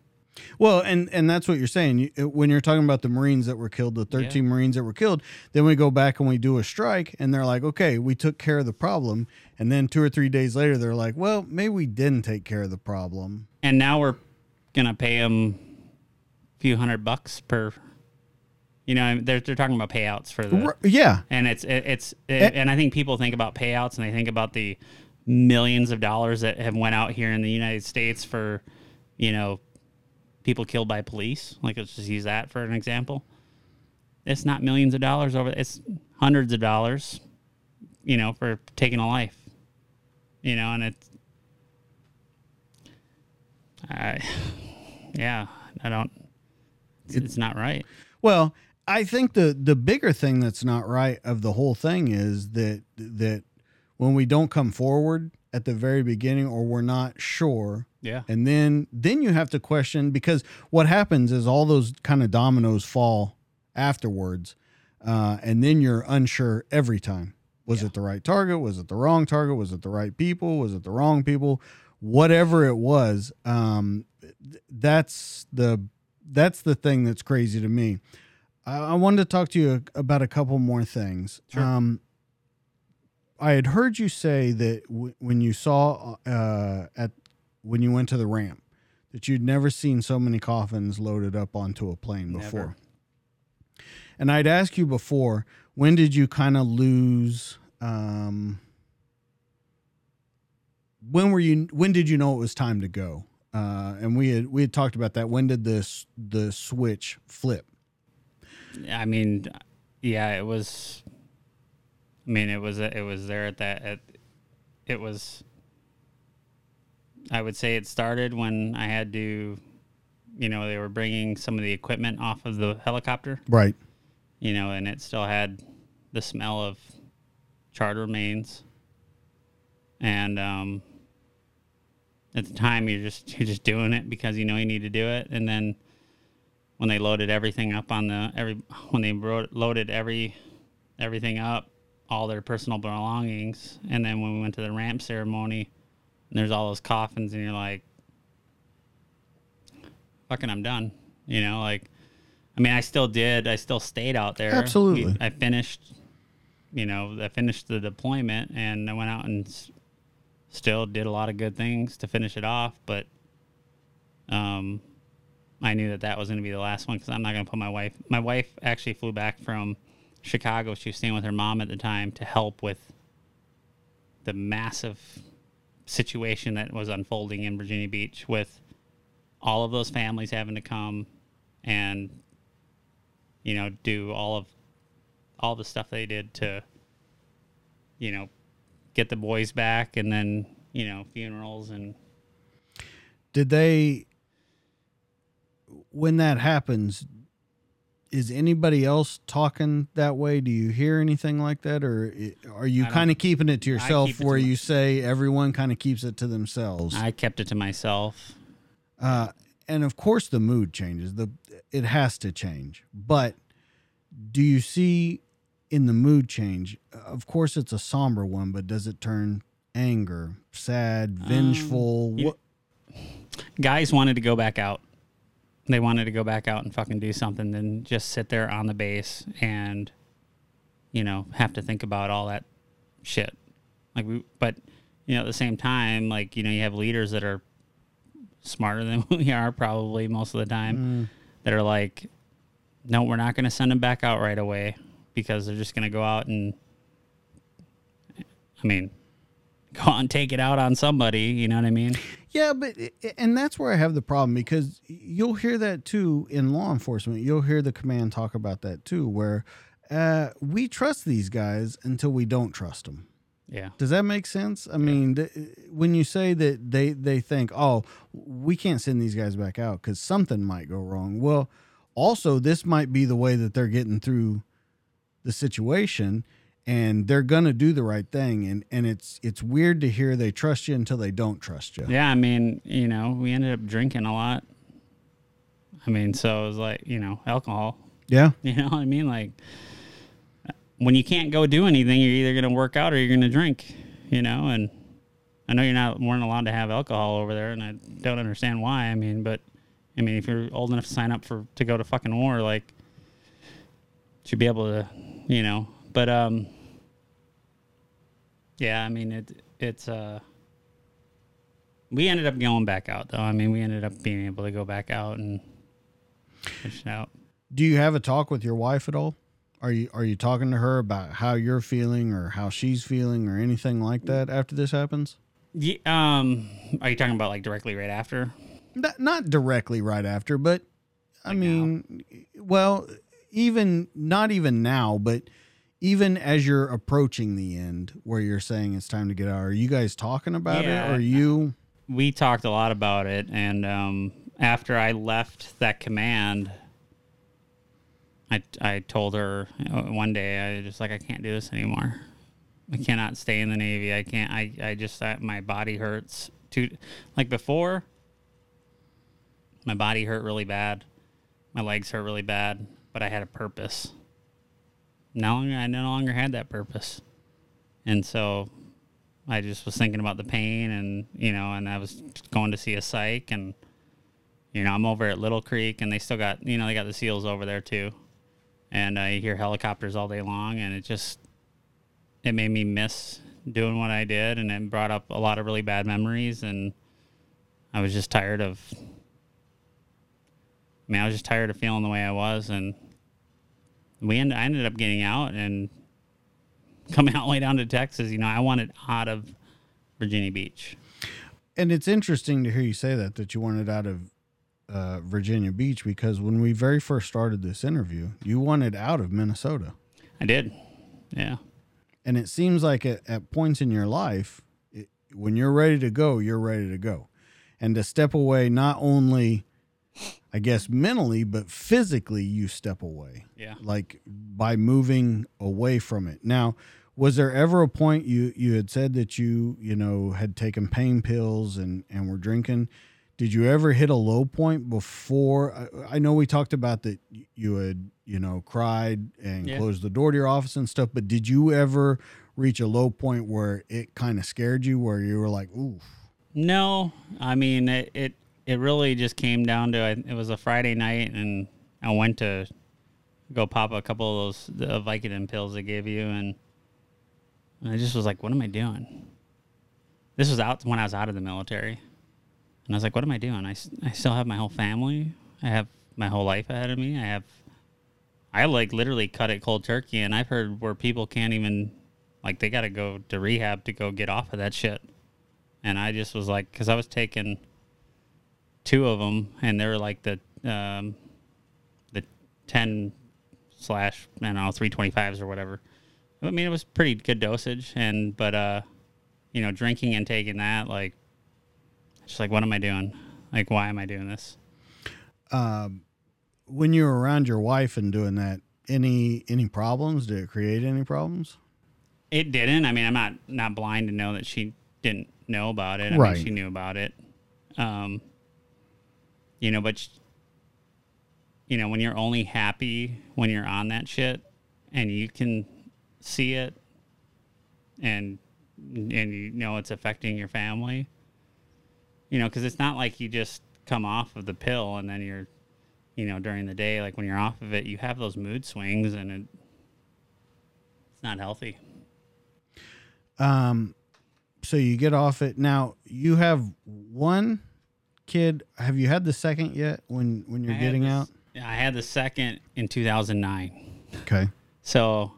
[SPEAKER 1] Well, and and that's what you're saying. You, when you're talking about the Marines that were killed, the 13 Marines that were killed, then we go back and we do a strike, and they're like, okay, we took care of the problem, and then two or three days later, they're like, well, maybe we didn't take care of the problem.
[SPEAKER 2] and now we're gonna pay them a few hundred bucks per. You know, they're they're talking about payouts for the,
[SPEAKER 1] yeah,
[SPEAKER 2] and it's it, it's and I think people think about payouts and they think about the millions of dollars that have went out here in the United States for, you know, people killed by police. Like let's just use that for an example. It's not millions of dollars over. It's hundreds of dollars, you know, for taking a life. You know, and it's, I, yeah, I don't. It's, it's not right.
[SPEAKER 1] Well, I think the the bigger thing that's not right of the whole thing is that that when we don't come forward at the very beginning or we're not sure.
[SPEAKER 2] Yeah.
[SPEAKER 1] and then then you have to question because what happens is all those kind of dominoes fall afterwards uh, and then you're unsure every time. Was it the right target? Was it the wrong target? Was it the right people? Was it the wrong people? Whatever it was um, that's the that's the thing that's crazy to me. I, I wanted to talk to you about a couple more things.
[SPEAKER 2] Sure.
[SPEAKER 1] um, I had heard you say that w- when you saw uh, at when you went to the ramp that you'd never seen so many coffins loaded up onto a plane
[SPEAKER 2] Never.
[SPEAKER 1] before. And I'd ask you before, when did you kind of lose? Um, when were you? When did you know it was time to go? Uh, and we had we had talked about that. When did this the switch flip?
[SPEAKER 2] I mean, yeah, it was. I mean, it was it was there at that at. It was. I would say it started when I had to, you know, they were bringing some of the equipment off of the helicopter,
[SPEAKER 1] Right.
[SPEAKER 2] you know, and it still had the smell of charred remains. And um, at the time you're just you're just doing it because you know you need to do it, and then when they loaded everything up on the every when they loaded every everything up, all their personal belongings, and then when we went to the ramp ceremony, and there's all those coffins, and you're like, fucking, I'm done. You know, like, I mean, I still did. I still stayed out there.
[SPEAKER 1] Absolutely.
[SPEAKER 2] We- I finished. You know, I finished the deployment, and I went out and s- still did a lot of good things to finish it off, but um, I knew that that was going to be the last one because I'm not going to put my wife. My wife actually flew back from Chicago. She was staying with her mom at the time to help with the massive situation that was unfolding in Virginia Beach with all of those families having to come and you know do all of all the stuff they did to you know get the boys back and then you know funerals and
[SPEAKER 1] Did they, when that happens, is anybody else talking that way? Do you hear anything like that, or are you kind of keeping it to yourself,
[SPEAKER 2] it to
[SPEAKER 1] where
[SPEAKER 2] my-
[SPEAKER 1] you say everyone kind of keeps it to themselves?
[SPEAKER 2] I kept it to myself.
[SPEAKER 1] Uh, and of course, the mood changes. The it has to change. But do you see in the mood change? Of course, it's a somber one, but does it turn anger, sad, vengeful?
[SPEAKER 2] Um, you-
[SPEAKER 1] what?
[SPEAKER 2] Guys wanted to go back out. They wanted to go back out and fucking do something than just sit there on the base and, you know, have to think about all that shit. Like we, but you know, at the same time, like you know, you have leaders that are smarter than [LAUGHS] we are probably most of the time mm. that are like, no, we're not going to send them back out right away because they're just going to go out and, I mean, [LAUGHS] go out and take it out on somebody. You know what I mean?
[SPEAKER 1] Yeah, but eh, eh, and that's where I have the problem because you'll hear that too in law enforcement. You'll hear the command talk about that too, where uh, we trust these guys until we don't trust them.
[SPEAKER 2] Yeah.
[SPEAKER 1] Does that make sense? I mean, th- eh, when you say that they they think, "Oh, we can't send these guys back out cuz something might go wrong." Well, also this might be the way that they're getting through the situation and they're to do the right thing and and it's it's weird to hear they trust you until they don't trust you.
[SPEAKER 2] Yeah, I mean, you know, we ended up drinking a lot. I mean, so it was like, you know, alcohol.
[SPEAKER 1] Yeah. [LAUGHS]
[SPEAKER 2] You know what I mean? Like, when you can't go do anything, you're either to work out or you're to drink, you know? And I know you're not, weren't allowed to have alcohol over there, and I don't understand why. I mean, but, I mean, if you're old enough to sign up for, to go to fucking war, like, should be able to, you know? But, um, yeah, I mean, it, it's, uh, we ended up going back out though. I mean, we ended up being able to go back out and finish out.
[SPEAKER 1] Do you have a talk with your wife at all? Are you are you talking to her about how you're feeling or how she's feeling or anything like that after this happens?
[SPEAKER 2] Yeah, um, are you talking about like directly right after?
[SPEAKER 1] Not, not directly right after, but I
[SPEAKER 2] Like
[SPEAKER 1] mean, well, even not even now, but even as you're approaching the end where you're saying it's time to get out, are you guys talking about
[SPEAKER 2] Yeah.
[SPEAKER 1] it? Or are you
[SPEAKER 2] We talked a lot about it, and um, after I left that command, I I told her one day I just like I can't do this anymore. I cannot stay in the Navy. I can't. I I just I, my body hurts too. Like before, my body hurt really bad. My legs hurt really bad, but I had a purpose. No longer, I no longer had that purpose, and so I just was thinking about the pain, and you know, and I was going to see a psych, and you know, I'm over at Little Creek, and they still got, you know, they got the seals over there too, and uh, I hear helicopters all day long, and it just it made me miss doing what I did, and it brought up a lot of really bad memories, and I was just tired of. I mean, I was just tired of feeling the way I was, and we end, I ended up getting out and coming all the way down to Texas. You know, I wanted out of Virginia Beach.
[SPEAKER 1] and it's interesting to hear you say that that you wanted out of uh, Virginia Beach because when we very first started this interview, you wanted out of Minnesota.
[SPEAKER 2] I did. Yeah.
[SPEAKER 1] And it seems like at, at points in your life, it, when you're ready to go, you're ready to go. And to step away, not only, I guess, mentally, but physically, you step away.
[SPEAKER 2] Yeah.
[SPEAKER 1] Like by moving away from it. Now, was there ever a point you you had said that you you know had taken pain pills and and were drinking? Did you ever hit a low point before? I, I know we talked about that you had you know cried and
[SPEAKER 2] Yeah.
[SPEAKER 1] closed the door to your office and stuff, but did you ever reach a low point where it kind of scared you, where you were like, "Ooh,
[SPEAKER 2] No, I mean it. It, it really just came down to it was a Friday night, and I went to go pop a couple of those the Vicodin pills they gave you, and, and I just was like, "What am I doing?" This was out when I was out of the military, and I was like, "What am I doing? I, I still have my whole family. I have my whole life ahead of me. I have." I like literally cut it cold turkey, and I've heard where people can't even, like, they got to go to rehab to go get off of that shit and I just was like, because I was taking two of them, and they were like the um, the ten slash I don't know three twenty fives or whatever. I mean, it was pretty good dosage, and but uh, you know, drinking and taking that, like, just like, what am I doing? Like, why am I doing this?
[SPEAKER 1] Um, when you were around your wife and doing that, any any problems? Did it create any problems?"
[SPEAKER 2] It didn't. I mean, I'm not not blind to know that she didn't know about it. I
[SPEAKER 1] Right.
[SPEAKER 2] mean, she knew about it. Um, you know, but you know, when you're only happy when you're on that shit, and you can see it, and and you know it's affecting your family. You know, because it's not like you just come off of the pill and then you're, you know, during the day, like when you're off of it, you have those mood swings, and it, it's not healthy.
[SPEAKER 1] Um, so you get off it. Now you have one kid. Have you had the second yet? When when you're getting
[SPEAKER 2] this-
[SPEAKER 1] out?
[SPEAKER 2] Yeah, I had the second in 2009.
[SPEAKER 1] Okay.
[SPEAKER 2] So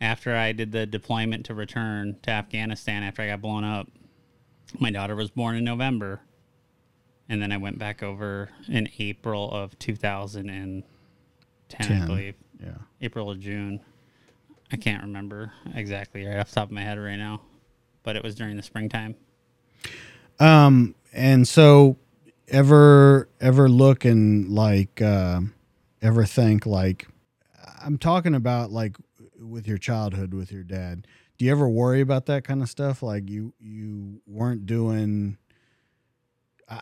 [SPEAKER 2] after I did the deployment to return to Afghanistan after I got blown up, my daughter was born in November. And then I went back over in April of 2010, I believe.
[SPEAKER 1] Yeah.
[SPEAKER 2] April or June. I can't remember exactly right off the top of my head right now. But it was during the springtime.
[SPEAKER 1] Um, and so ever ever look and like uh, ever think like I'm talking about like with your childhood with your dad. Do you ever worry about that kind of stuff? Like you you weren't doing.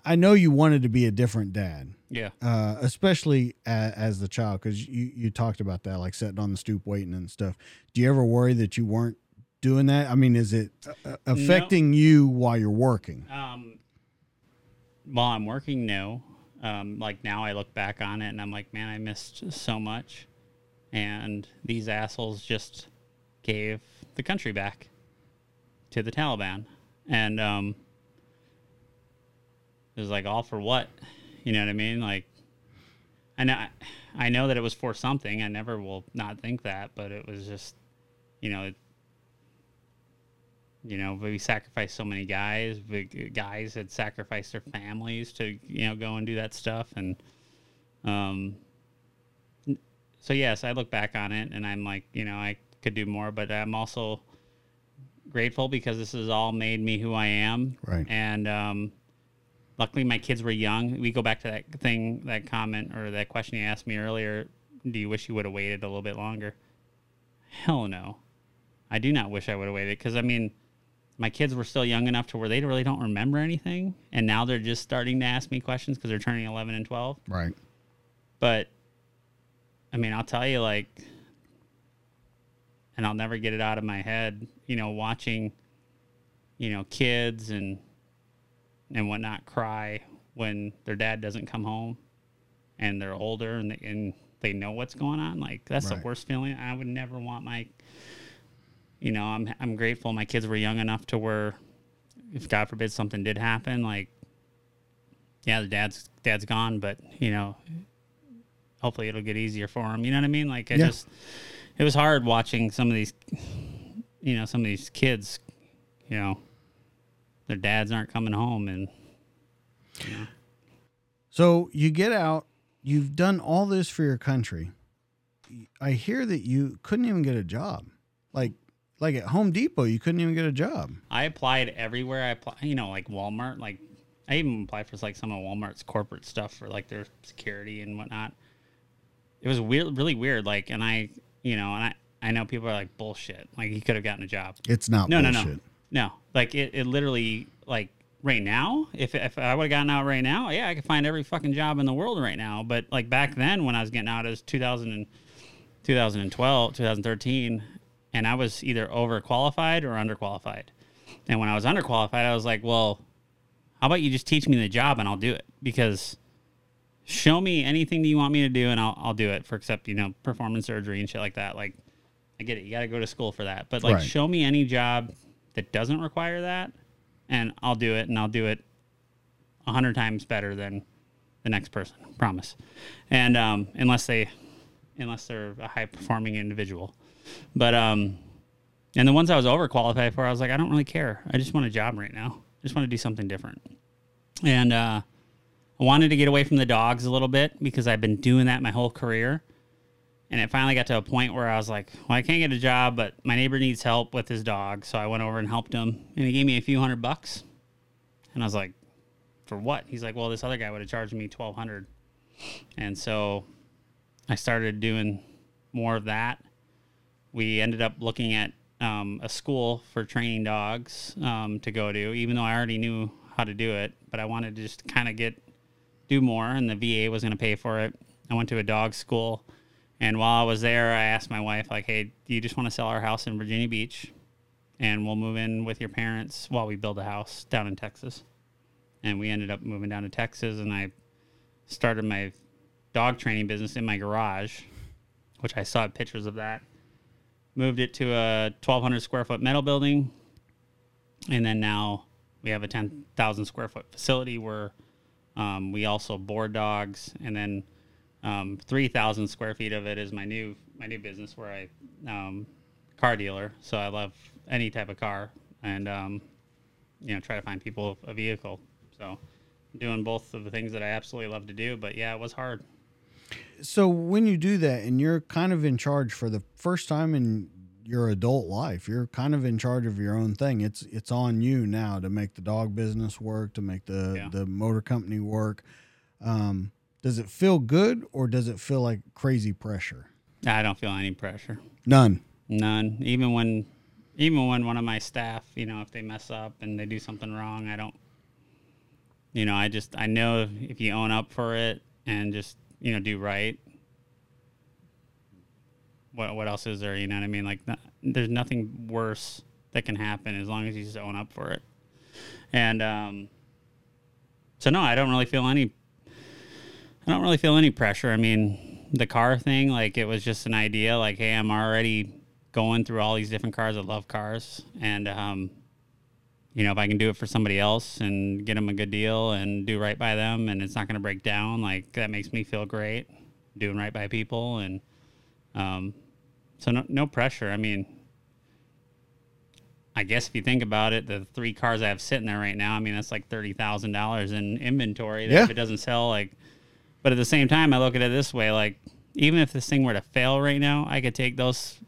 [SPEAKER 1] I- know you wanted to be a different dad.
[SPEAKER 2] Yeah.
[SPEAKER 1] uh, especially as, as the child, because you, you talked about that, like sitting on the stoop waiting and stuff. Do you ever worry that you weren't doing that? I mean, is it uh, affecting you while you're working?
[SPEAKER 2] Um, while I'm working, no. Um, like now I look back on it and I'm like, man, I missed so much. And these assholes just gave the country back to the Taliban. And um, it was like, all for what? You know what I mean? Like, I know, I know that it was for something. I never will not think that, but it was just, you know, it, you know, we sacrificed so many guys. Guys had sacrificed their families to, you know, go and do that stuff. And, um, so yes, I look back on it and I'm like, you know, I could do more, but I'm also grateful because this has all made me who I am.
[SPEAKER 1] Right.
[SPEAKER 2] And, um, luckily my kids were young. We go back to that thing, that comment or that question you asked me earlier. Do you wish you would have waited a little bit longer? Hell no. I do not wish I would have waited because I mean, my kids were still young enough to where they really don't remember anything, and now they're just starting to ask me questions because they're turning eleven and twelve.
[SPEAKER 1] Right.
[SPEAKER 2] But I mean, I'll tell you, like, and I'll never get it out of my head. You know, watching, you know, kids and and whatnot cry when their dad doesn't come home, and they're older and they, and they know what's going on. Like that's
[SPEAKER 1] Right.
[SPEAKER 2] the worst feeling. I would never want my you know, I'm I'm grateful my kids were young enough to where if God forbid something did happen, like yeah, the dad's dad's gone, but you know, hopefully it'll get easier for him. You know what I mean? Like I
[SPEAKER 1] Yeah.
[SPEAKER 2] just it was hard watching some of these you know, some of these kids, you know, their dads aren't coming home and You know.
[SPEAKER 1] So you get out, you've done all this for your country. I hear that you couldn't even get a job. Like like at Home Depot, you couldn't even get a job.
[SPEAKER 2] I applied everywhere. I applied, you know, like Walmart. Like I even applied for like some of Walmart's corporate stuff for like their security and whatnot. It was weird, really weird. Like, and I, you know, and I, I know people are like bullshit. Like he could have gotten a job.
[SPEAKER 1] It's not
[SPEAKER 2] No, no, no, no. Like it, it literally like right now. If if I would have gotten out right now, yeah, I could find every fucking job in the world right now. But like back then when I was getting out, it was 2000 and 2012, 2013, and I was either overqualified or underqualified. And when I was underqualified, I was like, well, how about you just teach me the job and I'll do it? Because show me anything that you want me to do and I'll, I'll do it for except you know performance surgery and shit like that. Like i get it. You got to go to school for that. But like
[SPEAKER 1] Right.
[SPEAKER 2] show me any job that doesn't require that and i'll do it and i'll do it a hundred times better than the next person promise. And um, unless they unless they're a high performing individual but um and the ones i was overqualified for i was like i don't really care i just want a job right now i just want to do something different and uh I wanted to get away from the dogs a little bit because I've been doing that my whole career. And it finally got to a point where I was like, well, I can't get a job, but my neighbor needs help with his dog. So I went over and helped him. And he gave me a few hundred bucks. And I was like, for what? He's like, well, this other guy would have charged me 1200 And so I started doing more of that. We ended up looking at um, a school for training dogs um, to go to, even though I already knew how to do it. But I wanted to just kind of get do more, and the VA was going to pay for it. I went to a dog school, and while I was there, I asked my wife, like, "Hey, do you just want to sell our house in Virginia Beach, and we'll move in with your parents while we build a house down in Texas?" And we ended up moving down to Texas, and I started my dog training business in my garage, which I saw pictures of that. Moved it to a 1,200 square foot metal building, and then now we have a 10,000 square foot facility where um, we also board dogs, and then um, 3,000 square feet of it is my new my new business where I um, car dealer. So I love any type of car, and um, you know try to find people a vehicle. So doing both of the things that I absolutely love to do. But yeah, it was hard.
[SPEAKER 1] So when you do that and you're kind of in charge for the first time in your adult life, you're kind of in charge of your own thing. It's it's on you now to make the dog business work, to make the
[SPEAKER 2] Yeah.
[SPEAKER 1] the motor company work. Um, does it feel good or does it feel like crazy pressure?
[SPEAKER 2] I don't feel any pressure.
[SPEAKER 1] None.
[SPEAKER 2] None. Even when, even when one of my staff, you know, if they mess up and they do something wrong, I don't. You know, I just I know if you own up for it and just you know do right. What what else is there? You know what I mean? Like, no- there's nothing worse that can happen as long as you just own up for it. And um, so no, I don't really feel any. I don't really feel any pressure. I mean, the car thing, like it was just an idea. Like, hey, I'm already going through all these different cars. I love cars, and um, you know, if I can do it for somebody else and get them a good deal and do right by them, and it's not going to break down, like that makes me feel great. Doing right by people, and um, so no, no pressure. I mean, I guess if you think about it, the three cars I have sitting there right now, I mean, that's like thirty thousand dollars in inventory. That
[SPEAKER 1] Yeah.
[SPEAKER 2] If it doesn't sell, like, but at the same time, I look at it this way: like, even if this thing were to fail right now, I could take those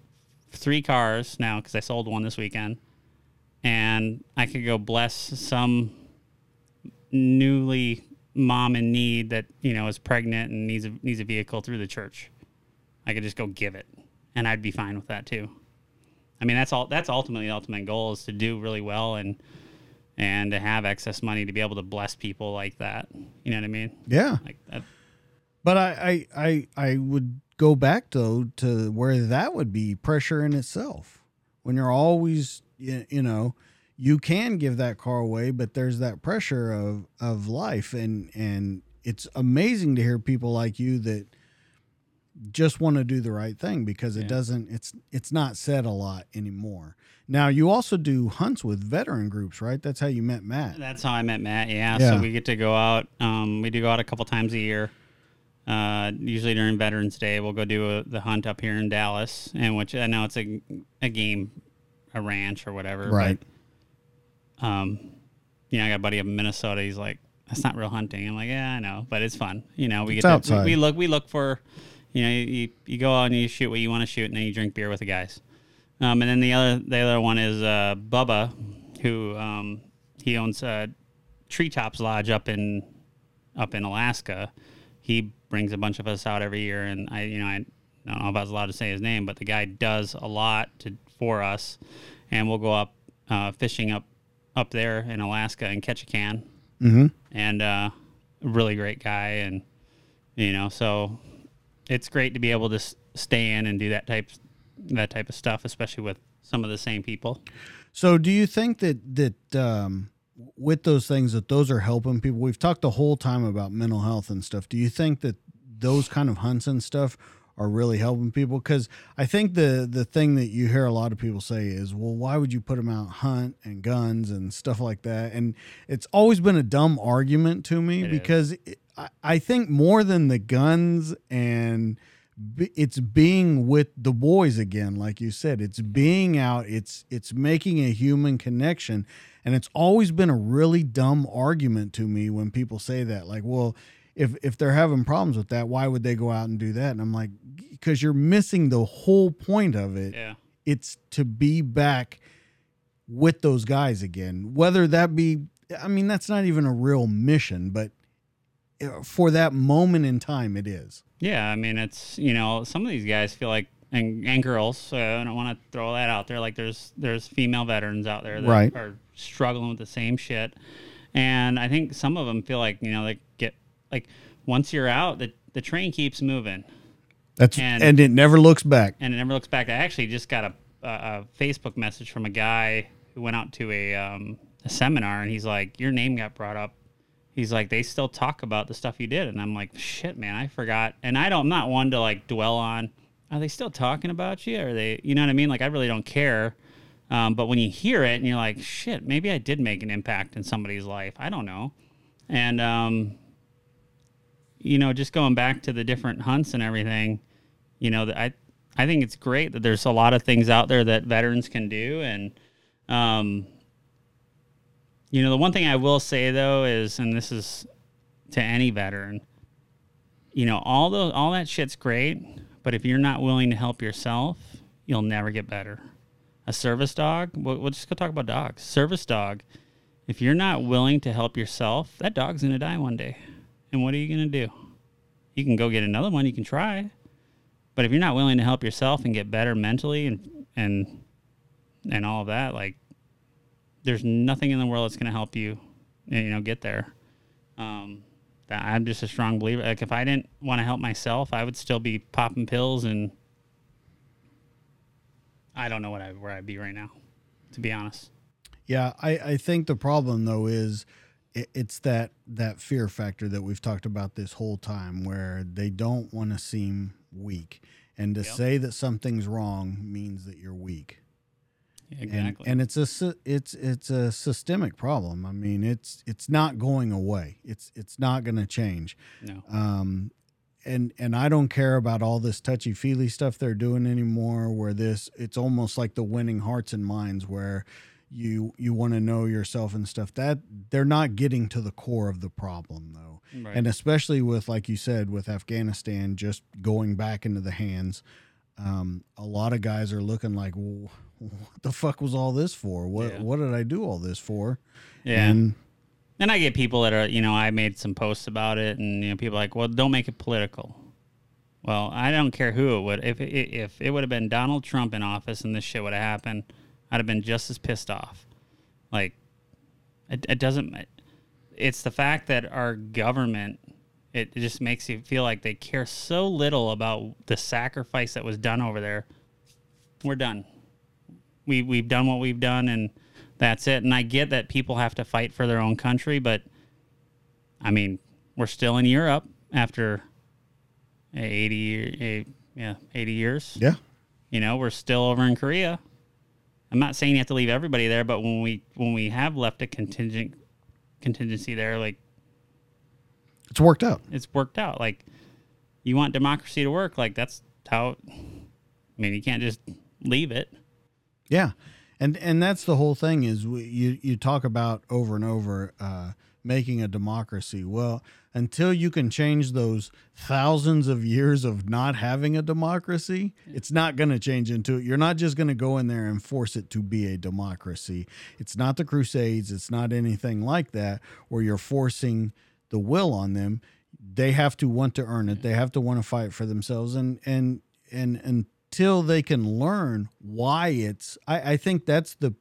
[SPEAKER 2] three cars now because I sold one this weekend, and I could go bless some newly mom in need that you know is pregnant and needs a needs a vehicle through the church. I could just go give it, and I'd be fine with that too. I mean, that's all. That's ultimately the ultimate goal is to do really well and and to have excess money to be able to bless people like that. You know what I mean?
[SPEAKER 1] Yeah.
[SPEAKER 2] Like that.
[SPEAKER 1] But I, I, I, I would go back though to where that would be pressure in itself. When you're always, y- you know, you can give that car away, but there's that pressure of of life, and and it's amazing to hear people like you that just want to do the right thing because it
[SPEAKER 2] Yeah.
[SPEAKER 1] doesn't. It's it's not said a lot anymore. Now you also do hunts with veteran groups, right? That's how you met Matt.
[SPEAKER 2] That's how I met Matt. Yeah.
[SPEAKER 1] Yeah.
[SPEAKER 2] So we get to go out. Um, we do go out a couple times a year. Uh, usually during Veterans Day, we'll go do a, the hunt up here in Dallas, and which I know it's a a game, a ranch or whatever.
[SPEAKER 1] Right.
[SPEAKER 2] But, um, you know, I got a buddy up in Minnesota. He's like, "That's not real hunting." I'm like, "Yeah, I know, but it's fun." You know, we
[SPEAKER 1] It's
[SPEAKER 2] get to, we, we look we look for, you know, you, you go out and you shoot what you want to shoot, and then you drink beer with the guys. Um, and then the other the other one is uh, Bubba, who um, he owns uh, Treetops Lodge up in up in Alaska. He brings a bunch of us out every year, and I you know I I don't know if I was allowed to say his name, but the guy does a lot to for us, and we'll go up uh, fishing up up there in Alaska and catch a can.
[SPEAKER 1] Mm-hmm.
[SPEAKER 2] And uh, really great guy, and you know, so it's great to be able to s- stay in and do that type that type of stuff, especially with some of the same people.
[SPEAKER 1] So, do you think that that um, with those things that those are helping people? We've talked the whole time about mental health and stuff. Do you think that those kind of hunts and stuff are really helping people? Because I think the the thing that you hear a lot of people say is, "Well, why would you put them out hunt and guns and stuff like that?" And it's always been a dumb argument to me
[SPEAKER 2] It
[SPEAKER 1] because it, I, I think more than the guns and be- it's being with the boys again like you said. It's being out. It's it's making a human connection. And it's always been a really dumb argument to me when people say that like well if if they're having problems with that why would they go out and do that and i'm like because you're missing the whole point of it
[SPEAKER 2] Yeah,
[SPEAKER 1] it's to be back with those guys again whether that be i mean that's not even a real mission but uh, for that moment in time it is
[SPEAKER 2] yeah. I mean, it's you know, some of these guys feel like and, and girls. So I don't want to throw that out there. Like there's there's female veterans out there that
[SPEAKER 1] Right.
[SPEAKER 2] are struggling with the same shit, and I think some of them feel like you know they get like once you're out, the the train keeps moving.
[SPEAKER 1] That's
[SPEAKER 2] And-
[SPEAKER 1] and, it never looks back.
[SPEAKER 2] and it never looks back. I actually just got a, a, Facebook message from a guy who went out to a, um, a seminar, and he's like, "Your name got brought up." He's like, "They still talk about the stuff you did," and I'm like, "Shit, man, I forgot." And I don't, I'm not one to like dwell on. Are they still talking about you? Are they, you know what I mean? Like, I really don't care. Um, but when you hear it and you're like, "Shit, maybe I did make an impact in somebody's life," I don't know. And um, you know, just going back to the different hunts and everything, you know, I I think it's great that there's a lot of things out there that veterans can do, and um, you know, the one thing I will say though is, and this is to any veteran, you know, all those all that shit's great, but if you're not willing to help yourself, you'll never get better. A service dog, we'll, we'll just go talk about dogs. Service dog, if you're not willing to help yourself, that dog's gonna die one day. And what are you gonna do? You can go get another one. You can try, but if you're not willing to help yourself and get better mentally and and and all of that, like there's nothing in the world that's gonna help you, you know, get there. Um, I'm just a strong believer. Like if I didn't want to help myself, I would still be popping pills and I don't know what I where I'd be right now, to be honest.
[SPEAKER 1] Yeah, I, I think the problem though is it, it's that that fear factor that we've talked about this whole time, where they don't want to seem weak, and to
[SPEAKER 2] Yep.
[SPEAKER 1] say that something's wrong means that you're weak. And-
[SPEAKER 2] Exactly.
[SPEAKER 1] And, it's a it's it's a systemic problem. I mean, it's it's not going away. It's it's not going to change.
[SPEAKER 2] no.
[SPEAKER 1] um and and I don't care about all this touchy feely stuff they're doing anymore where this it's almost like the winning hearts and minds where you you want to know yourself and stuff that they're not getting to the core of the problem though
[SPEAKER 2] Right.
[SPEAKER 1] and especially with like you said with Afghanistan just going back into the hands um, a lot of guys are looking like well, what the fuck was all this for what
[SPEAKER 2] Yeah.
[SPEAKER 1] what did I do all this for
[SPEAKER 2] yeah.
[SPEAKER 1] and
[SPEAKER 2] And I get people that are, you know, I made some posts about it, and you know, people are like, well, don't make it political. Well, I don't care who it would. If it, if it would have been Donald Trump in office and this shit would have happened, I'd have been just as pissed off. Like, it, it doesn't. It's the fact that our government. It, just makes you feel like they care so little about the sacrifice that was done over there. We're done. We we've done what we've done, and that's it. And I get that people have to fight for their own country, but I mean, we're still in Europe after 80 eh, yeah, 80 years.
[SPEAKER 1] yeah
[SPEAKER 2] You know, we're still over in Korea. I'm not saying you have to leave everybody there, but when we when we have left a contingent contingency there, like
[SPEAKER 1] it's worked out
[SPEAKER 2] it's worked out. Like you want democracy to work, like that's how I mean, you can't just leave it.
[SPEAKER 1] Yeah, and and that's the whole thing is we, you you talk about over and over uh, making a democracy. Well, until you can change those thousands of years of not having a democracy, it's not going to change into it. You're not just going to go in there and force it to be a democracy. It's not the Crusades. It's not anything like that where you're forcing the will on them. They have to want to earn it. They have to want to fight for themselves. And and and until they can learn why it's I, I think that's the,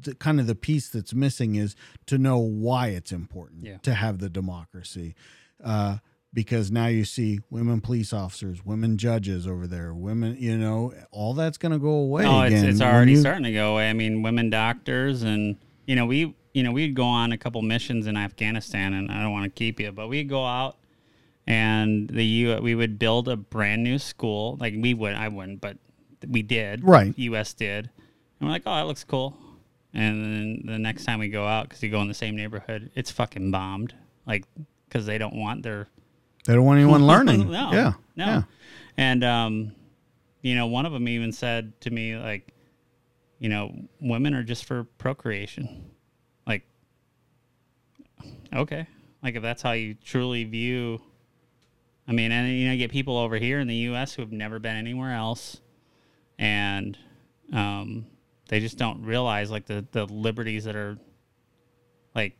[SPEAKER 1] the kind of the piece that's missing is to know why it's important
[SPEAKER 2] Yeah.
[SPEAKER 1] to have the democracy. Uh, because now you see women police officers, women judges over there, women, you know, all that's going to go away.
[SPEAKER 2] No, it's, it's already
[SPEAKER 1] you-
[SPEAKER 2] starting to go away. I mean, women doctors, and you know, we you know we'd go on a couple missions in Afghanistan, and I don't want to keep you, but we'd go out and the U we would build a brand new school. Like we would, I wouldn't, but we did.
[SPEAKER 1] Right.
[SPEAKER 2] U.S. did, and we're like, oh, that looks cool. And then the next time we go out, because you go in the same neighborhood, it's fucking bombed. Like, because they don't want their
[SPEAKER 1] They don't want anyone [LAUGHS] learning.
[SPEAKER 2] no,
[SPEAKER 1] yeah.
[SPEAKER 2] no.
[SPEAKER 1] Yeah.
[SPEAKER 2] And um, you know, one of them even said to me like, you know, women are just for procreation. Like, okay, like if that's how you truly view. I mean, and you know, you get people over here in the U.S. who have never been anywhere else, and um, they just don't realize like the the liberties that are like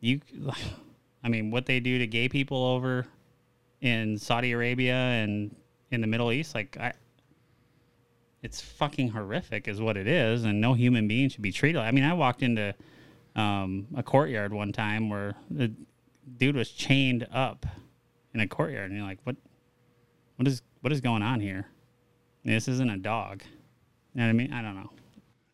[SPEAKER 2] you [SIGHS] I mean what they do to gay people over in Saudi Arabia and in the Middle East like I it's fucking horrific is what it is and no human being should be treated. Like I mean I walked into um, a courtyard one time where the dude was chained up in a courtyard and you're like what what is what is going on here? This isn't a dog you know what I mean I don't know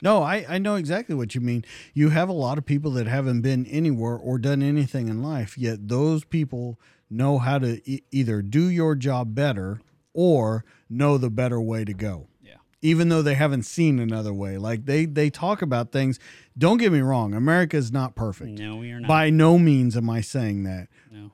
[SPEAKER 1] No, I, I know exactly what you mean. You have a lot of people that haven't been anywhere or done anything in life, yet those people know how to e- either do your job better or know the better way to go.
[SPEAKER 2] yeah
[SPEAKER 1] Even though they haven't seen another way. Like they they talk about things. Don't get me wrong, America is not perfect.
[SPEAKER 2] no we are not
[SPEAKER 1] By no means am I saying that.
[SPEAKER 2] no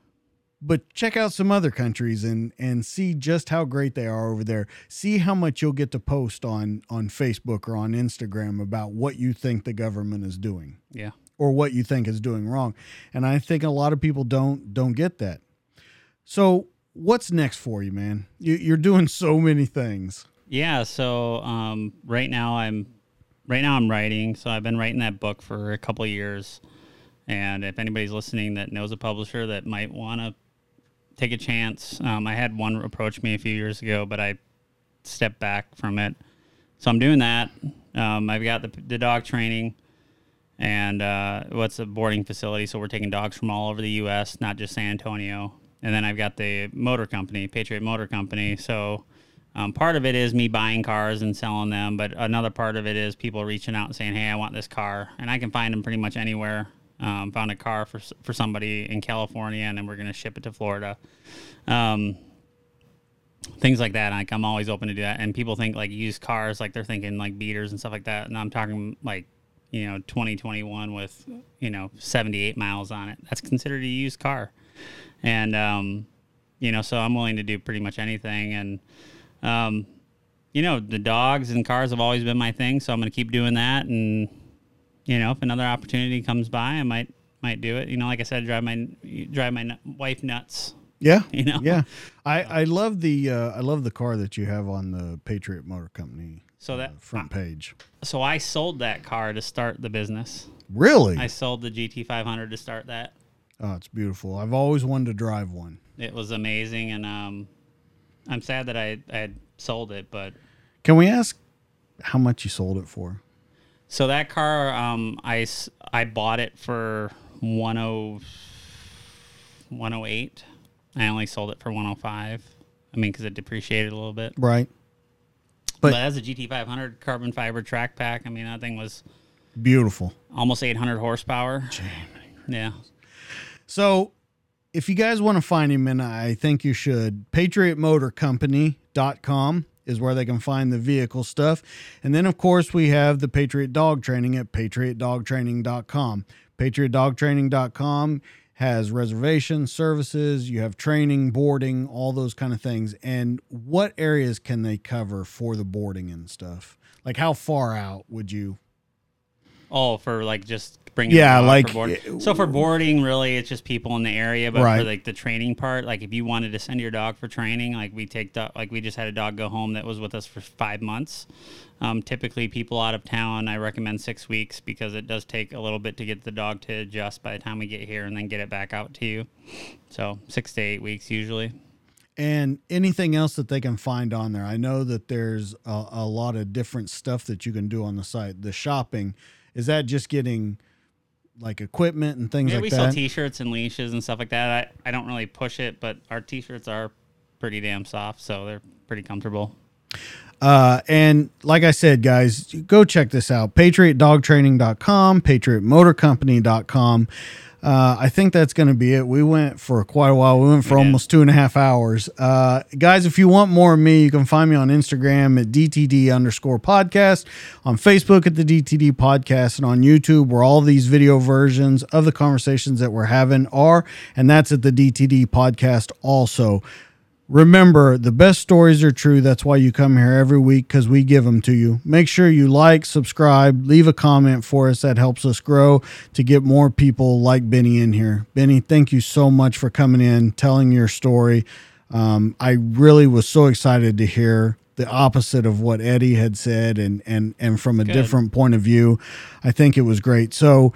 [SPEAKER 1] But check out some other countries and and see just how great they are over there. See how much you'll get to post on on Facebook or on Instagram about what you think the government is doing
[SPEAKER 2] yeah
[SPEAKER 1] or what you think is doing wrong. And I think a lot of people don't don't get that. So what's next for you, man? You, you're doing so many things.
[SPEAKER 2] Yeah, so um, right now I'm right now I'm writing. So I've been writing that book for a couple of years, and if anybody's listening that knows a publisher that might want to take a chance, um, I had one approach me a few years ago, but I stepped back from it. So I'm doing that. Um, I've got the, the dog training, and uh, what's a boarding facility. So we're taking dogs from all over the U.S., not just San Antonio. And then I've got the motor company, Patriot Motor Company. So um, part of it is me buying cars and selling them, but another part of it is people reaching out and saying, "Hey, I want this car," and I can find them pretty much anywhere. Um, found a car for for somebody in California, and then we're gonna ship it to Florida. Um, things like that. Like I'm always open to do that. And people think like used cars, like they're thinking like beaters and stuff like that. And I'm talking like you know 2021 with you know 78 miles on it. That's considered a used car. And um, you know, so I'm willing to do pretty much anything. And um, you know, the dogs and cars have always been my thing, so I'm to keep doing that. And you know, if another opportunity comes by, I might might do it. You know, like I said, drive my drive my wife nuts.
[SPEAKER 1] Yeah. [LAUGHS]
[SPEAKER 2] You know?
[SPEAKER 1] Yeah. I, I love the uh, I love the car that you have on the Patriot Motor Company
[SPEAKER 2] So
[SPEAKER 1] uh,
[SPEAKER 2] that
[SPEAKER 1] front page.
[SPEAKER 2] so I sold that car to start the business.
[SPEAKER 1] Really?
[SPEAKER 2] I sold the GT500 to start that.
[SPEAKER 1] oh, it's beautiful. I've always wanted to drive one.
[SPEAKER 2] It was amazing, and um, I'm sad that I I had sold it, but
[SPEAKER 1] Can we ask how much you sold it for?
[SPEAKER 2] So that car, um, I, I bought it for 10 108. I only sold it for 105. I mean, because it depreciated a little bit.
[SPEAKER 1] Right.
[SPEAKER 2] But,
[SPEAKER 1] But-
[SPEAKER 2] as a GT500 carbon fiber track pack, I mean, that thing was
[SPEAKER 1] Beautiful.
[SPEAKER 2] almost 800 horsepower. Yeah.
[SPEAKER 1] So if you guys want to find him, and I think you should, patriotmotorcompany.com is where they can find the vehicle stuff. And then, of course, we have the Patriot Dog Training at patriotdogtraining.com. Patriotdogtraining.com has reservation services, you have training, boarding, all those kind of things. And what areas can they cover for the boarding and stuff? Like, how far out would you?
[SPEAKER 2] Oh, for like just bringing.
[SPEAKER 1] Yeah, like-
[SPEAKER 2] For boarding. so for boarding, really, it's just people in the area. But
[SPEAKER 1] Right.
[SPEAKER 2] for like the training part, like if you wanted to send your dog for training, like we take dog, like we just had a dog go home that was with us for five months. Um, typically, people out of town, I recommend six weeks because it does take a little bit to get the dog to adjust by the time we get here and then get it back out to you. So six to eight weeks usually.
[SPEAKER 1] and anything else that they can find on there. I know that there's a, a lot of different stuff that you can do on the site. The shopping is that just getting like equipment and things
[SPEAKER 2] Yeah,
[SPEAKER 1] like
[SPEAKER 2] we
[SPEAKER 1] that.
[SPEAKER 2] sell T-shirts and leashes and stuff like that. I, I don't really push it, but our T-shirts are pretty damn soft, so they're pretty comfortable.
[SPEAKER 1] Uh, and like I said, guys, go check this out patriotdogtraining.com, patriotmotorcompany.com. Uh, I think that's going to be it. We went for quite a while. We went for
[SPEAKER 2] did.
[SPEAKER 1] almost two and a half hours. Uh, guys, if you want more of me, you can find me on Instagram at DTD underscore podcast, on Facebook at the DTD podcast, and on YouTube where all these video versions of the conversations that we're having are. And that's at the DTD podcast also. Remember, the best stories are true. That's why you come here every week because we give them to you. Make sure you like, subscribe, leave a comment for us. That helps us grow to get more people like Benny in here. Benny, thank you so much for coming in, telling your story. Um, I really was so excited to hear the opposite of what Eddie had said and and and from a
[SPEAKER 2] Good.
[SPEAKER 1] different point of view. I think it was great. So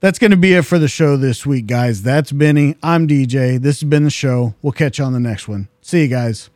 [SPEAKER 1] that's going to be it for the show this week, guys. That's Benny. I'm DJ. This has been the show. We'll catch you on the next one. See you guys.